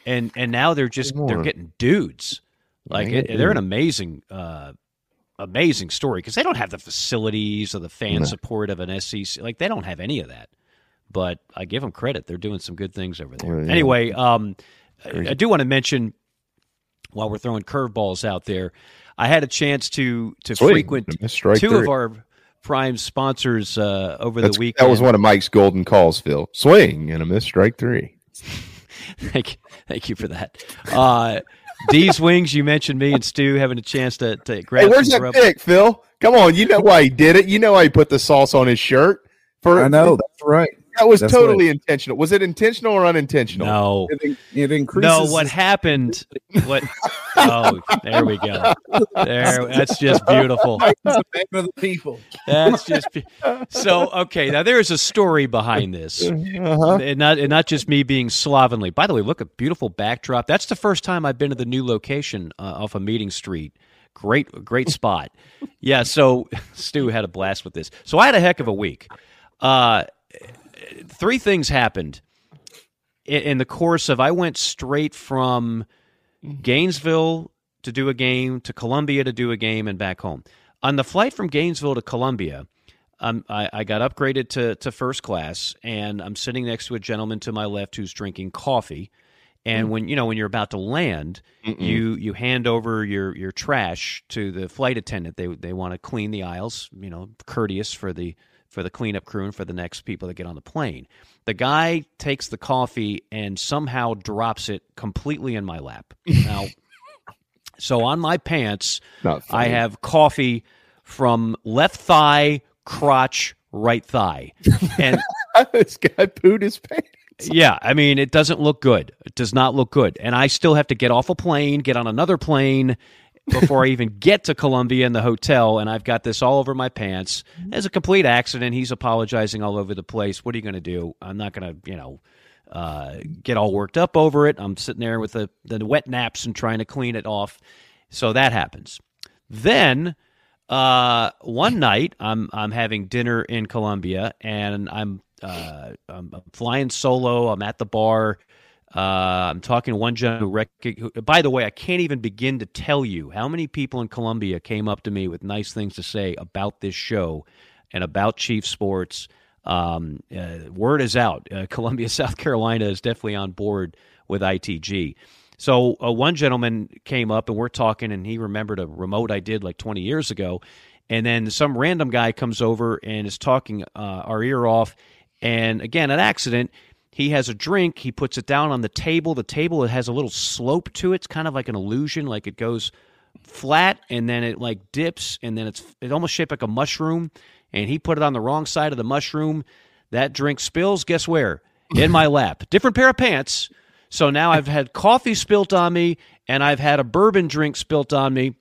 Speaker 7: and and now they're just they're getting dudes. Like it, they're an amazing, uh, amazing story because they don't have the facilities or the fan
Speaker 5: No.
Speaker 7: support of an SEC. Like they don't have any of that. But I give them credit; they're doing some good things over there.
Speaker 5: Yeah.
Speaker 7: Anyway, um, I, I do want to mention while we're throwing curveballs out there, I had a chance to to
Speaker 5: Sweet.
Speaker 7: frequent two
Speaker 5: three.
Speaker 7: of our prime sponsors uh, over
Speaker 5: That's-
Speaker 7: the weekend.
Speaker 5: that was one of Mike's golden calls, Phil. Swing and a miss, strike three.
Speaker 7: thank, thank you for that. Uh, D's Wings, you mentioned me and Stu having a chance to, to grab
Speaker 5: Hey, where's that
Speaker 7: grub.
Speaker 5: pick, Phil? Come on, you know why he did it. You know why he put the sauce on his shirt. For
Speaker 6: I know that's right.
Speaker 5: That was
Speaker 6: That's
Speaker 5: totally intentional. Was it intentional or unintentional?
Speaker 7: No.
Speaker 6: It, it increases.
Speaker 7: No, what happened? What? Oh, there we go. There, that's just beautiful.
Speaker 6: Mike is of the people.
Speaker 7: That's just be- so. Okay, now there is a story behind this,
Speaker 5: Uh-huh.
Speaker 7: and not and not just me being slovenly. By the way, look a beautiful backdrop. That's the first time I've been to the new location uh, off of Meeting Street. Great, great spot. Yeah. So Stu had a blast with this. So I had a heck of a week. Uh, three things happened in, in the course of. I went straight from Gainesville to do a game, to Columbia to do a game, and back home. On the flight from Gainesville to Columbia, um, I, I got upgraded to, to first class, and I'm sitting next to a gentleman to my left who's drinking coffee. And
Speaker 5: Mm.
Speaker 7: when you know when you're about to land,
Speaker 5: Mm-mm.
Speaker 7: you you hand over your, your trash to the flight attendant. They they want to clean the aisles, you know, courteous for the for the cleanup crew and for the next people that get on the plane. The guy takes the coffee and somehow drops it completely in my lap. Now, so on my pants, I have coffee from left thigh, crotch, right thigh, and
Speaker 5: this guy pooed his pants.
Speaker 7: yeah, I mean, it doesn't look good. It does not look good. And I still have to get off a plane, get on another plane before I even get to Columbia in the hotel. And I've got this all over my pants. It's a complete accident. He's apologizing all over the place. What are you going to do? I'm not going to, you know, uh, get all worked up over it. I'm sitting there with the, the wet naps and trying to clean it off. So that happens. Then uh, one night I'm I'm having dinner in Columbia and I'm uh, I'm flying solo. I'm at the bar. Uh, I'm talking to one gentleman who, rec- who, by the way, I can't even begin to tell you how many people in Columbia came up to me with nice things to say about this show and about Chief Sports. Um, uh, word is out. Uh, Columbia, South Carolina is definitely on board with ITG. So uh, one gentleman came up and we're talking, and he remembered a remote I did like 20 years ago. And then some random guy comes over and is talking uh, our ear off. And again, an accident. He has a drink. He puts it down on the table. The table it has a little slope to it. It's kind of like an illusion, like it goes flat and then it like dips and then it's it almost shaped like a mushroom. And he put it on the wrong side of the mushroom. That drink spills. Guess where? In my lap. Different pair of pants. So now I've had coffee spilt on me and I've had a bourbon drink spilt on me.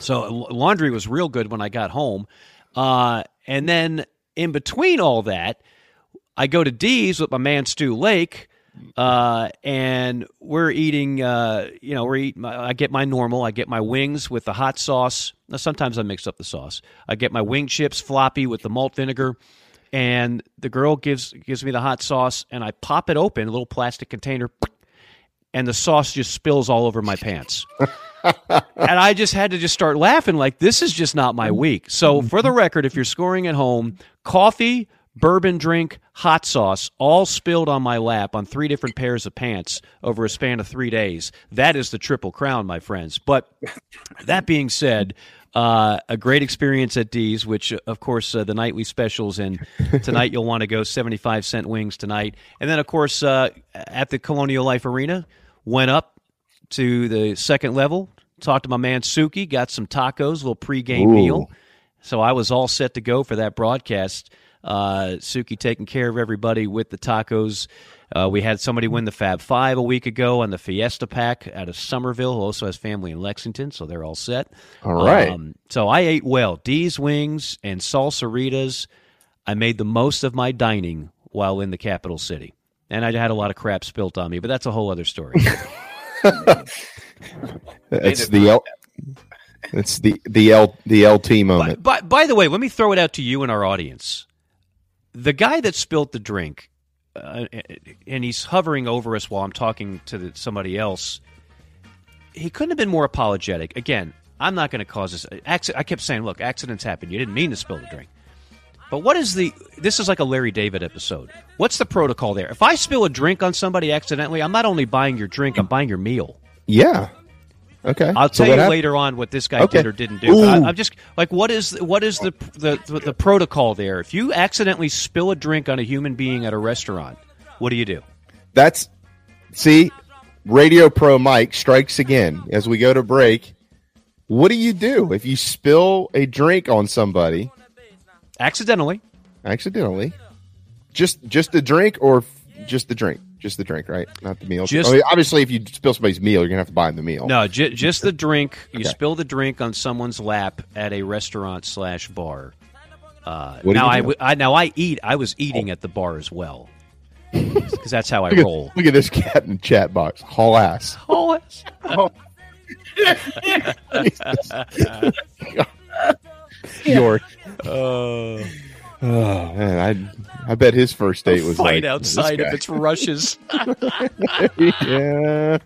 Speaker 7: So laundry was real good when I got home. Uh, and then in between all that, I go to D's with my man Stu Lake, uh, and we're eating. Uh, you know, we're eating. I get my normal. I get my wings with the hot sauce. Now, sometimes I mix up the sauce. I get my wing chips floppy with the malt vinegar, and the girl gives gives me the hot sauce, and I pop it open, a little plastic container, and the sauce just spills all over my pants. and I just had to just start laughing like this is just not my week. So for the record, if you're scoring at home, coffee, bourbon drink, hot sauce, all spilled on my lap on three different pairs of pants over a span of three days. That is the triple crown, my friends. But that being said, uh, a great experience at D's, which of course uh, the nightly specials, and tonight you'll want to go seventy-five cent wings tonight, and then of course uh, at the Colonial Life Arena, went up to the second level, talked to my man Suki, got some tacos, a little pregame
Speaker 5: Ooh.
Speaker 7: meal, so I was all set to go for that broadcast. Uh, Suki taking care of everybody with the tacos. Uh, we had somebody win the Fab Five a week ago on the Fiesta Pack out of Somerville, who also has family in Lexington, so they're all set.
Speaker 5: All right.
Speaker 7: Um, so I ate well. D's wings and Salsarita's. I made the most of my dining while in the capital city. And I had a lot of crap spilt on me, but that's a whole other story.
Speaker 5: It's the L. It's the the L the LT moment.
Speaker 7: by, by the way, let me throw it out to you and our audience. The guy that spilt the drink, uh, and he's hovering over us while I'm talking to the, somebody else. He couldn't have been more apologetic. Again, I'm not going to cause this. I kept saying, "Look, accidents happen. You didn't mean to spill the drink." But what is the? This is like a Larry David episode. What's the protocol there? If I spill a drink on somebody accidentally, I'm not only buying your drink, I'm buying your meal.
Speaker 5: Yeah. Okay.
Speaker 7: I'll
Speaker 5: So
Speaker 7: tell you
Speaker 5: happened?
Speaker 7: later on what this guy
Speaker 5: Okay.
Speaker 7: did or didn't do. I, I'm just like, what is what is the, the the the protocol there? If you accidentally spill a drink on a human being at a restaurant, what do you do?
Speaker 5: That's see, Radio Pro Mike strikes again as we go to break. What do you do if you spill a drink on somebody
Speaker 7: accidentally?
Speaker 5: Accidentally, just just the drink or just the drink, just the drink, right? Not the meal.
Speaker 7: Just-
Speaker 5: I mean, obviously, if you spill somebody's meal, you're gonna have to buy them the meal.
Speaker 7: No, j- just the drink. You
Speaker 5: Okay.
Speaker 7: spill the drink on someone's lap at a restaurant slash bar. Uh, now I, w- I now I eat. I was eating at the bar as well because that's how I
Speaker 5: Look at,
Speaker 7: roll.
Speaker 5: look at this cat in the chat box. Haul ass.
Speaker 7: Oh,
Speaker 5: York.
Speaker 7: Uh,
Speaker 5: Oh man, I I bet his first date was
Speaker 7: fight
Speaker 5: like,
Speaker 7: outside
Speaker 5: this
Speaker 7: if it's rushes.
Speaker 5: yeah.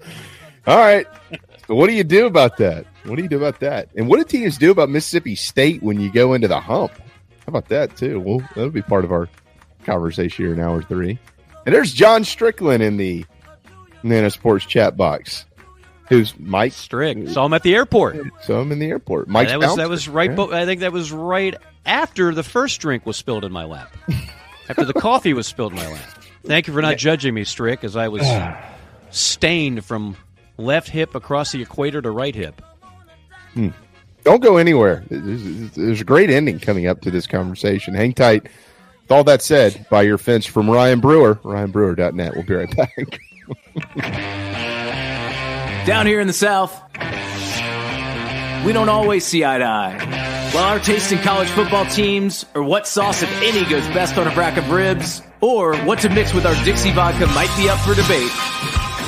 Speaker 5: All right. So what do you do about that? What do you do about that? And what do teams do about Mississippi State when you go into the hump? How about that too? Well, that'll be part of our conversation here in hour three. And there's John Strickland in the Nana Sports chat box. Who's Mike
Speaker 7: Strick? Saw him at the airport.
Speaker 5: Saw I'm in the airport. Mike.
Speaker 7: that was that was right. Bo- I think that was right after the first drink was spilled in my lap. after the coffee was spilled in my lap. Thank you for not judging me, Strick, as I was stained from left hip across the equator to right hip.
Speaker 5: Hmm. Don't go anywhere. There's, there's a great ending coming up to this conversation. Hang tight. With all that said, by your fence from Ryan Brewer, ryanbrewer.net. We'll be right back.
Speaker 21: Down here in the South, we don't always see eye to eye. While our taste in college football teams, or what sauce, if any, goes best on a rack of ribs, or what to mix with our Dixie vodka might be up for debate,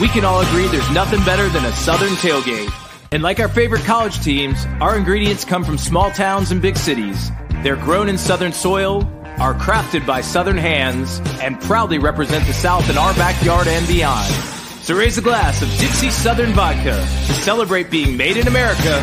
Speaker 21: we can all agree there's nothing better than a Southern tailgate. And like our favorite college teams, our ingredients come from small towns and big cities. They're grown in Southern soil, are crafted by Southern hands, and proudly represent the South in our backyard and beyond. So raise a glass of Dixie Southern Vodka to celebrate being made in America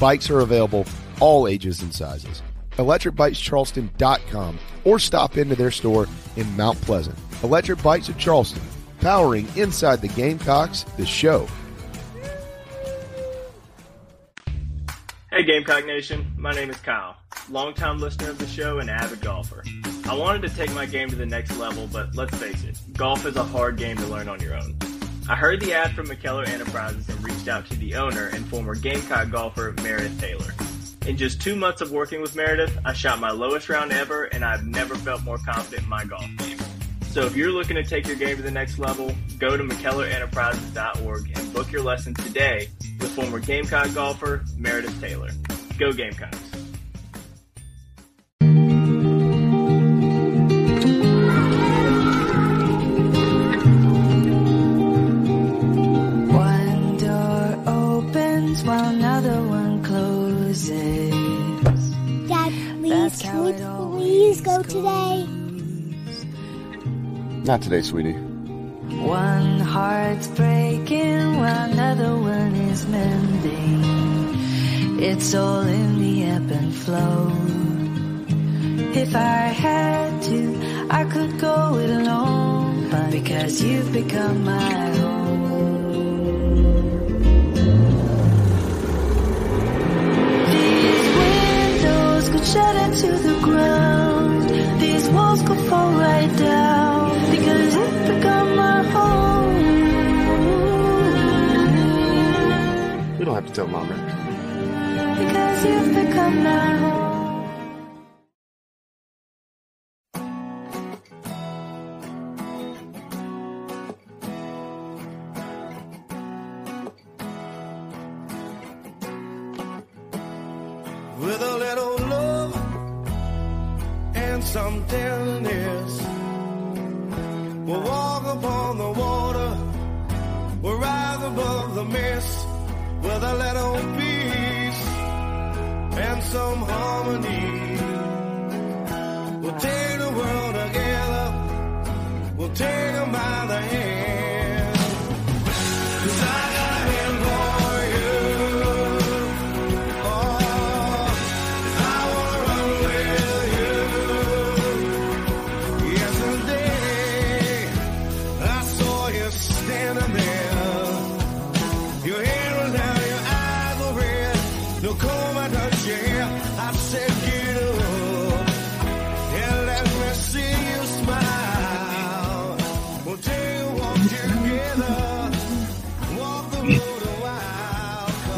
Speaker 16: Bikes are available all ages and sizes. ElectricBikesCharleston.com or stop into their store in Mount Pleasant. Electric Bikes of Charleston, powering inside the Gamecocks, the show.
Speaker 22: Hey Gamecock Nation, my name is Kyle, longtime listener of the show and avid golfer. I wanted to take my game to the next level, but let's face it, golf is a hard game to learn on your own. I heard the ad from McKellar Enterprises and reached out to the owner and former Gamecock golfer Meredith Taylor. In just two months of working with Meredith, I shot my lowest round ever and I've never felt more confident in my golf game. So if you're looking to take your game to the next level, go to McKellarEnterprises.org and book your lesson today with former Gamecock golfer Meredith Taylor. Go Gamecocks.
Speaker 23: Opens while another one closes.
Speaker 24: Dad, please, can we please go today?
Speaker 16: Not today, sweetie.
Speaker 23: One heart's breaking while another one is mending. It's all in the ebb and flow. If I had to, I could go it alone. But because you've become my home. Shatter to the ground. These walls could fall right down. Because you've become my home.
Speaker 16: We don't have to tell mom, right?
Speaker 23: Because you've become my home.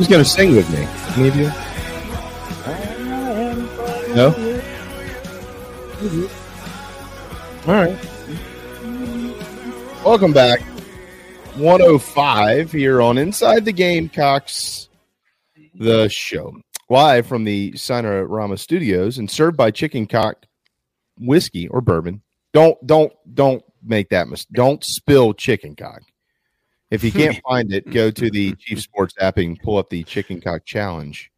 Speaker 5: Who's to sing with me? Any of you? No? All right. Welcome back. 105 here on Inside the Gamecocks, the show. Live from the Signarama Studios and served by Chicken Cock whiskey or bourbon. Don't don't don't make that mistake. Don't spill chicken cock. If you can't find it, go to the Chief Sports app and pull up the Chicken Cock Challenge.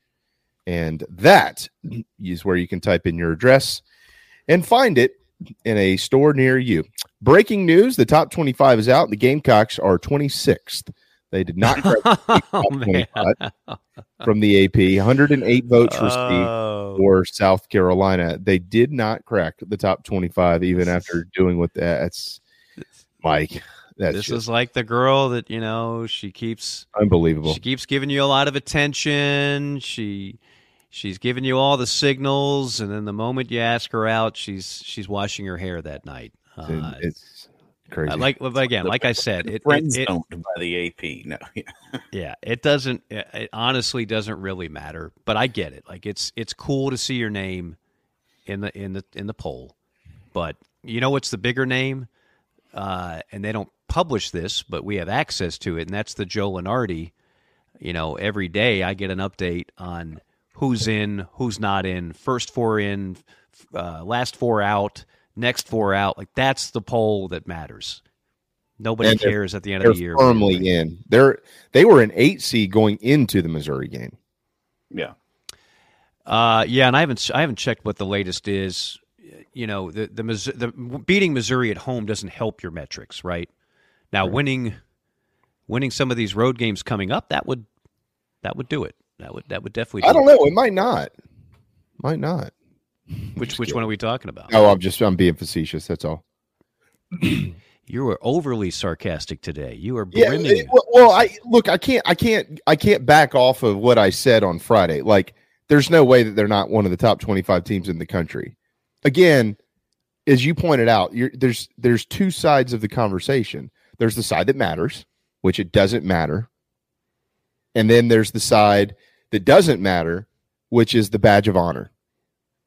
Speaker 5: And that is where you can type in your address and find it in a store near you. Breaking news the top 25 is out. The Gamecocks are 26th. They did not crack the top 25 from the AP. 108 votes for
Speaker 7: Oh.
Speaker 5: For South Carolina. They did not crack the top 25 even after doing what that's Mike. That's
Speaker 7: this
Speaker 5: just
Speaker 7: is like the girl that you know she keeps
Speaker 5: unbelievable.
Speaker 7: She keeps giving you a lot of attention. She she's giving you all the signals, and then the moment you ask her out, she's she's washing her hair that night. Uh,
Speaker 5: it's crazy.
Speaker 7: Uh, like but again, like I said, it,
Speaker 6: friend
Speaker 7: it, it-
Speaker 6: zoned by the AP. No, yeah.
Speaker 7: yeah, it doesn't. It it honestly doesn't really matter. But I get it. Like it's it's cool to see your name in the in the in the poll. But you know what's the bigger name? Uh, and they don't publish this, but we have access to it, and that's the Joe Lunardi. You know, every day I get an update on who's in, who's not in, first four in, uh, last four out, next four out. Like that's the poll that matters. Nobody
Speaker 5: And
Speaker 7: cares at the end of the year.
Speaker 5: Firmly in. They're they were an eight seed going into the Missouri game.
Speaker 6: Yeah.
Speaker 7: Uh, yeah, and I haven't I haven't checked what the latest is. You know, the the, the beating Missouri at home doesn't help your metrics, right? Now, winning winning some of these road games coming up that would that would do it. That would that would definitely. Do
Speaker 5: I don't
Speaker 7: it.
Speaker 5: know. It might not. Might not.
Speaker 7: Which which one are we talking about?
Speaker 5: Oh, I'm just I'm being facetious. That's all.
Speaker 7: You were overly sarcastic today. You are
Speaker 5: Yeah. it- well, well, I look. I can't. I can't. I can't back off of what I said on Friday. Like, there's no way that they're not one of the top 25 teams in the country. Again, as you pointed out, you're, there's there's two sides of the conversation. There's the side that matters, which it doesn't matter, and then there's the side that doesn't matter, which is the badge of honor.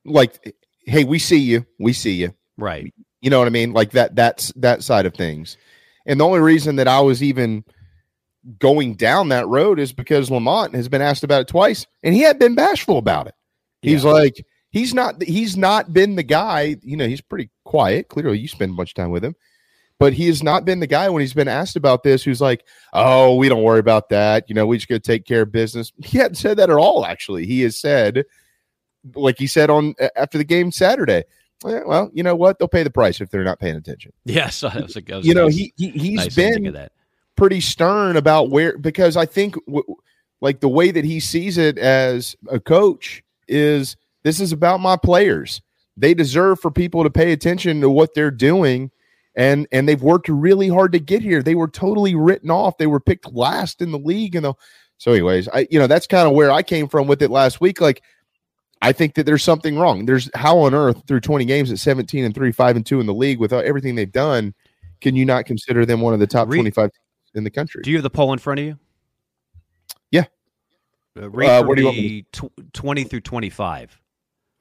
Speaker 5: Like, hey, we see you. We see you.
Speaker 7: Right.
Speaker 5: You know what I mean? Like that that's that side of things. And the only reason that I was even going down that road is because Lamont has been asked about it twice and he had been bashful about it. He's like he's not he's not been the guy, you know, he's pretty quiet. Clearly you spend much time with him. But he has not been the guy when he's been asked about this who's like, "Oh, we don't worry about that. You know, we just got to take care of business." He hadn't said that at all actually. He has said like he said on after the game Saturday, "Eh, well, you know what? They'll pay the price if they're not paying attention.
Speaker 7: Yes, was, like, I was
Speaker 5: You know, he, he he's
Speaker 7: nice
Speaker 5: been
Speaker 7: that.
Speaker 5: pretty stern about where because I think w- like the way that he sees it as a coach is this is about my players. They deserve for people to pay attention to what they're doing and and they've worked really hard to get here. They were totally written off. They were picked last in the league and so anyways, I you know that's kind of where I came from with it last week like I think that there's something wrong. There's how on earth through 20 games at 17 and 3, 5 and 2 in the league without everything they've done, can you not consider them one of the top 25 in the country?
Speaker 7: Do you have the poll in front of you?
Speaker 5: Yeah.
Speaker 7: Uh,
Speaker 5: Uh, where do you want
Speaker 7: me tw- 20 through 25.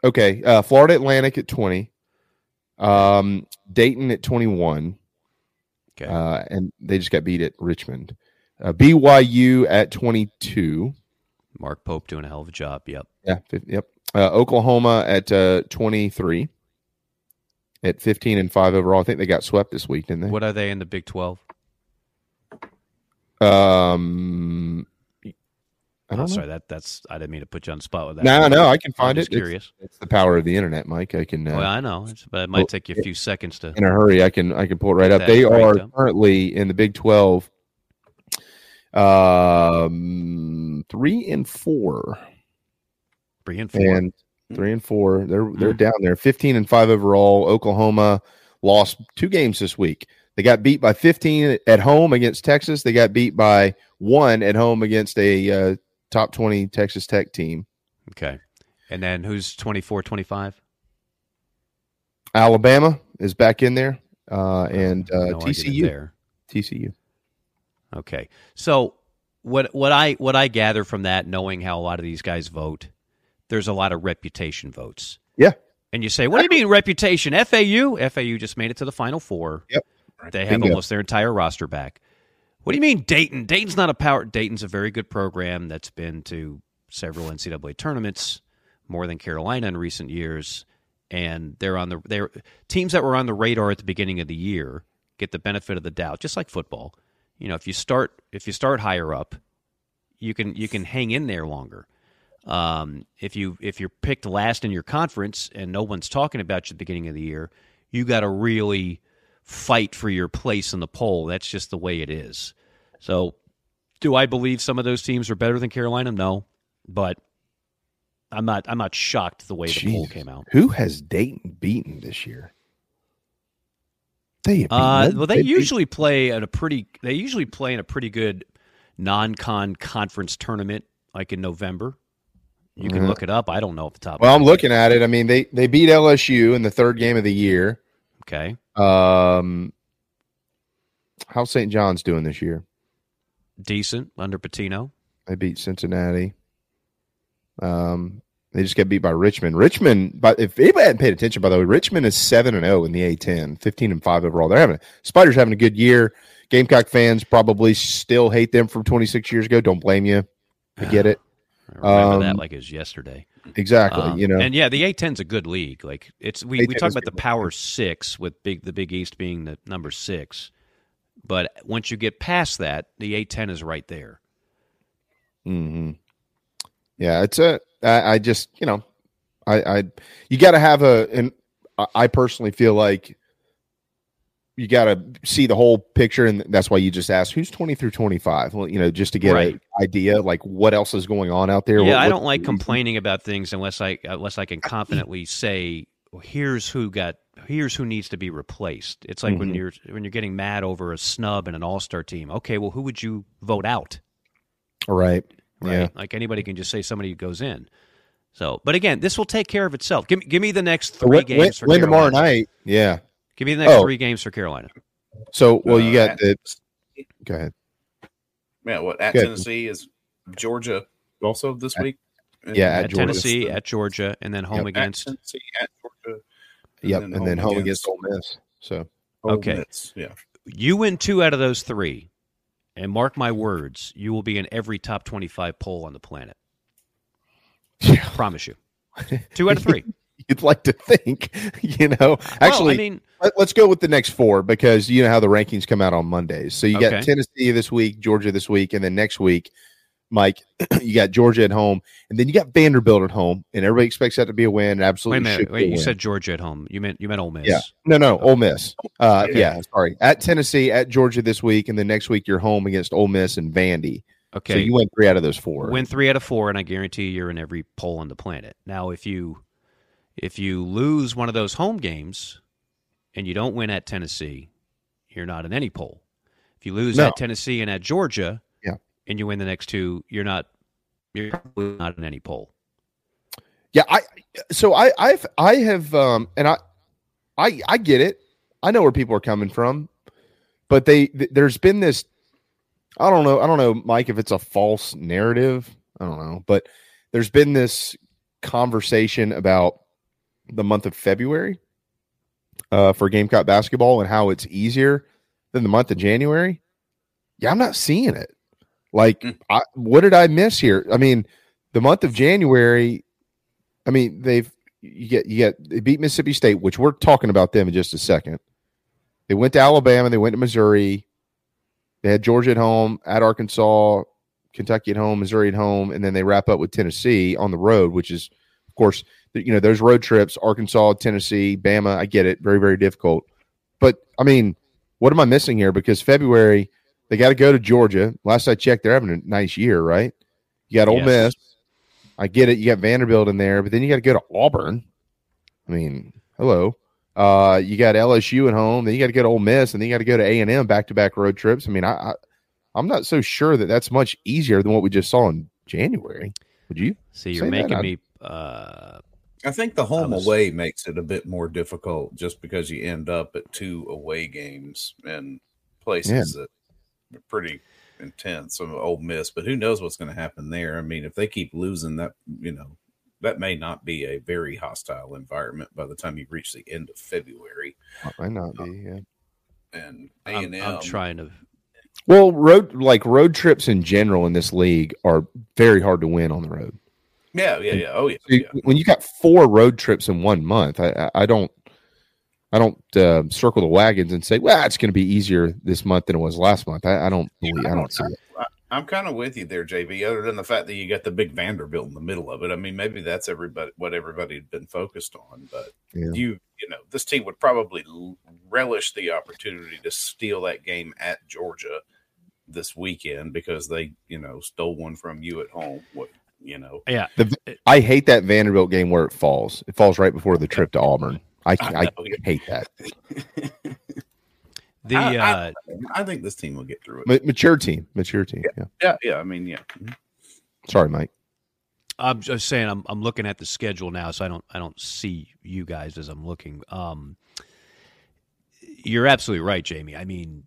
Speaker 5: Okay, uh, Florida Atlantic at 20, um, Dayton at 21,
Speaker 7: okay.
Speaker 5: uh, and they just got beat at Richmond. Uh, BYU at 22.
Speaker 7: Mark Pope doing a hell of a job. Yep.
Speaker 5: Yeah, yep. Uh, Oklahoma at uh, 23, at 15 and 5 overall. I think they got swept this week, didn't they?
Speaker 7: What are they in the Big 12?
Speaker 5: Um, I
Speaker 7: Oh,
Speaker 5: don't know.
Speaker 7: sorry, that that's I didn't mean to put you on the spot with that.
Speaker 5: No, no, I can find it. It's-
Speaker 7: Curious.
Speaker 5: It's, the power of the internet, Mike. I can. Uh,
Speaker 7: well, I know, it's, but it might
Speaker 5: well,
Speaker 7: take you a few seconds to.
Speaker 5: in a hurry. I can I can pull it right up. They are currently in the Big Twelve, um, three and four,
Speaker 7: Three and four. Hmm.
Speaker 5: and three and four. They're they're down there, fifteen and five overall. Oklahoma lost two games this week. They got beat by fifteen at home against Texas. They got beat by one at home against a uh, top twenty Texas Tech team.
Speaker 7: Okay. And then who's 24, 25?
Speaker 5: Alabama is back in there, uh, and uh,
Speaker 7: no
Speaker 5: TCU.
Speaker 7: there.
Speaker 5: TCU.
Speaker 7: Okay. So what what I what I gather from that, knowing how a lot of these guys vote, there's a lot of reputation votes.
Speaker 5: Yeah.
Speaker 7: And you say, what do you mean reputation? FAU? FAU just made it to the Final Four.
Speaker 5: Yep.
Speaker 7: They have
Speaker 5: Bingo.
Speaker 7: almost their entire roster back. What do you mean Dayton? Dayton's not a power. Dayton's a very good program that's been to several NCAA tournaments, more than Carolina in recent years, and they're on the they're teams that were on the radar at the beginning of the year get the benefit of the doubt, just like football. You know, if you start if you start higher up, you can you can hang in there longer. Um, if you if you're picked last in your conference and no one's talking about you at the beginning of the year, you got to really fight for your place in the poll. That's just the way it is. So, do I believe some of those teams are better than Carolina? No, but I'm not. I'm not shocked the way the poll came out.
Speaker 5: Who has Dayton beaten this year? They
Speaker 7: Uh, well, they
Speaker 5: beat-
Speaker 7: usually play at a pretty. They usually play in a pretty good non-con conference tournament, like in November. You can
Speaker 5: Mhm.
Speaker 7: look it up. I don't know off the top.
Speaker 5: Well, I'm looking at it. I mean, they they beat LSU in the third game of the year.
Speaker 7: Okay.
Speaker 5: Um, how's St. John's doing this year?
Speaker 7: Decent under Pitino.
Speaker 5: They beat Cincinnati. Um, they just got beat by Richmond. Richmond, but if anybody hadn't paid attention, by the way, Richmond is seven and zero in the A10, 15 and five overall. They're having Spiders having a good year. Gamecock fans probably still hate them from 26 years ago. Don't blame you. I get it.
Speaker 7: I remember
Speaker 5: Um,
Speaker 7: that like it was yesterday.
Speaker 5: Exactly.
Speaker 7: Um,
Speaker 5: you know,
Speaker 7: and yeah, the A10's a good league. Like it's we, we
Speaker 5: A10
Speaker 7: talk about the. Power Six with big the Big East being the number six, but once you get past that, the A10 is right there.
Speaker 5: hmm Yeah, it's a. I, I just you know, I, I you got to have a, and I personally feel like you got to see the whole picture, and that's why you just asked who's twenty through twenty five. Well, you know, just to get
Speaker 7: Right.
Speaker 5: an idea like what else is going on out there.
Speaker 7: Yeah,
Speaker 5: what-
Speaker 7: I don't like complaining about things unless I unless I can confidently say, well, "Here's who got. Here's who needs to be replaced." It's like when
Speaker 5: Mhm.
Speaker 7: you're when you're getting mad over a snub in an All Star team. Okay, well, who would you vote out?
Speaker 5: Right.
Speaker 7: Right?
Speaker 5: Yeah.
Speaker 7: Like anybody can just say somebody who goes in. So, but again, this will take care of itself. Give me give me the next three
Speaker 5: win-
Speaker 7: games
Speaker 5: win- win tomorrow night. Yeah.
Speaker 7: Give me the next
Speaker 5: Oh.
Speaker 7: three games for Carolina.
Speaker 5: So well, you
Speaker 6: Uh,
Speaker 5: got the. Go ahead.
Speaker 6: Yeah, what at Tennessee is Georgia also this week?
Speaker 5: Yeah, at
Speaker 7: At,
Speaker 5: Georgia.
Speaker 7: Tennessee, at Georgia, and then home
Speaker 5: Yep.
Speaker 7: against.
Speaker 6: At Tennessee, at Georgia.
Speaker 5: Yep, and then, home against Ole Miss. So
Speaker 6: Ole
Speaker 7: Okay.
Speaker 6: Miss, Yeah.
Speaker 7: You win two out of those three, and mark my words, you will be in every top twenty-five poll on the planet. I promise you. Two out of three.
Speaker 5: you'd like to think, you know. Actually,
Speaker 7: I mean-
Speaker 5: let, us go with the next four because you know how the rankings come out on Mondays. So you got Tennessee this week, Georgia this week, and then next week, Mike, you got Georgia at home, and then you got Vanderbilt at home, and everybody expects that to be a win. and
Speaker 7: Wait a
Speaker 5: Absolutely,
Speaker 7: minute. Wait, you
Speaker 5: win.
Speaker 7: said Georgia at home. You meant you meant Ole Miss.
Speaker 5: Yeah. No, no, Ole Miss. Uh,
Speaker 7: Okay.
Speaker 5: Yeah, sorry. At Tennessee, at Georgia this week, and then next week you're home against Ole Miss and Vandy.
Speaker 7: Okay, so
Speaker 5: you win three out of those four.
Speaker 7: Win three out of four, and I guarantee you're in every poll on the planet. Now, if you if you lose one of those home games and you don't win at Tennessee, you're not in any poll. If you lose
Speaker 5: No.
Speaker 7: at Tennessee and at Georgia,
Speaker 5: Yeah.
Speaker 7: and you win the next two, you're not you're probably not in any poll.
Speaker 5: Yeah, I so I I've I have um and I I I get it. I know where people are coming from, but they th- there's been this I don't know, I don't know Mike if it's a false narrative. I don't know, but there's been this conversation about the month of February uh for Gamecock basketball and how it's easier than the month of January. Yeah, I'm not seeing it. Like I, what did I miss here? I mean, the month of January I mean, they've you get you get they beat Mississippi State, which we're talking about them in just a second. They went to Alabama, they went to Missouri, they had Georgia at home, at Arkansas, Kentucky at home, Missouri at home, and then they wrap up with Tennessee on the road, which is, of course, you know those road trips, Arkansas, Tennessee, Bama. I get it, very very difficult. But I mean, what am I missing here? Because February they got to go to Georgia. Last I checked, they're having a nice year, right? You got Ole
Speaker 7: Yes.
Speaker 5: Miss. I get it. You got Vanderbilt in there, but then you got to go to Auburn. I mean, hello. Uh, you got LSU at home, then you got to go to Ole Miss, and then you got to go to A and M back to back road trips. I mean, I, I I'm not so sure that that's much easier than what we just saw in January. Would you?
Speaker 7: See, you're making
Speaker 5: I-
Speaker 7: me. Uh,
Speaker 6: I think the home
Speaker 7: was-
Speaker 6: away makes it a bit more difficult just because you end up at two away games and places that are pretty intense. Some Ole Miss, but who knows what's going to happen there? I mean, if they keep losing, that you know, that may not be a very hostile environment by the time you reach the end of February.
Speaker 5: Might not um, be. Yeah.
Speaker 6: And A
Speaker 7: I'm,
Speaker 6: and
Speaker 7: I'm
Speaker 6: M,
Speaker 7: trying to.
Speaker 5: Well, road like road trips in general in this league are very hard to win on the road.
Speaker 6: Yeah, yeah, yeah. Oh yeah,
Speaker 5: So When you got four road trips in one month, I, I, don't, I don't uh, circle the wagons and say, well, it's going to be easier this month than it was last month. I, I don't believe, I don't see it.
Speaker 6: I'm kind of with you there, JB. Other than the fact that you got the big Vanderbilt in the middle of it, I mean, maybe that's everybody what everybody had been focused on. But
Speaker 5: Yeah.
Speaker 6: you, you know, this team would probably relish the opportunity to steal that game at Georgia this weekend because they, you know, stole one from you at home. What you know,
Speaker 7: Yeah.
Speaker 5: The, I hate that Vanderbilt game where it falls. It falls right before the trip to Auburn. I,
Speaker 6: I
Speaker 5: I, hate that.
Speaker 7: The
Speaker 6: I,
Speaker 7: uh,
Speaker 6: I, I think this team will get through it.
Speaker 5: Mature team, mature team. Yeah.
Speaker 6: Yeah, yeah. I mean, yeah. Mhm.
Speaker 5: Sorry, Mike.
Speaker 7: I'm just saying I'm I'm looking at the schedule now, so I don't I don't see you guys as I'm looking. Um, you're absolutely right, Jamie. I mean,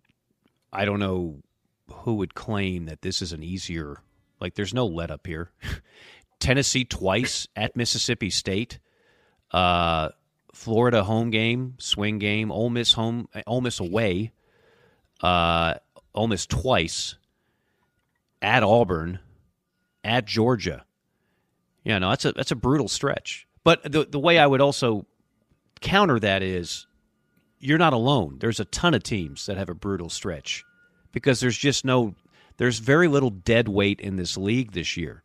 Speaker 7: I don't know who would claim that this is an easier. Like, there's no let up here. Tennessee twice at Mississippi State. Uh, Florida home game, swing game. Ole Miss home, Ole Miss away. Uh, Ole Miss twice. At Auburn, at Georgia. Yeah, no, that's a that's a brutal stretch. But the the way I would also counter that is you're not alone. There's a ton of teams that have a brutal stretch because there's just no there's very little dead weight in this league this year.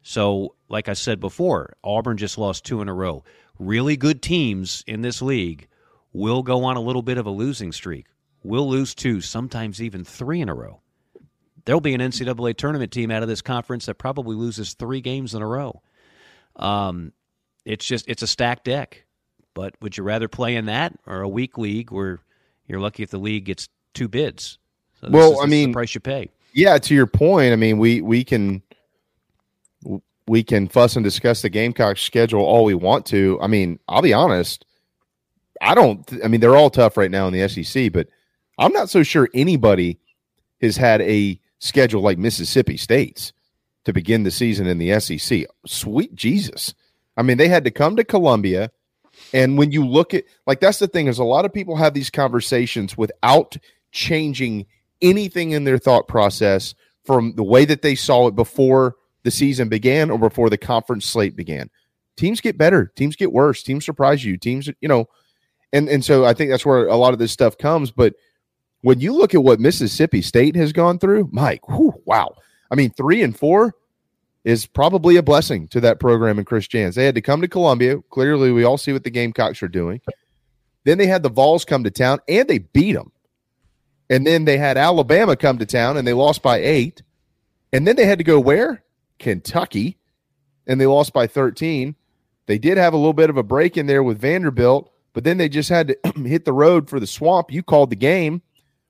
Speaker 7: So, like I said before, Auburn just lost two in a row. Really good teams in this league will go on a little bit of a losing streak. We'll lose two, sometimes even three in a row. There'll be an NCAA tournament team out of this conference that probably loses three games in a row. Um, it's just it's a stacked deck. But would you rather play in that or a weak league where you're lucky if the league gets two bids? So this
Speaker 5: well,
Speaker 7: is-
Speaker 5: I mean,
Speaker 7: the price you pay.
Speaker 5: Yeah, to your point, I mean, we we can we can fuss and discuss the Gamecock schedule all we want to. I mean, I'll be honest, I don't. I mean, they're all tough right now in the SEC, but I'm not so sure anybody has had a schedule like Mississippi State's to begin the season in the SEC. Sweet Jesus! I mean, they had to come to Columbia, and when you look at like that's the thing is a lot of people have these conversations without changing anything in their thought process from the way that they saw it before the season began or before the conference slate began. Teams get better, teams get worse, teams surprise you, teams, you know, and and so I think that's where a lot of this stuff comes. But when you look at what Mississippi State has gone through, Mike, whew, wow. I mean, three and four is probably a blessing to that program and Chris Jans. They had to come to Columbia. Clearly, we all see what the Gamecocks are doing. Then they had the Vols come to town and they beat them. And then they had Alabama come to town and they lost by eight. And then they had to go where? Kentucky. And they lost by 13. They did have a little bit of a break in there with Vanderbilt, but then they just had to hit the road for the swamp. You called the game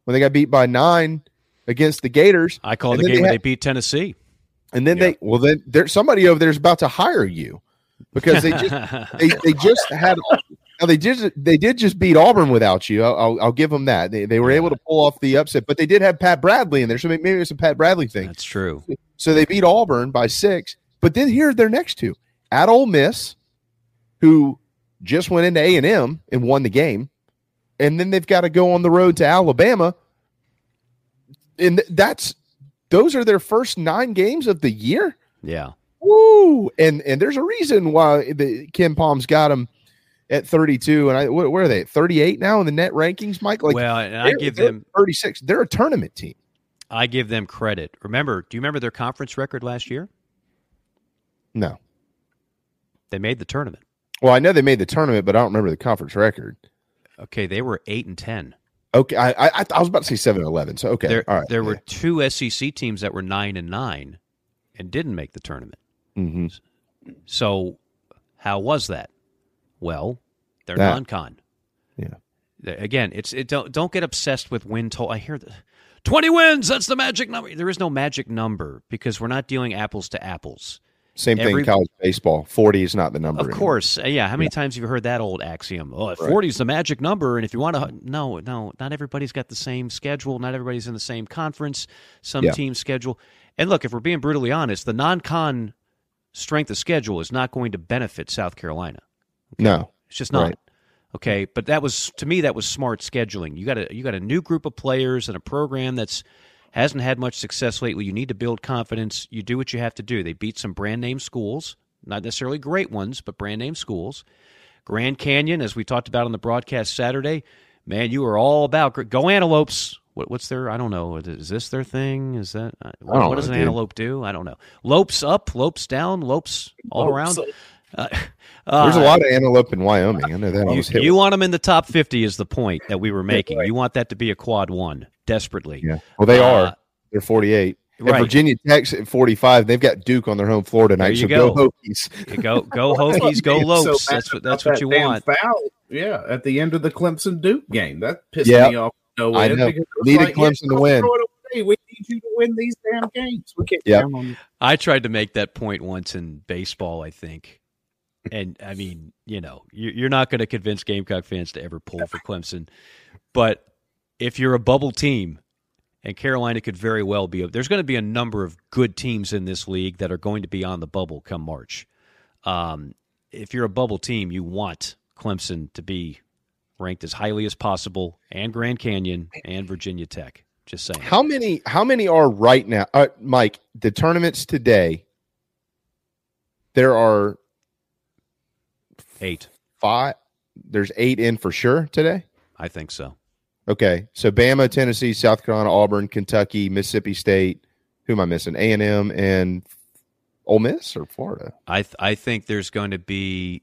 Speaker 5: when they got beat by nine against the Gators.
Speaker 7: I called the game
Speaker 5: they
Speaker 7: when
Speaker 5: had-
Speaker 7: they beat Tennessee.
Speaker 5: and then they well then there's somebody over there is about to hire you because they just they, they just had now they just they did just beat Auburn without you. I'll, I'll, I'll give them that. They, they were able to pull off the upset, but they did have Pat Bradley in there, so maybe it's a Pat Bradley thing.
Speaker 7: That's true.
Speaker 5: So they beat Auburn by six, but then here are their next two at Ole Miss, who just went into A and M and won the game, and then they've got to go on the road to Alabama, and that's those are their first nine games of the year.
Speaker 7: Yeah.
Speaker 5: Woo! And and there's a reason why the KenPom's got them at 32, and I where, where are they? 38 now in the net rankings, Mike. Like,
Speaker 7: Well, and I give them-
Speaker 5: 36. They're a tournament team.
Speaker 7: I give them credit. Remember, do you remember their conference record last year?
Speaker 5: No.
Speaker 7: They made the tournament.
Speaker 5: Well, I know they made the tournament, but I don't remember the conference record.
Speaker 7: Okay, they were eight and ten.
Speaker 5: Okay, I I, I was about to say seven and eleven. So okay,
Speaker 7: There,
Speaker 5: all right.
Speaker 7: there were two SEC teams that were nine and nine, and didn't make the tournament.
Speaker 5: hmm
Speaker 7: So, how was that? Well, they're
Speaker 5: That-
Speaker 7: non-con.
Speaker 5: Yeah.
Speaker 7: Again, it's it don't don't get obsessed with win total. I hear the twenty wins. That's the magic number. There is no magic number because we're not dealing apples to apples.
Speaker 5: Same thing.
Speaker 7: Every-
Speaker 5: in college baseball. Forty is not the number.
Speaker 7: Of
Speaker 5: anymore.
Speaker 7: course, Uh, yeah. How many times have you heard that old axiom? Oh,
Speaker 5: Right.
Speaker 7: forty is the magic number, and if you want to, no, no, not everybody's got the same schedule. Not everybody's in the same conference. Some
Speaker 5: Yeah.
Speaker 7: teams schedule. And look, if we're being brutally honest, the non-con strength of schedule is not going to benefit South Carolina.
Speaker 5: No,
Speaker 7: It's just not.
Speaker 5: Right.
Speaker 7: Okay, but that was to me that was smart scheduling. You got a you got a new group of players and a program that's hasn't had much success lately. You need to build confidence. You do what you have to do. They beat some brand name schools, not necessarily great ones, but brand name schools. Grand Canyon, as we talked about on the broadcast Saturday, man, you are all about go antelopes. What, what's their? I don't know. Is this their thing? Is that uh, what, what does
Speaker 5: know,
Speaker 7: an
Speaker 5: dude.
Speaker 7: antelope do? I don't know. Lopes up, lopes down, lopes all
Speaker 5: Lopes
Speaker 7: around. Uh,
Speaker 5: There's a lot of antelope in Wyoming. I know that.
Speaker 7: You, you want them in the top 50 is the point that we were making. You want that to be a quad one desperately.
Speaker 5: Yeah. Well, they
Speaker 7: Uh,
Speaker 5: are. They're 48. And
Speaker 7: right.
Speaker 5: Virginia Tech's at 45. They've got Duke on their home floor tonight.
Speaker 7: There you
Speaker 5: so
Speaker 7: go.
Speaker 5: go Hokies.
Speaker 7: You go go Hokies, go
Speaker 6: I'm so
Speaker 7: that's what that's what
Speaker 6: that
Speaker 7: you want.
Speaker 6: Foul, yeah, at the end of the Clemson Duke game, that pissed
Speaker 5: Yeah.
Speaker 6: me off. No
Speaker 5: I know.
Speaker 6: because
Speaker 5: Needed
Speaker 6: like,
Speaker 5: Clemson
Speaker 6: yeah,
Speaker 5: to win.
Speaker 6: throw it away. We need you to win these damn games. We can't
Speaker 5: Yeah.
Speaker 6: count on you.
Speaker 7: I tried to make that point once in baseball, I think. And I mean, you know, you- you're not going to convince Gamecock fans to ever pull for Clemson. But if you're a bubble team, and Carolina could very well be, there's going to be a number of good teams in this league that are going to be on the bubble come March. Um, if you're a bubble team, you want Clemson to be ranked as highly as possible, and Grand Canyon and Virginia Tech. Just saying.
Speaker 5: How many? How many are right now, uh, Mike? The tournaments today. There are
Speaker 7: eight,
Speaker 5: five. There's eight in for sure today.
Speaker 7: I think so.
Speaker 5: Okay, so Bama, Tennessee, South Carolina, Auburn, Kentucky, Mississippi State. Who am I missing? A and M and Ole Miss or Florida.
Speaker 7: I th- I think there's going to be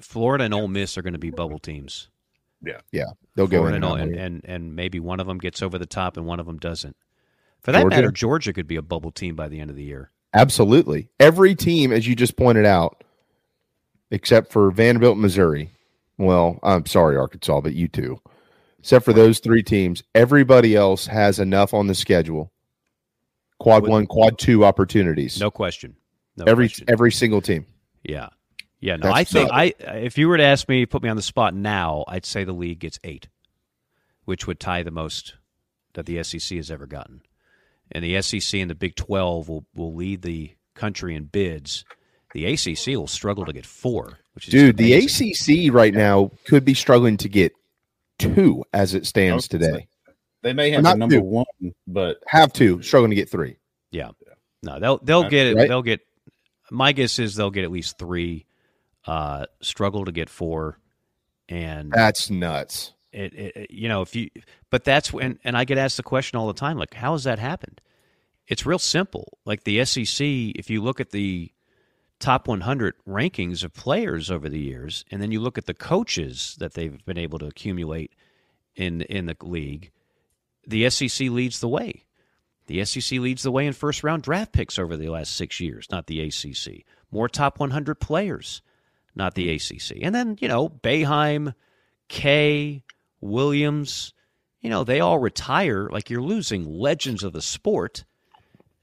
Speaker 7: Florida and Ole Miss are going to be bubble teams.
Speaker 6: Yeah,
Speaker 5: yeah, they'll go in
Speaker 7: and,
Speaker 5: and,
Speaker 7: and, and and maybe one of them gets over the top and one of them doesn't. For that
Speaker 5: Georgia?
Speaker 7: matter, Georgia could be a bubble team by the end of the year.
Speaker 5: Absolutely, every team, as you just pointed out, except for Vanderbilt, Missouri. Well, I'm sorry, Arkansas, but you too. Except for those three teams, everybody else has enough on the schedule. Quad one, quad two opportunities.
Speaker 7: No question. No
Speaker 5: every
Speaker 7: question.
Speaker 5: every single team.
Speaker 7: Yeah. Yeah, no,
Speaker 5: That's
Speaker 7: I think I if you were to ask me, put me on the spot now, I'd say the league gets eight, which would tie the most that the SEC has ever gotten. And the SEC and the Big Twelve will, will lead the country in bids. The ACC will struggle to get four, which is
Speaker 5: Dude, the. ACC right now could be struggling to get two as it stands
Speaker 6: I was
Speaker 5: today.
Speaker 6: They may have
Speaker 5: not
Speaker 6: the number
Speaker 5: two.
Speaker 6: one, but
Speaker 5: Have two, struggling to get three.
Speaker 7: Yeah. No, they'll they'll get it.
Speaker 5: Right?
Speaker 7: They'll get. My guess is they'll get at least three. Uh, struggle to get four, and
Speaker 5: That's nuts.
Speaker 7: it, it, it- you know if you but that's when and i get asked the question all the time like how has that happened it's real simple like the sec if you look at the top 100 rankings of players over the years and then you look at the coaches that they've been able to accumulate in in the league the sec leads the way the sec leads the way in first round draft picks over the last six years not the acc more top 100 players not the acc and then you know Boeheim, Kay, Williams, you know, they all retire. Like you're losing legends of the sport.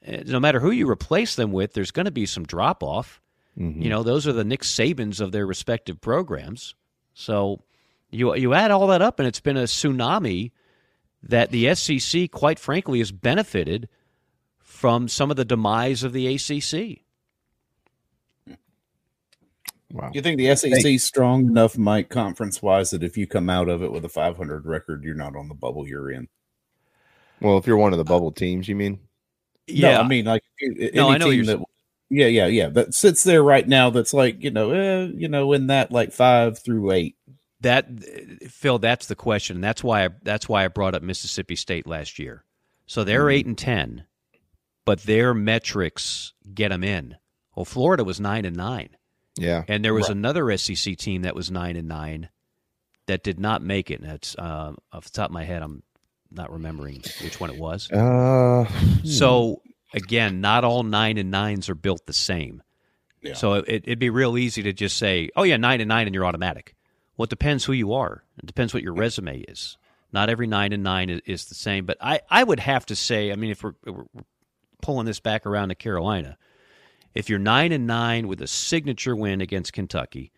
Speaker 7: Uh, No matter who you replace them with, there's going to be some drop off. Mm-hmm. You know, those are the Nick Sabans of their respective programs. So you you add all that up, and it's been a tsunami that the SEC, quite frankly, has benefited from some of the demise of the ACC.
Speaker 5: Wow.
Speaker 6: you think the SEC is strong enough, Mike, conference wise, that if you come out of it with a 500 record, you're not on the bubble you're in?
Speaker 5: Well, if you're one of the bubble teams, you mean?
Speaker 6: No, I mean like any
Speaker 7: No, I know
Speaker 6: team
Speaker 7: you're
Speaker 6: that. Yeah, yeah, yeah. That sits there right now. That's like you know, eh, you know, in that like five through eight.
Speaker 7: That Phil, that's the question. and That's why I, that's why I brought up Mississippi State last year. So they're
Speaker 6: Mm-hmm.
Speaker 7: eight and ten, but their metrics get them in. Well, Florida was nine and nine,
Speaker 5: Yeah.
Speaker 7: and there was
Speaker 5: Right.
Speaker 7: another SEC team that was nine and nine that did not make it. And that's uh, off the top of my head, I'm not remembering which one it was.
Speaker 5: Uh,
Speaker 7: So again, not all nine and nines are built the same.
Speaker 6: Yeah.
Speaker 7: So it, it'd be real easy to just say, "Oh yeah, nine and nine and you're automatic. Well, it depends who you are. It depends what your resume is. Not every nine and nine is, is the same. But I, I would have to say, I mean, if we're, we're pulling this back around to Carolina, if you're nine and nine with a signature win against Kentucky,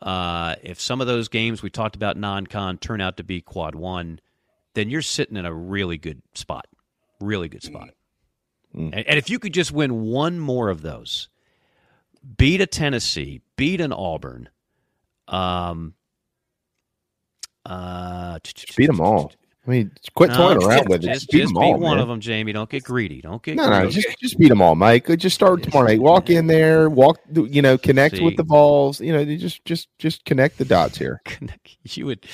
Speaker 7: uh, if some of those games we talked about non-con turn out to be quad one, then you're sitting in a really good spot. Really good spot. And, and if you could just win one more of those, beat a Tennessee, beat an Auburn, um, uh,
Speaker 5: beat them all. I mean, quit
Speaker 7: no,
Speaker 5: toying around
Speaker 7: just-
Speaker 5: with it.
Speaker 7: Just,
Speaker 5: Just beat
Speaker 7: just beat
Speaker 5: all,
Speaker 7: one
Speaker 5: man.
Speaker 7: of them, Jamie. Don't get greedy. Don't get
Speaker 5: No, no, just just beat them all, Mike. Just start tomorrow night. Walk in there, walk, you know, connect
Speaker 7: See.
Speaker 5: with the balls. You know, just just just connect the dots here.
Speaker 7: you would,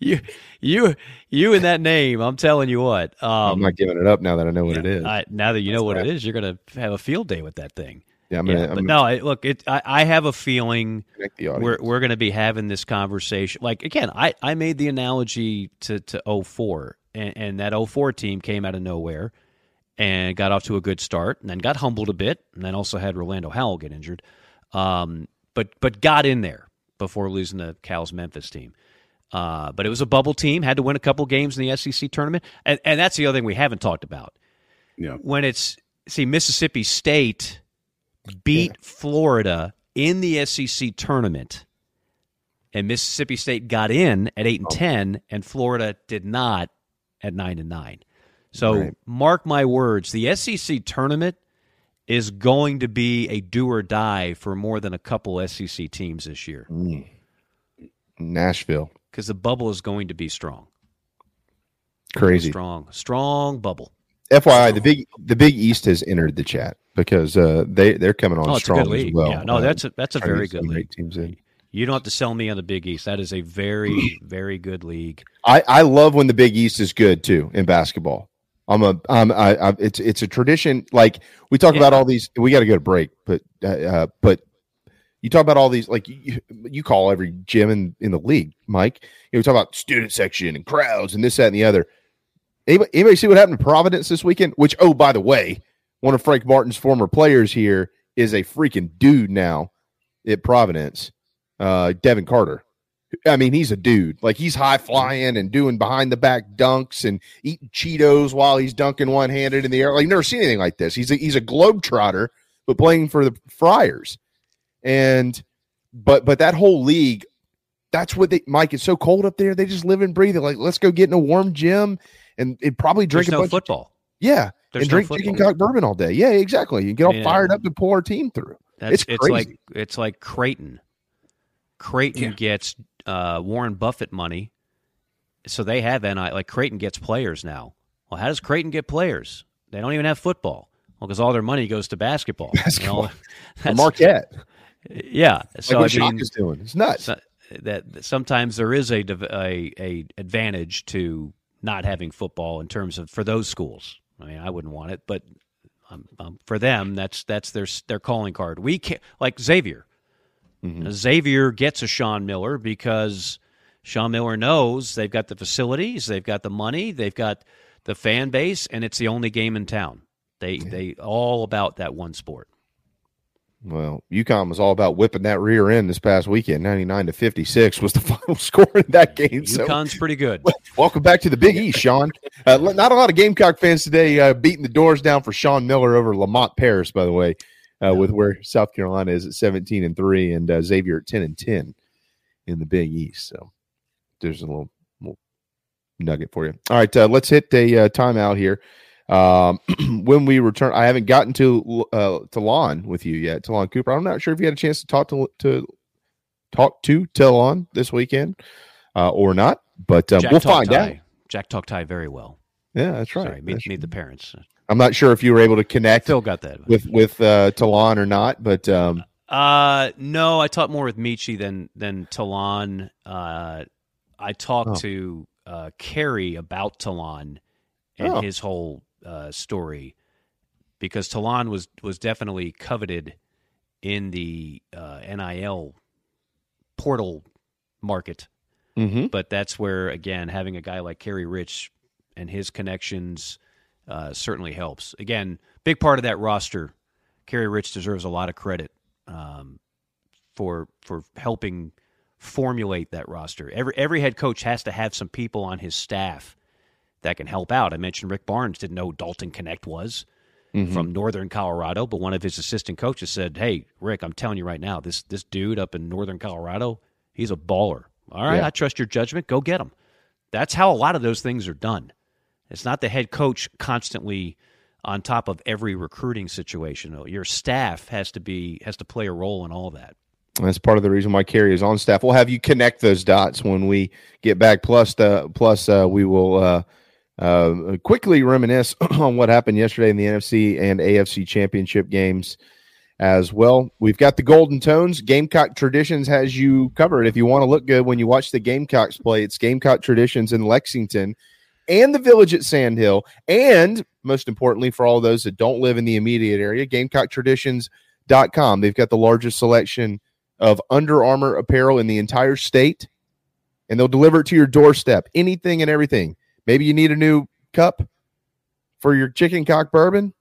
Speaker 7: you, you, you in that name. I'm telling you what. Um,
Speaker 5: I'm not giving it up now that I know what it is.
Speaker 7: I, now that you know what it is, you're going to have a field day with that thing.
Speaker 5: Yeah, I'm gonna-
Speaker 7: yeah,
Speaker 5: I'm
Speaker 7: but
Speaker 5: gonna-
Speaker 7: no, I, look, it. I, I have a feeling
Speaker 5: the
Speaker 7: we're we're going to be having this conversation. Like again, I, I made the analogy to to 04, and, and that 04 team came out of nowhere and got off to a good start, and then got humbled a bit, and then also had Rolando Howell get injured, um, but but got in there before losing to Cal's Memphis team. Uh, but it was a bubble team, had to win a couple games in the SEC tournament, and, and that's the other thing we haven't talked about.
Speaker 6: Yeah.
Speaker 7: When it's see Mississippi State beat Florida in the SEC tournament, and Mississippi State got in at eight and oh. ten, and Florida did not at nine and nine. So
Speaker 5: Right.
Speaker 7: mark my words, the SEC tournament is going to be a do or die for more than a couple SEC teams this year mm.
Speaker 5: Nashville.
Speaker 7: because the bubble is going to be strong.
Speaker 5: Crazy.
Speaker 7: strong, strong bubble.
Speaker 5: FYI, the big the Big East has entered the chat because uh, they they're coming on
Speaker 7: Oh,
Speaker 5: strong as well.
Speaker 7: Yeah, no, that's a that's a very good league.
Speaker 5: Teams in.
Speaker 7: You don't have to sell me on the Big East. That is a very, very good league.
Speaker 5: I, I love when the Big East is good too in basketball. I'm a I'm I, I it's it's a tradition. Like we talk about all these. We got to go to break, but uh, uh, but you talk about all these. Like you, you call every gym in in the league, Mike. You know, we talk about student section and crowds and this that and the other. Anybody, anybody see what happened to Providence this weekend? Which oh by the way, one of Frank Martin's former players here is a freaking dude now at Providence. Uh, Devin Carter. I mean, he's a dude. Like he's high flying and doing behind the back dunks and eating Cheetos while he's dunking one handed in the air. Like never seen anything like this. He's a he's a globe trotter, but playing for the Friars. And but but that whole league, that's what they Mike. It's so cold up there. They just live and breathe. They're like, let's go get in a warm gym and, and probably drink
Speaker 7: There's
Speaker 5: a
Speaker 7: no
Speaker 5: bunch
Speaker 7: football.
Speaker 5: yeah,
Speaker 7: There's
Speaker 5: and
Speaker 7: no
Speaker 5: drink chicken cock bourbon all day. Yeah, exactly. You get all
Speaker 7: Yeah.
Speaker 5: fired up to pull our team through.
Speaker 7: That's
Speaker 5: it's
Speaker 7: it's,
Speaker 5: crazy.
Speaker 7: like it's like Creighton. Creighton gets uh, Warren Buffett money, so they have NI. Like Creighton gets players now. Well, how does Creighton get players? They don't even have football. Well, because all their money goes to basketball.
Speaker 5: Basketball.
Speaker 7: You know, that's-
Speaker 5: Marquette.
Speaker 7: Yeah. So
Speaker 5: what
Speaker 7: I mean,
Speaker 5: is doing. It's nuts.
Speaker 7: so- that that sometimes there is a, a a advantage to not having football in terms of for those schools. I mean, I wouldn't want it, but um, um, for them, that's that's their their calling card. We can like Xavier.
Speaker 5: Mm-hmm.
Speaker 7: Xavier gets a Sean Miller because Sean Miller knows they've got the facilities, they've got the money, they've got the fan base, and it's the only game in town. They they all about that one sport.
Speaker 5: Well, UConn was all about whipping that rear end this past weekend. 99 to 56 was the final score in that game. So
Speaker 7: UConn's pretty good.
Speaker 5: welcome back to the Big East, Sean. Uh, not a lot of Gamecock fans today uh, beating the doors down for Sean Miller over Lamont Paris, by the way, uh, with where South Carolina is at 17 and 3 and uh, Xavier at 10 and 10 in the Big East. So there's a little, little nugget for you. All right, uh, let's hit a uh, timeout here. Um, when we return, I haven't gotten to uh, Ta'Lon with you yet, Ta'Lon Cooper. I'm not sure if you had a chance to talk to to talk to Ta'Lon this weekend uh, or not, but um, we'll find out.
Speaker 7: Jack talked Thai very well.
Speaker 5: Yeah, that's right.
Speaker 7: Sorry, meet,
Speaker 5: That's
Speaker 7: meet the parents.
Speaker 5: I'm not sure if you were able to connect.
Speaker 7: Phil got that
Speaker 5: with with uh, Ta'Lon or not, but um,
Speaker 7: Uh, no, I talked more with Meechie than than Ta'Lon. Uh, I talked
Speaker 5: Oh.
Speaker 7: to uh, Kerry about Ta'Lon and
Speaker 5: Oh.
Speaker 7: his whole uh, story because Ta'Lon was was definitely coveted in the uh, NIL portal market.
Speaker 5: Mhm.
Speaker 7: But that's where again having a guy like Kerry Rich and his connections uh, certainly helps. Again, big part of that roster. Kerry Rich deserves a lot of credit um, for for helping formulate that roster. Every every head coach has to have some people on his staff that can help out. I mentioned Rick Barnes didn't know who Dalton Knecht was
Speaker 5: Mhm.
Speaker 7: from Northern Colorado, but one of his assistant coaches said, "Hey, Rick, I'm telling you right now, this this dude up in Northern Colorado, he's a baller. All right,
Speaker 5: Yeah.
Speaker 7: I trust your judgment. Go get him." That's how a lot of those things are done. It's not the head coach constantly on top of every recruiting situation. Your staff has to be has to play a role in all that.
Speaker 5: That's part of the reason why Kerry is on staff. We'll have you connect those dots when we get back. Plus, the plus uh, we will uh, uh, quickly reminisce on what happened yesterday in the NFC and AFC championship games as well. We've got the Golden Tones. Gamecock Traditions has you covered. If you want to look good when you watch the Gamecocks play, it's Gamecock Traditions in Lexington and the Village at Sandhill. And most importantly, for all those that don't live in the immediate area, GamecockTraditions.com. They've got the largest selection of Under Armour apparel in the entire state, and they'll deliver it to your doorstep. Anything and everything. Maybe you need a new cup for your chicken cock bourbon.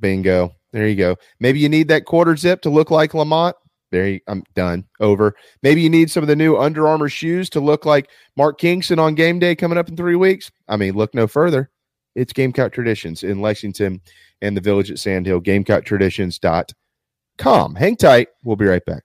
Speaker 5: Bingo. There you go. Maybe you need that quarter zip to look like Lamont. There you, I'm done. Over. Maybe you need some of the new Under Armour shoes to look like Mark Kingston on game day coming up in three weeks. I mean, look no further. It's Gamecock Traditions in Lexington and the Village at Sandhill. GamecockTraditions.com. Hang tight. We'll be right back.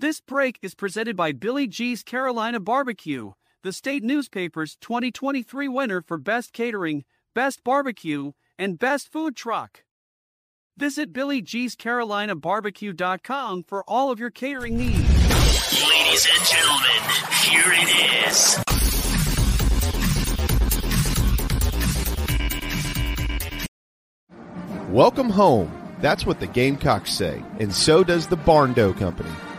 Speaker 25: This break is presented by Billy G's Carolina Barbecue, the state newspaper's 2023 winner for Best Catering, Best Barbecue, and Best Food Truck. Visit BillyG'sCarolinaBarbecue.com for all of your catering needs.
Speaker 26: Ladies and gentlemen, here it is.
Speaker 5: Welcome home. That's what the Gamecocks say, and so does the Barndo Company,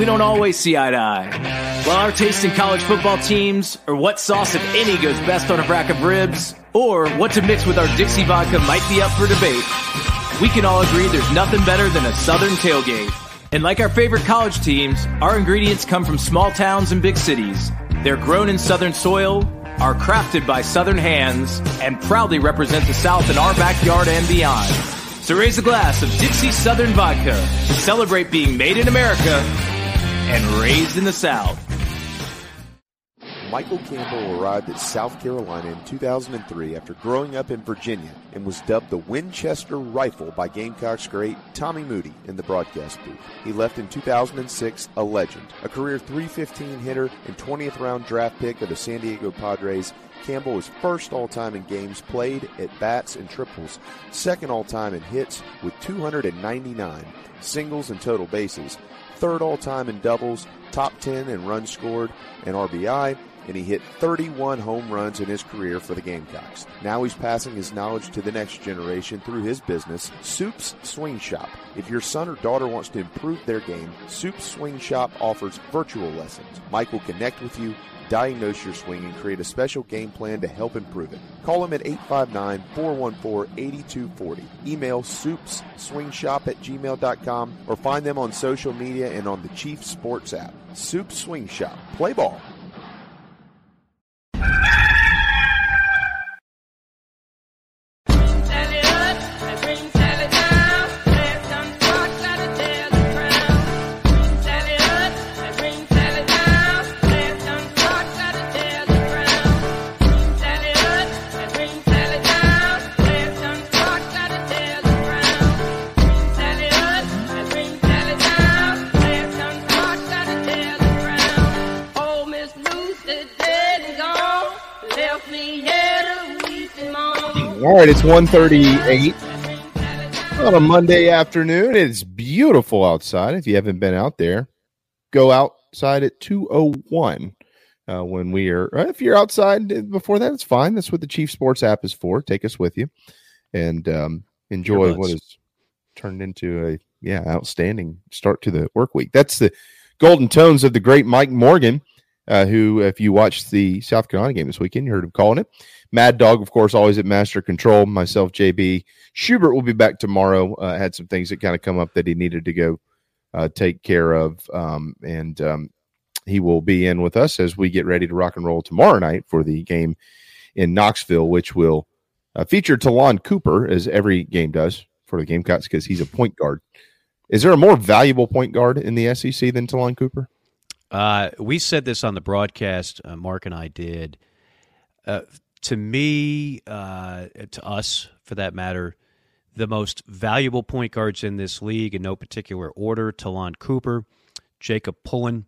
Speaker 21: we don't always see eye to eye. While our taste in college football teams, or what sauce, if any, goes best on a rack of ribs, or what to mix with our Dixie vodka might be up for debate, we can all agree there's nothing better than a Southern tailgate. And like our favorite college teams, our ingredients come from small towns and big cities. They're grown in Southern soil, are crafted by Southern hands, and proudly represent the South in our backyard and beyond. So raise a glass of Dixie Southern Vodka to celebrate being made in America and raised in the South.
Speaker 5: Michael Campbell arrived at South Carolina in 2003 after growing up in Virginia and was dubbed the Winchester Rifle by Gamecocks great Tommy Moody in the broadcast booth. He left in 2006 a legend, a career 315 hitter and 20th round draft pick of the San Diego Padres. Campbell was first all time in games played at bats and triples, second all time in hits with 299, singles and total bases, third all time in doubles, top 10 in runs scored and RBI, and he hit 31 home runs in his career for the Gamecocks. Now he's passing his knowledge to the next generation through his business, Soup's Swing Shop. If your son or daughter wants to improve their game, Soup's Swing Shop offers virtual lessons. Mike will connect with you, diagnose your swing, and create a special game plan to help improve it. Call them at 859-414-8240. Email soupsswingshop at gmail.com or find them on social media and on the Chief Sports app. Soup Swing Shop. Play ball. Right, it's 138 on a Monday afternoon. It's beautiful outside. If you haven't been out there, go outside at 201 uh, when we are. uh, If you're outside before that, it's fine. That's what the Chief Sports app is for. Take us with you and um, enjoy what has turned into a yeah outstanding start to the work week. That's the golden tones of the great Mike Morgan, uh, who, if you watched the South Carolina game this weekend, you heard him calling it. Mad Dog, of course, always at Master Control. Myself, JB Schubert will be back tomorrow. Uh, had some things that kind of come up that he needed to go uh, take care of, um, and um, he will be in with us as we get ready to rock and roll tomorrow night for the game in Knoxville, which will uh, feature Ta'Lon Cooper, as every game does for the Gamecocks, because he's a point guard. Is there a more valuable point guard in the SEC than Ta'Lon Cooper?
Speaker 7: Uh, we said this on the broadcast. Uh, Mark and I did. Uh, to me, uh, to us, for that matter, the most valuable point guards in this league, in no particular order: Ta'Lon Cooper, Jacob Pullin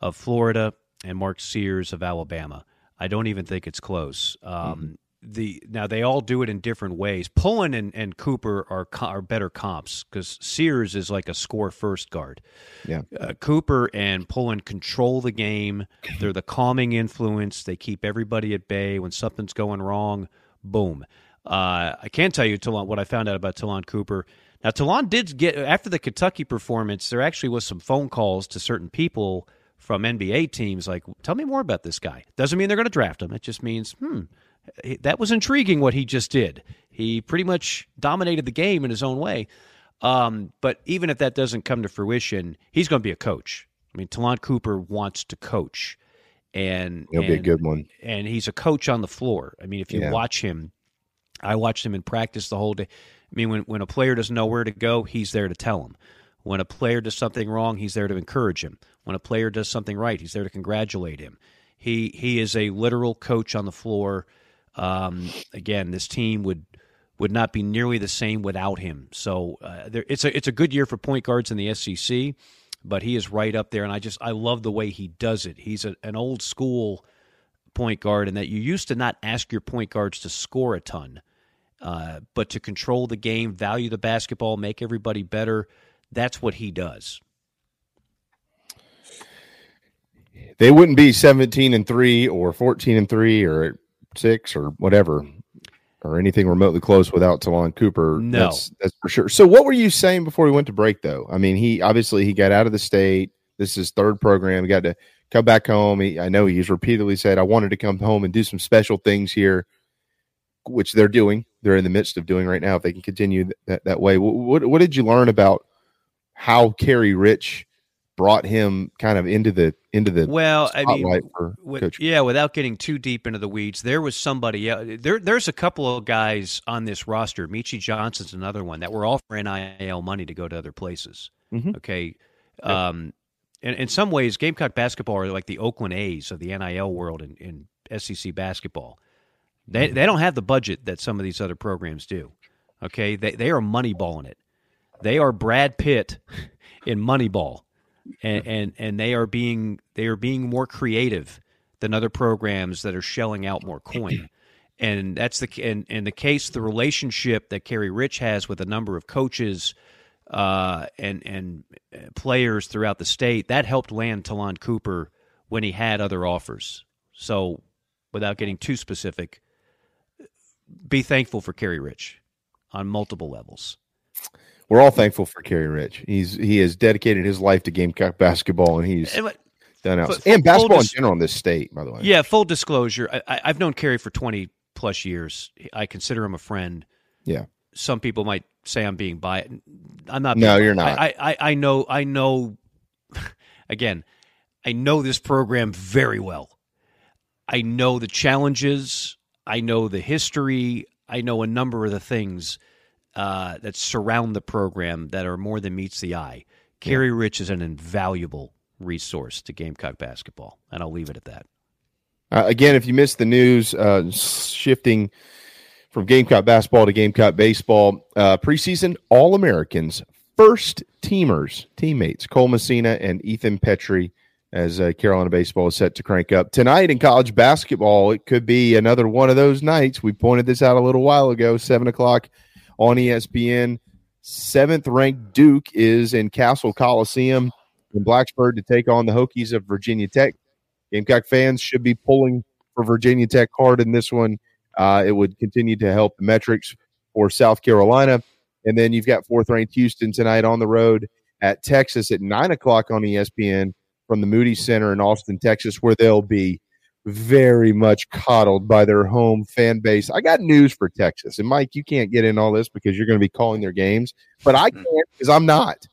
Speaker 7: of Florida, and Mark Sears of Alabama. I don't even think it's close. Um, The now they all do it in different ways. Pullin and, and Cooper are are better comps because Sears is like a score first guard.
Speaker 5: Yeah.
Speaker 7: Uh, Cooper and Pullin control the game. They're the calming influence. They keep everybody at bay. When something's going wrong, boom. Uh, I can't tell you Ta'Lon, what I found out about Ta'Lon Cooper. Now, Ta'Lon did get, after the Kentucky performance, there actually was some phone calls to certain people from NBA teams like, tell me more about this guy. Doesn't mean they're going to draft him. It just means, hmm, that was intriguing what he just did. He pretty much dominated the game in his own way. Um, but even if that doesn't come to fruition, he's going to be a coach. I mean, Ta'Lon Cooper wants to coach, and
Speaker 5: He'll be a good one.
Speaker 7: And he's a coach on the floor. I mean, if you
Speaker 5: Yeah.
Speaker 7: watch him, I watched him in practice the whole day. I mean, when when a player doesn't know where to go, he's there to tell him. When a player does something wrong, he's there to encourage him. When a player does something right, he's there to congratulate him. He he is a literal coach on the floor. Um, again, this team would would not be nearly the same without him. So uh, there, it's a it's a good year for point guards in the SEC, but he is right up there, and I just I love the way he does it. He's a, an old school point guard, and that you used to not ask your point guards to score a ton, uh, but to control the game, value the basketball, make everybody better. That's what he does.
Speaker 5: They wouldn't be 17 and 3 or 14 and 3 or 6 or whatever or anything remotely close without Ta'Lon Cooper.
Speaker 7: No.
Speaker 5: That's, that's for sure. So what were you saying before we went to break though? I mean, he obviously he got out of the state. This is his third program. He got to come back home. He, I know he's repeatedly said I wanted to come home and do some special things here, which they're doing. They're in the midst of doing right now. If they can continue that, that way, what, what what did you learn about how Kerry Rich brought him kind of into the into the
Speaker 7: Well, I mean,
Speaker 5: spotlight for
Speaker 7: With- yeah, without getting too deep into the weeds, there was somebody. Yeah, there, there's a couple of guys on this roster. Meechie Johnson's another one that were all for NIL money to go to other places.
Speaker 5: Mhm.
Speaker 7: Okay, um, in, in some ways, Gamecock basketball are like the Oakland A's of the NIL world in, in SEC basketball. They they don't have the budget that some of these other programs do. Okay, they they are moneyballing it. They are Brad Pitt in Moneyball, and, and and they are being they are being more creative than other programs that are shelling out more coin. And that's the and in the case the relationship that Kerry Rich has with a number of coaches uh, and and uh, players throughout the state that helped land Ta'Lon Cooper when he had other offers. So, without getting too specific, be thankful for Kerry Rich on multiple levels.
Speaker 5: We're all thankful for Kerry Rich. He's he has dedicated his life to Gamecock basketball, and he's
Speaker 7: And
Speaker 5: done out and basketball in general in this state. By the way,
Speaker 7: Yeah, full disclosure, I, I- I've known Kerry for twenty plus years. I consider him a friend.
Speaker 5: Yeah.
Speaker 7: Some people might say I'm being biased. I'm not.
Speaker 5: No, you're
Speaker 7: biased.
Speaker 5: not.
Speaker 7: I, I, I know. I know. Again, I know this program very well. I know the challenges. I know the history. I know a number of the things uh, that surround the program that are more than meets the eye. Kerry Rich is an invaluable resource to Gamecock basketball, and I'll leave it at that.
Speaker 5: Uh, again, if you missed the news, uh, shifting from Gamecock basketball to Gamecock baseball, uh, preseason All Americans, first teamers, teammates, Cole Messina and Ethan Petry as uh, Carolina baseball is set to crank up tonight in college basketball. It could be another one of those nights. We pointed this out a little while ago. Seven o'clock on ESPN. Seventh ranked Duke is in Cassell Coliseum in Blacksburg to take on the Hokies of Virginia Tech. Gamecock fans should be pulling for Virginia Tech hard in this one. Uh, it would continue to help the metrics for South Carolina. And then you've got fourth ranked Houston tonight on the road at Texas at nine o'clock on ESPN from the Moody Center in Austin, Texas, where they'll be very much coddled by their home fan base. I got news for Texas. And Mike, you can't get in all this because you're going to be calling their games, but I hmm. can't because I'm not.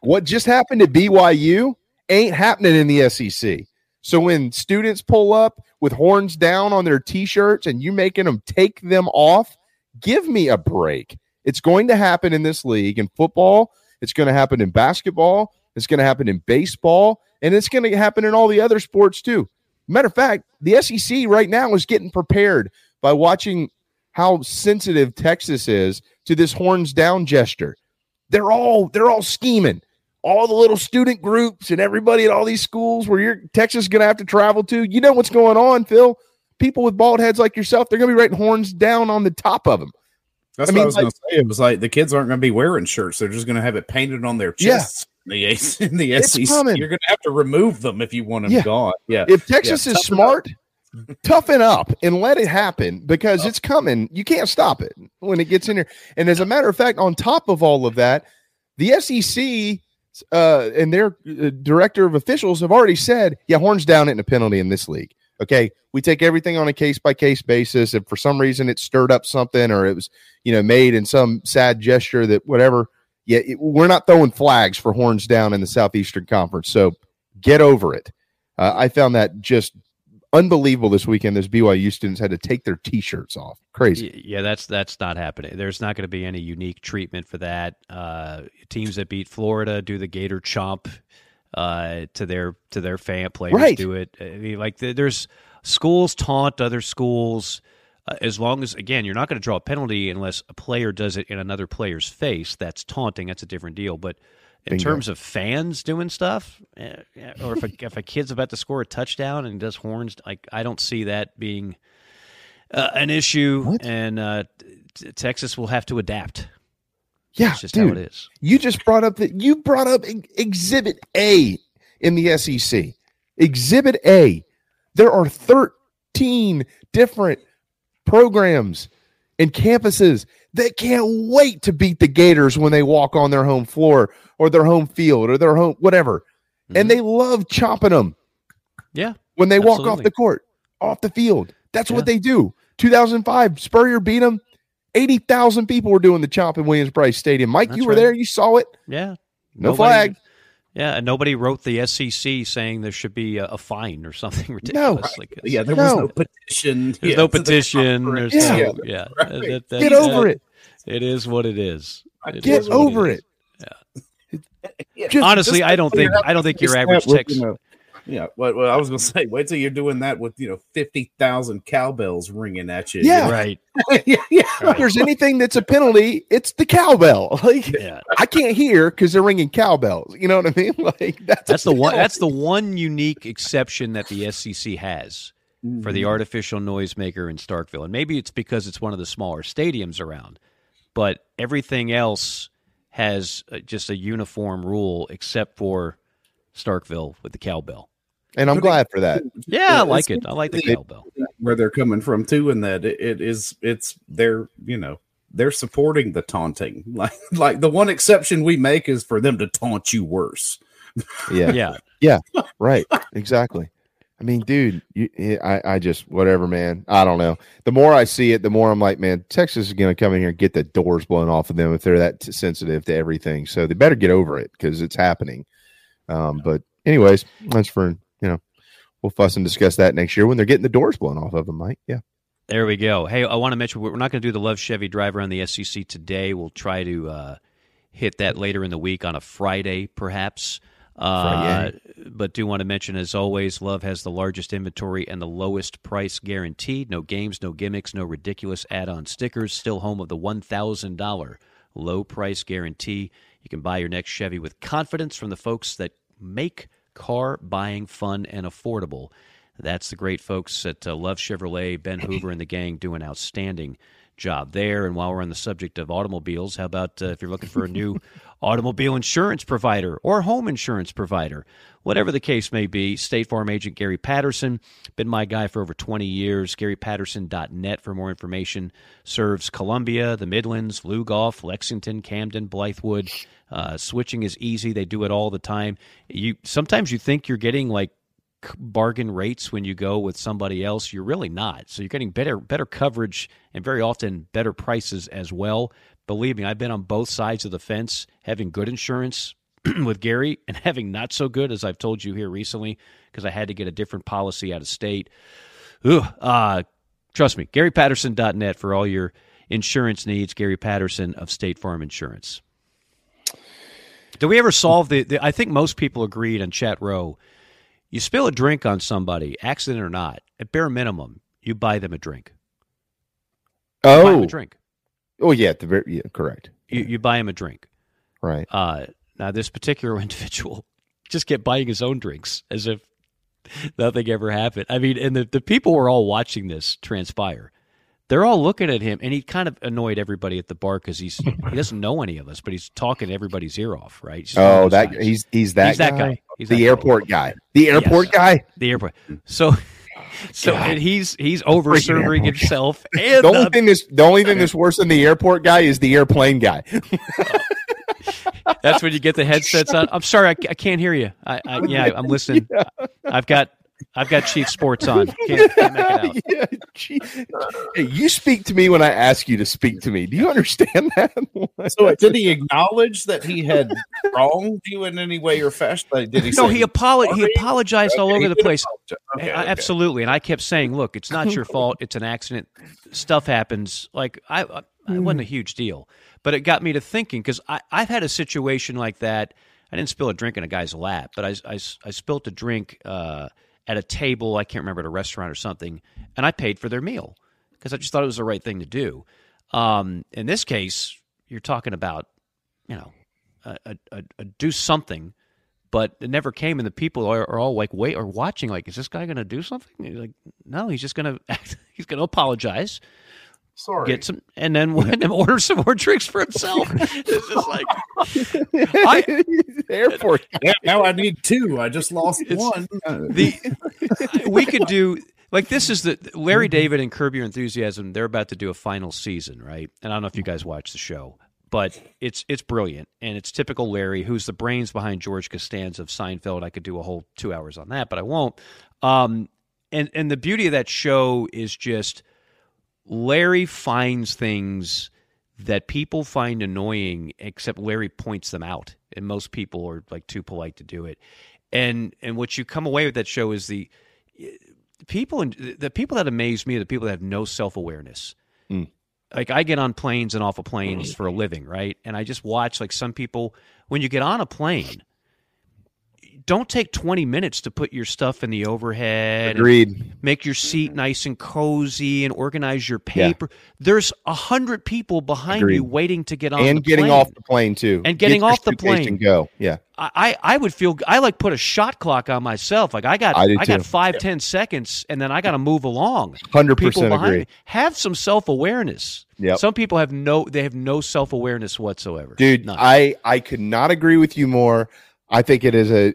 Speaker 5: What just happened to BYU ain't happening in the SEC. So when students pull up with horns down on their t-shirts and you making them take them off, give me a break. It's going to happen in this league in football, it's going to happen in basketball, it's going to happen in baseball, and it's going to happen in all the other sports too. Matter of fact, the SEC right now is getting prepared by watching how sensitive Texas is to this horns down gesture. They're all they're all scheming. All the little student groups and everybody at all these schools where you're Texas is going to have to travel to. You know what's going on, Phil? People with bald heads like yourself, they're going to be writing horns down on the top of them.
Speaker 6: That's
Speaker 5: I
Speaker 6: what
Speaker 5: mean,
Speaker 6: I was
Speaker 5: like-
Speaker 6: going to say. It was like the kids aren't going to be wearing shirts; they're just going to have it painted on their
Speaker 5: Yeah.
Speaker 6: chests. In the, in the
Speaker 5: It's
Speaker 6: SEC,
Speaker 5: coming.
Speaker 6: you're going to have to remove them if you want them
Speaker 5: Yeah.
Speaker 6: gone. Yeah.
Speaker 5: If Texas
Speaker 6: Yeah,
Speaker 5: is smart, toughen up and let it happen because it's coming. You can't stop it when it gets in here. And as a matter of fact, on top of all of that, the SEC uh, and their uh, director of officials have already said, yeah, horns down ain't a penalty in this league. Okay, we take everything on a case by case basis. If for some reason it stirred up something or it was, you know, made in some sad gesture that whatever, yeah, it, we're not throwing flags for horns down in the Southeastern Conference. So get over it. Uh, I found that just unbelievable this weekend. Those BYU students had to take their T-shirts off. Crazy.
Speaker 7: Yeah, that's that's not happening. There's not going to be any unique treatment for that. Uh, teams that beat Florida do the Gator chomp uh, to their to their fan players.
Speaker 5: Right.
Speaker 7: Do it. I mean, like th- there's schools taunt other schools. Uh, as long as again, you're not going to draw a penalty unless a player does it in another player's face. That's taunting. That's a different deal. But in
Speaker 5: Bingo.
Speaker 7: terms of fans doing stuff, eh, eh, or if a, if a kid's about to score a touchdown and does horns, like I don't see that being uh, an issue, and uh, t- Texas will have to adapt.
Speaker 5: Yeah,
Speaker 7: That's just
Speaker 5: dude,
Speaker 7: how it is.
Speaker 5: You just brought up that you brought up Exhibit A in the SEC. Exhibit A. There are 13 different programs and campuses that can't wait to beat the Gators when they walk on their home floor or their home field or their home whatever. And mm-hmm. they love chopping them
Speaker 7: Yeah,
Speaker 5: when they walk off the court, off the field. That's
Speaker 7: Yeah.
Speaker 5: what they do. 2005, Spurrier beat them. 80,000 people were doing the chop in Williams Brice Stadium. Mike,
Speaker 7: That's
Speaker 5: you were
Speaker 7: right.
Speaker 5: there. You saw it.
Speaker 7: yeah.
Speaker 5: No
Speaker 7: Nobody-
Speaker 5: flag.
Speaker 7: Yeah, and nobody wrote the SEC saying there should be a, a fine or something ridiculous. Like
Speaker 6: Yeah, there was
Speaker 5: No.
Speaker 6: no petition.
Speaker 7: There's
Speaker 6: Yeah,
Speaker 7: no
Speaker 6: to the
Speaker 7: petition. There's
Speaker 5: Yeah.
Speaker 7: no, yeah.
Speaker 6: Right.
Speaker 7: That- that-
Speaker 5: Get over
Speaker 7: that-
Speaker 5: it.
Speaker 7: It is what it is. It
Speaker 5: Get
Speaker 7: is
Speaker 5: over
Speaker 7: is.
Speaker 5: it.
Speaker 6: Yeah,
Speaker 5: Just-
Speaker 7: Honestly,
Speaker 6: just
Speaker 7: I don't think I don't think your
Speaker 6: this
Speaker 7: average
Speaker 6: that with,
Speaker 7: Texas.
Speaker 6: you know, yeah, well, well, I was going to say, wait till you're doing that with you know fifty thousand cowbells ringing at you.
Speaker 5: Yeah.
Speaker 7: Right.
Speaker 6: yeah, yeah.
Speaker 5: If there's anything that's a penalty, it's the cowbell. Like
Speaker 7: Yeah.
Speaker 5: I can't hear because they're ringing cowbells. You know what I mean? Like that's
Speaker 7: That's
Speaker 5: a
Speaker 7: the one. That's the one unique exception that the SEC has for the artificial noisemaker in Starkville, and maybe it's because it's one of the smaller stadiums around. But everything else has uh, just a uniform rule, except for Starkville with the cowbell.
Speaker 5: And I'm glad for that.
Speaker 7: Yeah, I like it. I like the
Speaker 6: it-
Speaker 7: cowbell.
Speaker 6: where they're coming from too, and that it, it is it's they're you know they're supporting the taunting. Like like the one exception we make is for them to taunt you worse.
Speaker 5: Yeah.
Speaker 7: Yeah,
Speaker 5: Yeah. Right. Exactly. I mean, dude, you, I, I just whatever, man. I don't know. The more I see it, the more I'm like, man, Texas is going to come in here and get the doors blown off of them if they're that t- sensitive to everything. So they better get over it because it's happening. Um, but anyways, that's for you know, we'll fuss and discuss that next year when they're getting the doors blown off of them, Mike. Yeah.
Speaker 7: There we go. Hey, I want to mention we're not going to do the Love Chevy drive around the SEC today. We'll try to uh, hit that later in the week on a Friday, perhaps. Uh, but do want to mention, as always, Love has the largest inventory and the lowest price guaranteed. No games, no gimmicks, no ridiculous add-on stickers. Still home of the one thousand dollar low price guarantee. You can buy your next Chevy with confidence from the folks that make car buying fun and affordable. That's the great folks at uh, Love Chevrolet, Ben Hoover, and the gang do an outstanding job there. And while we're on the subject of automobiles, how about uh, if you're looking for a new automobile insurance provider or home insurance provider? Whatever the case may be, State Farm agent Gary Patterson, been my guy for over 20 years. GaryPatterson.net for more information. Serves Columbia, the Midlands, Lugoff, Lexington, Camden, Blythewood. Uh, switching is easy. They do it all the time. You sometimes you think you're getting like bargain rates when you go with somebody else. You're really not. So you're getting better better coverage and very often better prices as well. Believe me, I've been on both sides of the fence, having good insurance with Gary and having not so good, as I've told you here recently, because I had to get a different policy out of state. Ooh, uh, trust me, GaryPatterson.net for all your insurance needs. Gary Patterson of State Farm Insurance. Do we ever solve the, the? I think most people agreed on chat row. You spill a drink on somebody, accident or not, at bare minimum, you buy them a drink. You buy them
Speaker 5: Oh,
Speaker 7: a drink.
Speaker 5: Oh yeah, the very yeah, correct.
Speaker 7: You, you buy him a drink.
Speaker 5: Right.
Speaker 7: Uh, now, this particular individual just kept buying his own drinks as if nothing ever happened. I mean, and the, the people were all watching this transpire. They're all looking at him, and he kind of annoyed everybody at the bar because he's he doesn't know any of us, but he's talking everybody's ear off, right? He's just one of
Speaker 5: Oh, that
Speaker 7: guys.
Speaker 5: he's he's that
Speaker 7: He's that
Speaker 5: guy.
Speaker 7: guy. He's
Speaker 5: the
Speaker 7: guy.
Speaker 5: airport guy. The airport
Speaker 7: Yes.
Speaker 5: guy.
Speaker 7: The airport. So, so and he's he's over serving himself, and
Speaker 5: the only
Speaker 7: the-
Speaker 5: thing that's the only thing that's worse than the airport guy is the airplane guy.
Speaker 7: That's when you get the headsets on. I'm sorry, I, I can't hear you. I, I yeah, I'm listening. I've got I've got Chief Sports on. Can't, can't make it out.
Speaker 5: yeah. Hey, you speak to me when I ask you to speak to me. Do you understand that?
Speaker 6: So did he acknowledge that he had wronged you in any way or fashion? Like, did he?
Speaker 7: No,
Speaker 6: say,
Speaker 7: he apologized. He
Speaker 6: "Sorry"?
Speaker 7: apologized all over the place.
Speaker 6: Okay, okay.
Speaker 7: Absolutely, and I kept saying, "Look, it's not your fault. It's an accident. Stuff happens. Like I, I it wasn't a huge deal, but it got me to thinking because I've had a situation like that. I didn't spill a drink in a guy's lap, but I, I, I spilt a drink uh, at a table. I can't remember at a restaurant or something, and I paid for their meal because I just thought it was the right thing to do. Um, in this case, you're talking about, you know, a, a, a, do something but it never came. And the people are, are all like, wait, or watching, like, is this guy going to do something? Like, no, he's just going to he's going to apologize,
Speaker 6: Sorry.
Speaker 7: get some, and then and then order some more drinks for himself. it's just like I,
Speaker 5: airport.
Speaker 6: Yeah, now I need two. I just lost one.
Speaker 7: the we could do like this is the Larry David and Curb Your Enthusiasm. They're about to do a final season, right? And I don't know if you guys watch the show, but it's it's brilliant and it's typical Larry, who's the brains behind George Costanza of Seinfeld. I could do a whole two hours on that, but I won't. Um, and and the beauty of that show is just Larry finds things that people find annoying, except Larry points them out, and most people are like too polite to do it. And and what you come away with that show is the people and the people that amaze me are the people that have no self awareness. Hmm. Like I get on planes and off of planes hmm. for a living, right? And I just watch like some people when you get on a plane, don't take 20 minutes to put your stuff in the overhead.
Speaker 5: Agreed.
Speaker 7: make your seat nice and cozy and organize your
Speaker 5: Yeah.
Speaker 7: paper. There's a hundred people behind
Speaker 5: Agreed.
Speaker 7: you waiting to get on
Speaker 5: and getting
Speaker 7: plane.
Speaker 5: off the plane too,
Speaker 7: And getting
Speaker 5: Get
Speaker 7: off the plane.
Speaker 5: and go. Yeah,
Speaker 7: I, I would feel I like put a shot clock on myself. Like I got
Speaker 5: I
Speaker 7: I, got five ten seconds, and then I got to move along.
Speaker 5: 100%
Speaker 7: People
Speaker 5: agree.
Speaker 7: me. Have some self awareness.
Speaker 5: Yeah.
Speaker 7: Some people have no they have no self awareness whatsoever.
Speaker 5: dude.
Speaker 7: None.
Speaker 5: I I could not agree with you more. I think it is a.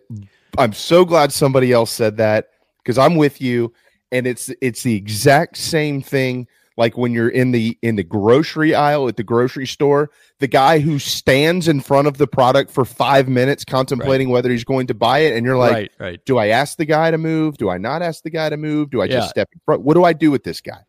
Speaker 5: I'm so glad somebody else said that because I'm with you, and it's it's the exact same thing. Like when you're in the in the grocery aisle at the grocery store, the guy who stands in front of the product for five minutes contemplating whether he's going to buy it, and you're like,
Speaker 7: Right, right.
Speaker 5: do I ask the guy to move? Do I not ask the guy to move? Do I
Speaker 7: Yeah.
Speaker 5: just step in front? What do I do with this guy?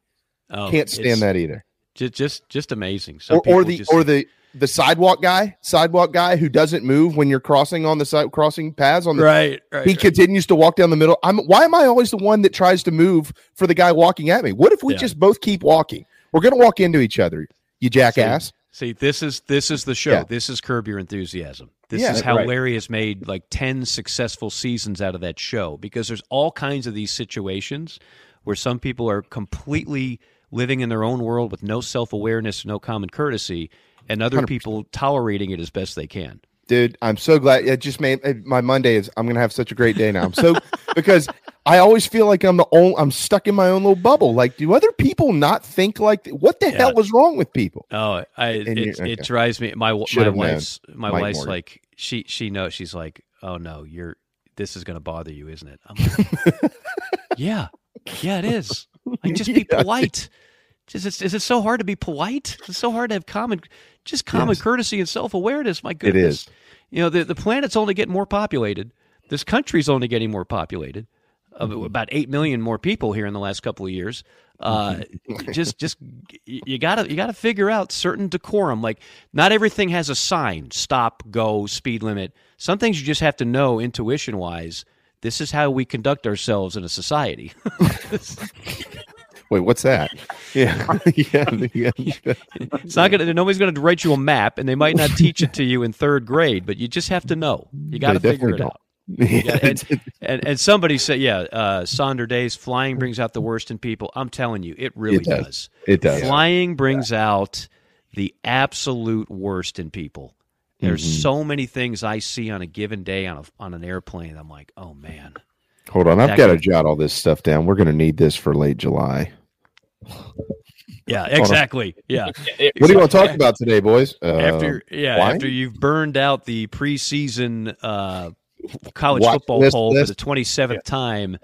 Speaker 7: Oh,
Speaker 5: Can't stand that either.
Speaker 7: Just just just amazing. Some
Speaker 5: Or, or the
Speaker 7: just-
Speaker 5: or the the sidewalk guy, sidewalk guy who doesn't move when you're crossing on the side crossing paths on the
Speaker 7: Right, right,
Speaker 5: He
Speaker 7: right.
Speaker 5: continues to walk down the middle. I'm why am I always the one that tries to move for the guy walking at me? What if we
Speaker 7: Yeah.
Speaker 5: just both keep walking? We're gonna walk into each other, you jackass.
Speaker 7: See, this is this is the show.
Speaker 5: Yeah.
Speaker 7: This is curb your enthusiasm. This
Speaker 5: Yeah,
Speaker 7: is how
Speaker 5: right.
Speaker 7: Larry has made like ten successful seasons out of that show because there's all kinds of these situations where some people are completely living in their own world with no self awareness, no common courtesy, and other
Speaker 5: 100%.
Speaker 7: people tolerating it as best they can.
Speaker 5: dude. I'm so glad. It just made it- my Monday is. I'm gonna have such a great day now. I'm so because I always feel like I'm the only. I'm stuck in my own little bubble. Like, do other people not think like? What the hell was wrong with people?
Speaker 7: Oh, I it,
Speaker 5: okay.
Speaker 7: it drives me. My my
Speaker 5: Should've known.
Speaker 7: wife's my
Speaker 5: Mike
Speaker 7: wife's
Speaker 5: Morgan.
Speaker 7: like she she knows she's like oh no you're this is going to bother you isn't it? I'm like, yeah, yeah it is. Like just be
Speaker 5: Yeah.
Speaker 7: polite. Is it so hard to be polite? It's so hard to have common just common
Speaker 5: Yes.
Speaker 7: courtesy and self awareness. My goodness,
Speaker 5: is.
Speaker 7: you know the the planet's only getting more populated. This country's only getting more populated.
Speaker 5: Mm-hmm.
Speaker 7: about eight million more people here in the last couple of years. Uh, just, just you gotta you gotta figure out certain decorum. Like not everything has a sign: stop, go, speed limit. Some things you just have to know intuition wise. This is how we conduct ourselves in a society.
Speaker 5: Wait, what's that? Yeah, yeah, yeah.
Speaker 7: it's not gonna. Nobody's gonna write you a map, and they might not teach it to you in third grade. But you just have to know. You got to
Speaker 5: They
Speaker 7: figure it out.
Speaker 5: don't.
Speaker 7: Yeah, and, and and somebody said, yeah, uh, Sonder Days, flying brings out the worst in people. I'm telling you, it really
Speaker 5: It does.
Speaker 7: does.
Speaker 5: It does.
Speaker 7: Flying brings out the absolute worst in people. There's
Speaker 5: Mhm.
Speaker 7: so many things I see on a given day on a on an airplane. I'm like, oh man.
Speaker 5: Hold on, I've got to jot all this stuff down. We're gonna need this for late July.
Speaker 7: Yeah, exactly. Yeah.
Speaker 5: What do you want to talk about today, boys? Uh,
Speaker 7: after yeah,
Speaker 5: flying?
Speaker 7: after you've burned out the preseason uh, college
Speaker 5: Watch
Speaker 7: football
Speaker 5: list,
Speaker 7: poll
Speaker 5: list.
Speaker 7: for the 27th time,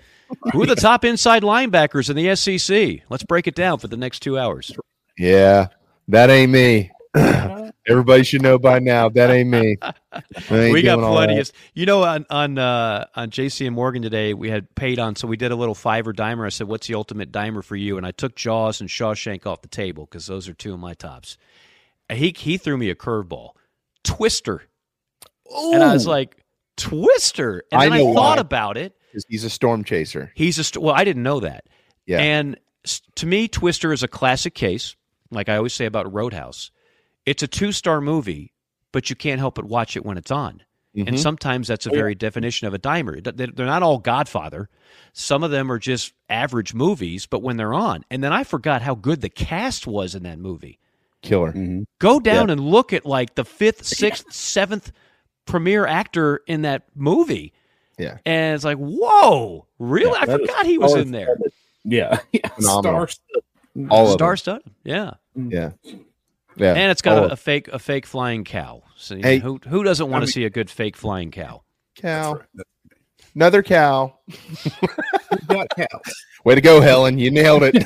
Speaker 7: who are the top inside linebackers in the SEC? Let's break it down for the next two hours.
Speaker 5: Yeah, that ain't me. Everybody should know by now that ain't me. Ain't
Speaker 7: we got plenty of you know on on uh, on JC and Morgan today we had paid on so we did a little fiver dimer. I said, "What's the ultimate dimer for you?" And I took Jaws and Shawshank off the table because those are two of my tops. He he threw me a curveball, Twister, and I was like, Twister, and
Speaker 5: I
Speaker 7: then I, thought
Speaker 5: why.
Speaker 7: about it.
Speaker 5: He's a storm chaser.
Speaker 7: He's a st- well, I didn't know that.
Speaker 5: Yeah.
Speaker 7: And to me, Twister is a classic case. Like I always say about Roadhouse, it's a two-star movie, but you can't help but watch it when it's on.
Speaker 5: Mhm.
Speaker 7: And sometimes that's a
Speaker 5: yeah.
Speaker 7: very definition of a dimer. They're they're not all Godfather. Some of them are just average movies, but when they're on, and then I forgot how good the cast was in that movie.
Speaker 5: Killer.
Speaker 7: Go down and look at like the fifth, sixth, seventh premier actor in that movie.
Speaker 5: Yeah.
Speaker 7: And it's like, whoa, really? I forgot he was in
Speaker 6: star-studded.
Speaker 7: there.
Speaker 6: Yeah, yeah.
Speaker 5: Phenomenal.
Speaker 6: Star-studded.
Speaker 5: All
Speaker 7: Star
Speaker 5: them.
Speaker 7: studded. Yeah.
Speaker 5: Yeah. Yeah.
Speaker 7: And it's got
Speaker 5: All
Speaker 7: a, a fake a fake flying cow. So you know,
Speaker 5: Hey.
Speaker 7: who who doesn't want to see a good fake flying cow?
Speaker 5: cow. Another cow.
Speaker 6: got cows.
Speaker 5: Way to go, Helen. You nailed it.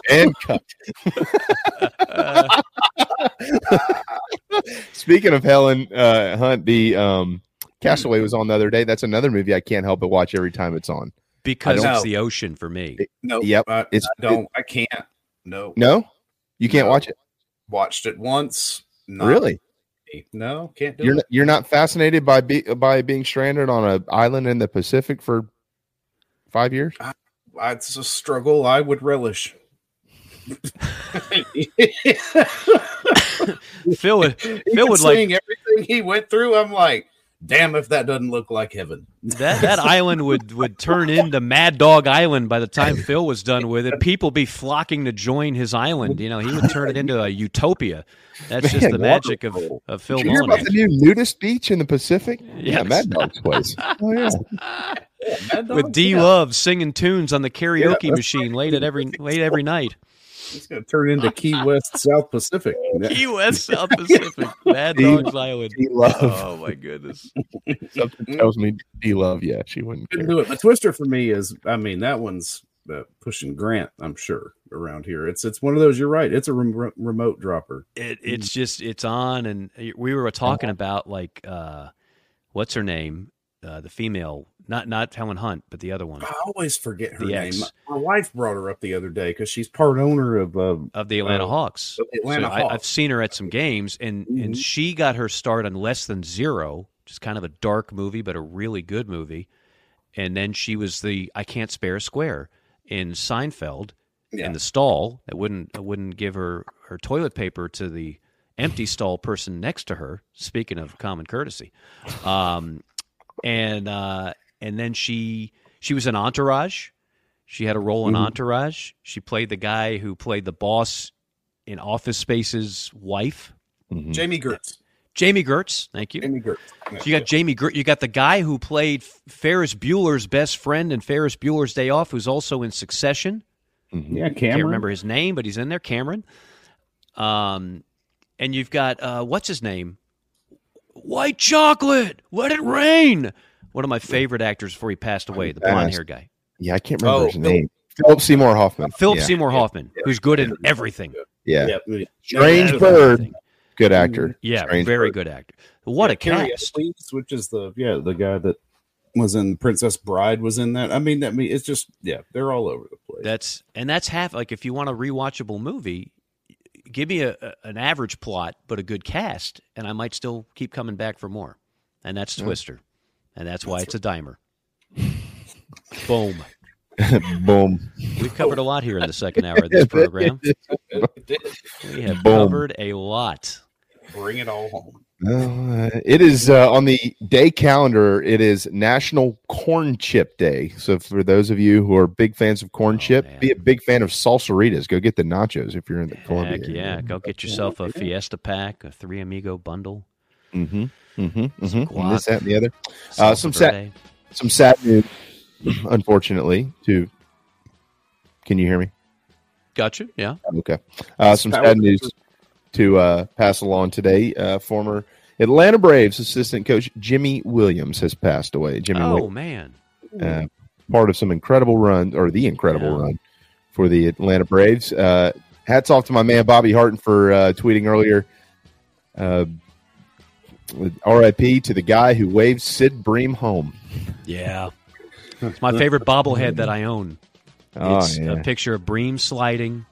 Speaker 5: and cut. Speaking of Helen uh, Hunt, the um, Castaway was on the other day. That's another movie I can't help but watch every time it's on.
Speaker 7: Because it's the ocean for me.
Speaker 6: No,
Speaker 5: Yep,
Speaker 6: I,
Speaker 5: it's-
Speaker 6: I don't. I can't. No,
Speaker 5: No, you can't
Speaker 6: No.
Speaker 5: watch it.
Speaker 6: Watched it once. Not
Speaker 5: Really?
Speaker 6: No, can't do
Speaker 5: You're
Speaker 6: it.
Speaker 5: not, you're not fascinated by be, by being stranded on an island in the Pacific for five years?
Speaker 6: I, it's a struggle I would relish.
Speaker 7: Phil would
Speaker 6: Even
Speaker 7: Phil would like
Speaker 6: everything he went through. I'm like, damn, if that doesn't look like heaven.
Speaker 7: that that island would would turn into Mad Dog Island by the time Phil was done with it. People be flocking to join his island. You know, he would turn it into a utopia. That's just the magic of, of Phil
Speaker 5: Did you hear about the new nudist beach in the Pacific? Yeah, Mad Dog's place. Oh yeah.
Speaker 7: With D Love singing tunes on the karaoke
Speaker 6: that's
Speaker 7: machine late at every late every night.
Speaker 6: It's going to turn into Key West, South Pacific.
Speaker 7: Key West, South Pacific, Mad Dog's Island.
Speaker 5: D Love.
Speaker 7: Oh my goodness.
Speaker 5: Something tells me D Love. Yeah, she wouldn't
Speaker 6: Couldn't
Speaker 5: care.
Speaker 6: do it. But Twister for me is, I mean, that one's uh, pushing Grant. I'm sure around here. It's it's one of those. You're right. It's a rem- remote dropper.
Speaker 7: It, it's just it's on, and we were talking about like uh, what's her name, uh, the female, not not Helen Hunt, but the other one
Speaker 6: I always forget her
Speaker 7: The
Speaker 6: name.
Speaker 7: ex.
Speaker 6: My wife brought her up the other day because she's part owner of uh,
Speaker 7: of the Atlanta
Speaker 6: uh,
Speaker 7: Hawks.
Speaker 6: the Atlanta
Speaker 7: So I,
Speaker 6: Hawks.
Speaker 7: I've seen her at some games, and
Speaker 6: Mhm.
Speaker 7: and she got her start on Less Than Zero, which is kind of a dark movie, but a really good movie. And then she was the I Can't Spare a Square in Seinfeld
Speaker 6: Yeah.
Speaker 7: in the stall that wouldn't that wouldn't give her her toilet paper to the empty stall person next to her. Speaking of common courtesy, um, and uh, and then she she was in Entourage. She had a role in
Speaker 6: Mhm.
Speaker 7: Entourage. She played the guy who played the boss in Office Space's wife,
Speaker 6: Jami Gertz.
Speaker 7: Jami Gertz, thank you.
Speaker 6: Jami Gertz.
Speaker 7: So you got Jami Gertz. You got the guy who played Ferris Bueller's best friend in Ferris Bueller's Day Off, who's also in Succession.
Speaker 6: Yeah, Cameron.
Speaker 7: Can't remember his name, but he's in there, Cameron. Um, and you've got uh, what's his name? White chocolate. Let it rain. One of my favorite actors before he passed away, the blonde hair guy.
Speaker 5: Yeah, I can't remember
Speaker 7: Oh,
Speaker 5: his
Speaker 7: Phil-
Speaker 5: name. Philip Seymour Hoffman.
Speaker 7: Uh, Philip
Speaker 5: yeah.
Speaker 7: Seymour Hoffman, who's good in everything.
Speaker 5: Yeah.
Speaker 6: Yeah.
Speaker 5: Strange
Speaker 7: Yeah.
Speaker 5: Bird. Good actor. Mm-hmm.
Speaker 7: Yeah,
Speaker 5: Strange
Speaker 7: very
Speaker 5: Bird.
Speaker 7: good actor. What a cast!
Speaker 6: Which is the yeah the guy that was in Princess Bride was in that. I mean, I mean, it's just yeah, they're all over the place.
Speaker 7: That's and that's half like if you want a rewatchable movie, give me a, a- an average plot but a good cast, and I might still keep coming back for more. And that's
Speaker 5: Yeah.
Speaker 7: Twister, and that's why it's a dimer. Boom.
Speaker 5: Boom.
Speaker 7: We've covered a lot here in the second hour of this program. We have
Speaker 5: Boom.
Speaker 7: covered a lot.
Speaker 6: Bring it all home.
Speaker 5: Uh, it is uh, on the day calendar. It is National Corn Chip Day. So for those of you who are big fans of corn chip, be a big fan of Salsarita's. Go get the nachos if you're in the Columbia.
Speaker 7: Heck yeah! Go get yourself a Fiesta pack, a Three Amigo bundle.
Speaker 5: Mm-hmm. Mm-hmm.
Speaker 7: Some
Speaker 5: mm-hmm. And this, that, and the other. Uh, some sad, some sad news. Unfortunately, to can you hear me?
Speaker 7: Gotcha. Yeah.
Speaker 5: Okay. Uh, some sad news to uh, pass along today. Uh, former Atlanta Braves assistant coach Jimmy Williams has passed away. Jimmy
Speaker 7: Oh
Speaker 5: Williams,
Speaker 7: man.
Speaker 5: uh, part of some incredible run, or the incredible run for the Atlanta Braves. Uh, hats off to my man Bobby Harton for uh, tweeting earlier. Uh, RIP to the guy who waved Sid Bream home.
Speaker 7: Yeah. It's my favorite bobblehead that I own.
Speaker 5: Oh,
Speaker 7: it's
Speaker 5: yeah.
Speaker 7: a picture of Bream sliding,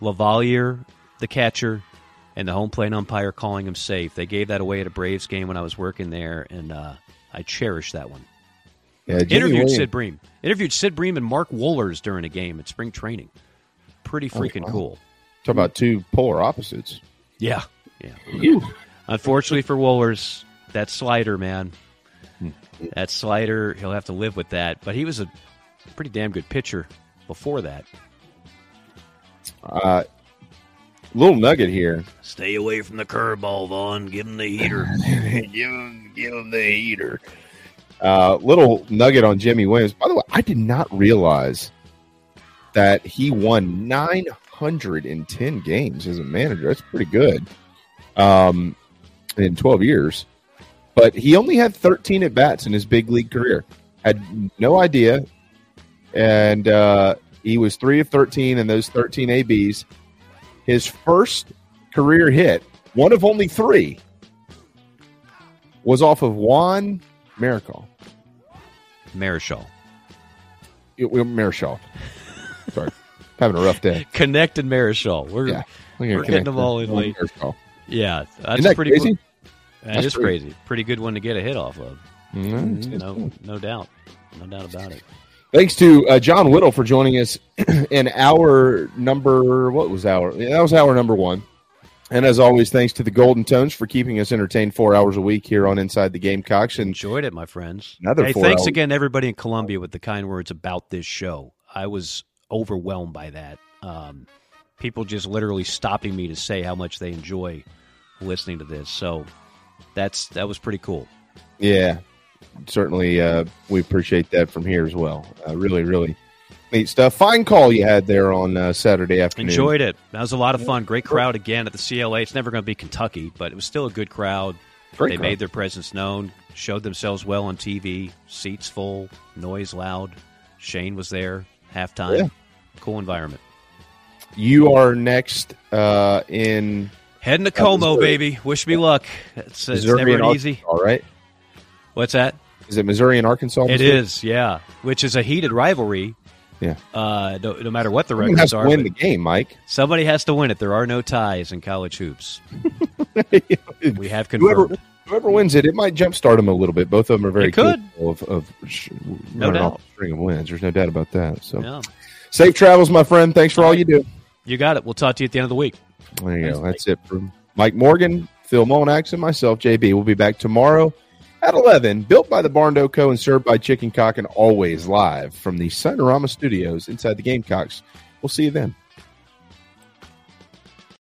Speaker 7: LaValliere, the catcher, and the home plate umpire calling him safe. They gave that away at a Braves game when I was working there, and uh, I cherish that one.
Speaker 5: Yeah,
Speaker 7: Interviewed
Speaker 5: Williams-
Speaker 7: Sid Bream. Interviewed Sid Bream and Mark Wohlers during a game at spring training. Pretty
Speaker 5: Oh,
Speaker 7: freaking
Speaker 5: wow.
Speaker 7: cool.
Speaker 5: Talk about two polar opposites.
Speaker 7: Yeah. Yeah. Unfortunately for Wohlers, that slider, man. That slider, he'll have to live with that. But he was a pretty damn good pitcher before that.
Speaker 5: Uh, little nugget here.
Speaker 7: Stay away from the curveball, Vaughn. Give him the heater.
Speaker 5: give him, give him the heater. Uh, little nugget on Jimmy Williams. By the way, I did not realize that he won 910 games as a manager. That's pretty good. Um, in 12 years, but he only had 13 at bats in his big league career. Had no idea, and uh, he was three of 13 in those 13 ABs. His first career hit, one of only three, was off of Juan Marichal.
Speaker 7: Marichal.
Speaker 5: It- well, Marichal. Sorry, having a rough day.
Speaker 7: Connect and Marichal. We're,
Speaker 5: Yeah,
Speaker 7: we're,
Speaker 5: we're
Speaker 7: getting them all in late.
Speaker 5: Marichal.
Speaker 7: Yeah, that's
Speaker 5: that
Speaker 7: pretty
Speaker 5: crazy?
Speaker 7: That
Speaker 5: That's
Speaker 7: is
Speaker 5: crazy.
Speaker 7: crazy. Pretty good one to get a hit off of.
Speaker 5: Mm, it's-
Speaker 7: No, no doubt. No doubt about it.
Speaker 5: Thanks to uh, John Whittle for joining us in our number. What was our? yeah, That was our number one. And as always, thanks to the Golden Tones for keeping us entertained four hours a week here on Inside the Gamecocks. And
Speaker 7: Enjoyed it, my friends.
Speaker 5: Another
Speaker 7: hey,
Speaker 5: four
Speaker 7: thanks
Speaker 5: hours.
Speaker 7: again, everybody in Columbia, with the kind words about this show. I was overwhelmed by that. Um, people just literally stopping me to say how much they enjoy listening to this. So that's that was pretty cool.
Speaker 5: Yeah, certainly uh, we appreciate that from here as well. Uh, really, really neat stuff. Fine call you had there on uh, Saturday afternoon.
Speaker 7: Enjoyed it. That was a lot of fun. Great crowd again at the CLA. It's never going to be Kentucky, but it was still a good crowd.
Speaker 5: Great
Speaker 7: they
Speaker 5: crowd.
Speaker 7: made their presence known, showed themselves well on TV. Seats full, noise loud. Shane was there halftime.
Speaker 5: Yeah.
Speaker 7: Cool environment.
Speaker 5: You are next uh, in
Speaker 7: Heading to Como, baby. Wish me luck. It's, it's never easy.
Speaker 5: All right.
Speaker 7: What's that?
Speaker 5: Is it Missouri and Arkansas?
Speaker 7: It
Speaker 5: Missouri?
Speaker 7: is, yeah. Which is a heated rivalry.
Speaker 5: Yeah.
Speaker 7: Uh, no, no matter what the
Speaker 5: Someone
Speaker 7: records
Speaker 5: has to
Speaker 7: are,
Speaker 5: win the game, Mike.
Speaker 7: somebody has to win it. There are no ties in college hoops. we have
Speaker 5: Whoever,
Speaker 7: confirmed.
Speaker 5: whoever wins it, it might jumpstart them a little bit. Both of them are very
Speaker 7: It could.
Speaker 5: of, of sh-
Speaker 7: No doubt.
Speaker 5: off a string of wins. There's no doubt about that. So,
Speaker 7: Yeah.
Speaker 5: safe travels, my friend. Thanks for all you do.
Speaker 7: You got it. We'll talk to you at the end of the week.
Speaker 5: There you go. That's it from Mike Morgan, Phil Monax, and myself, JB. We'll be back tomorrow at 11. Built by the Barndo Co. and served by Chicken Cock and always live from the Signarama Studios inside the Gamecocks. We'll see you then.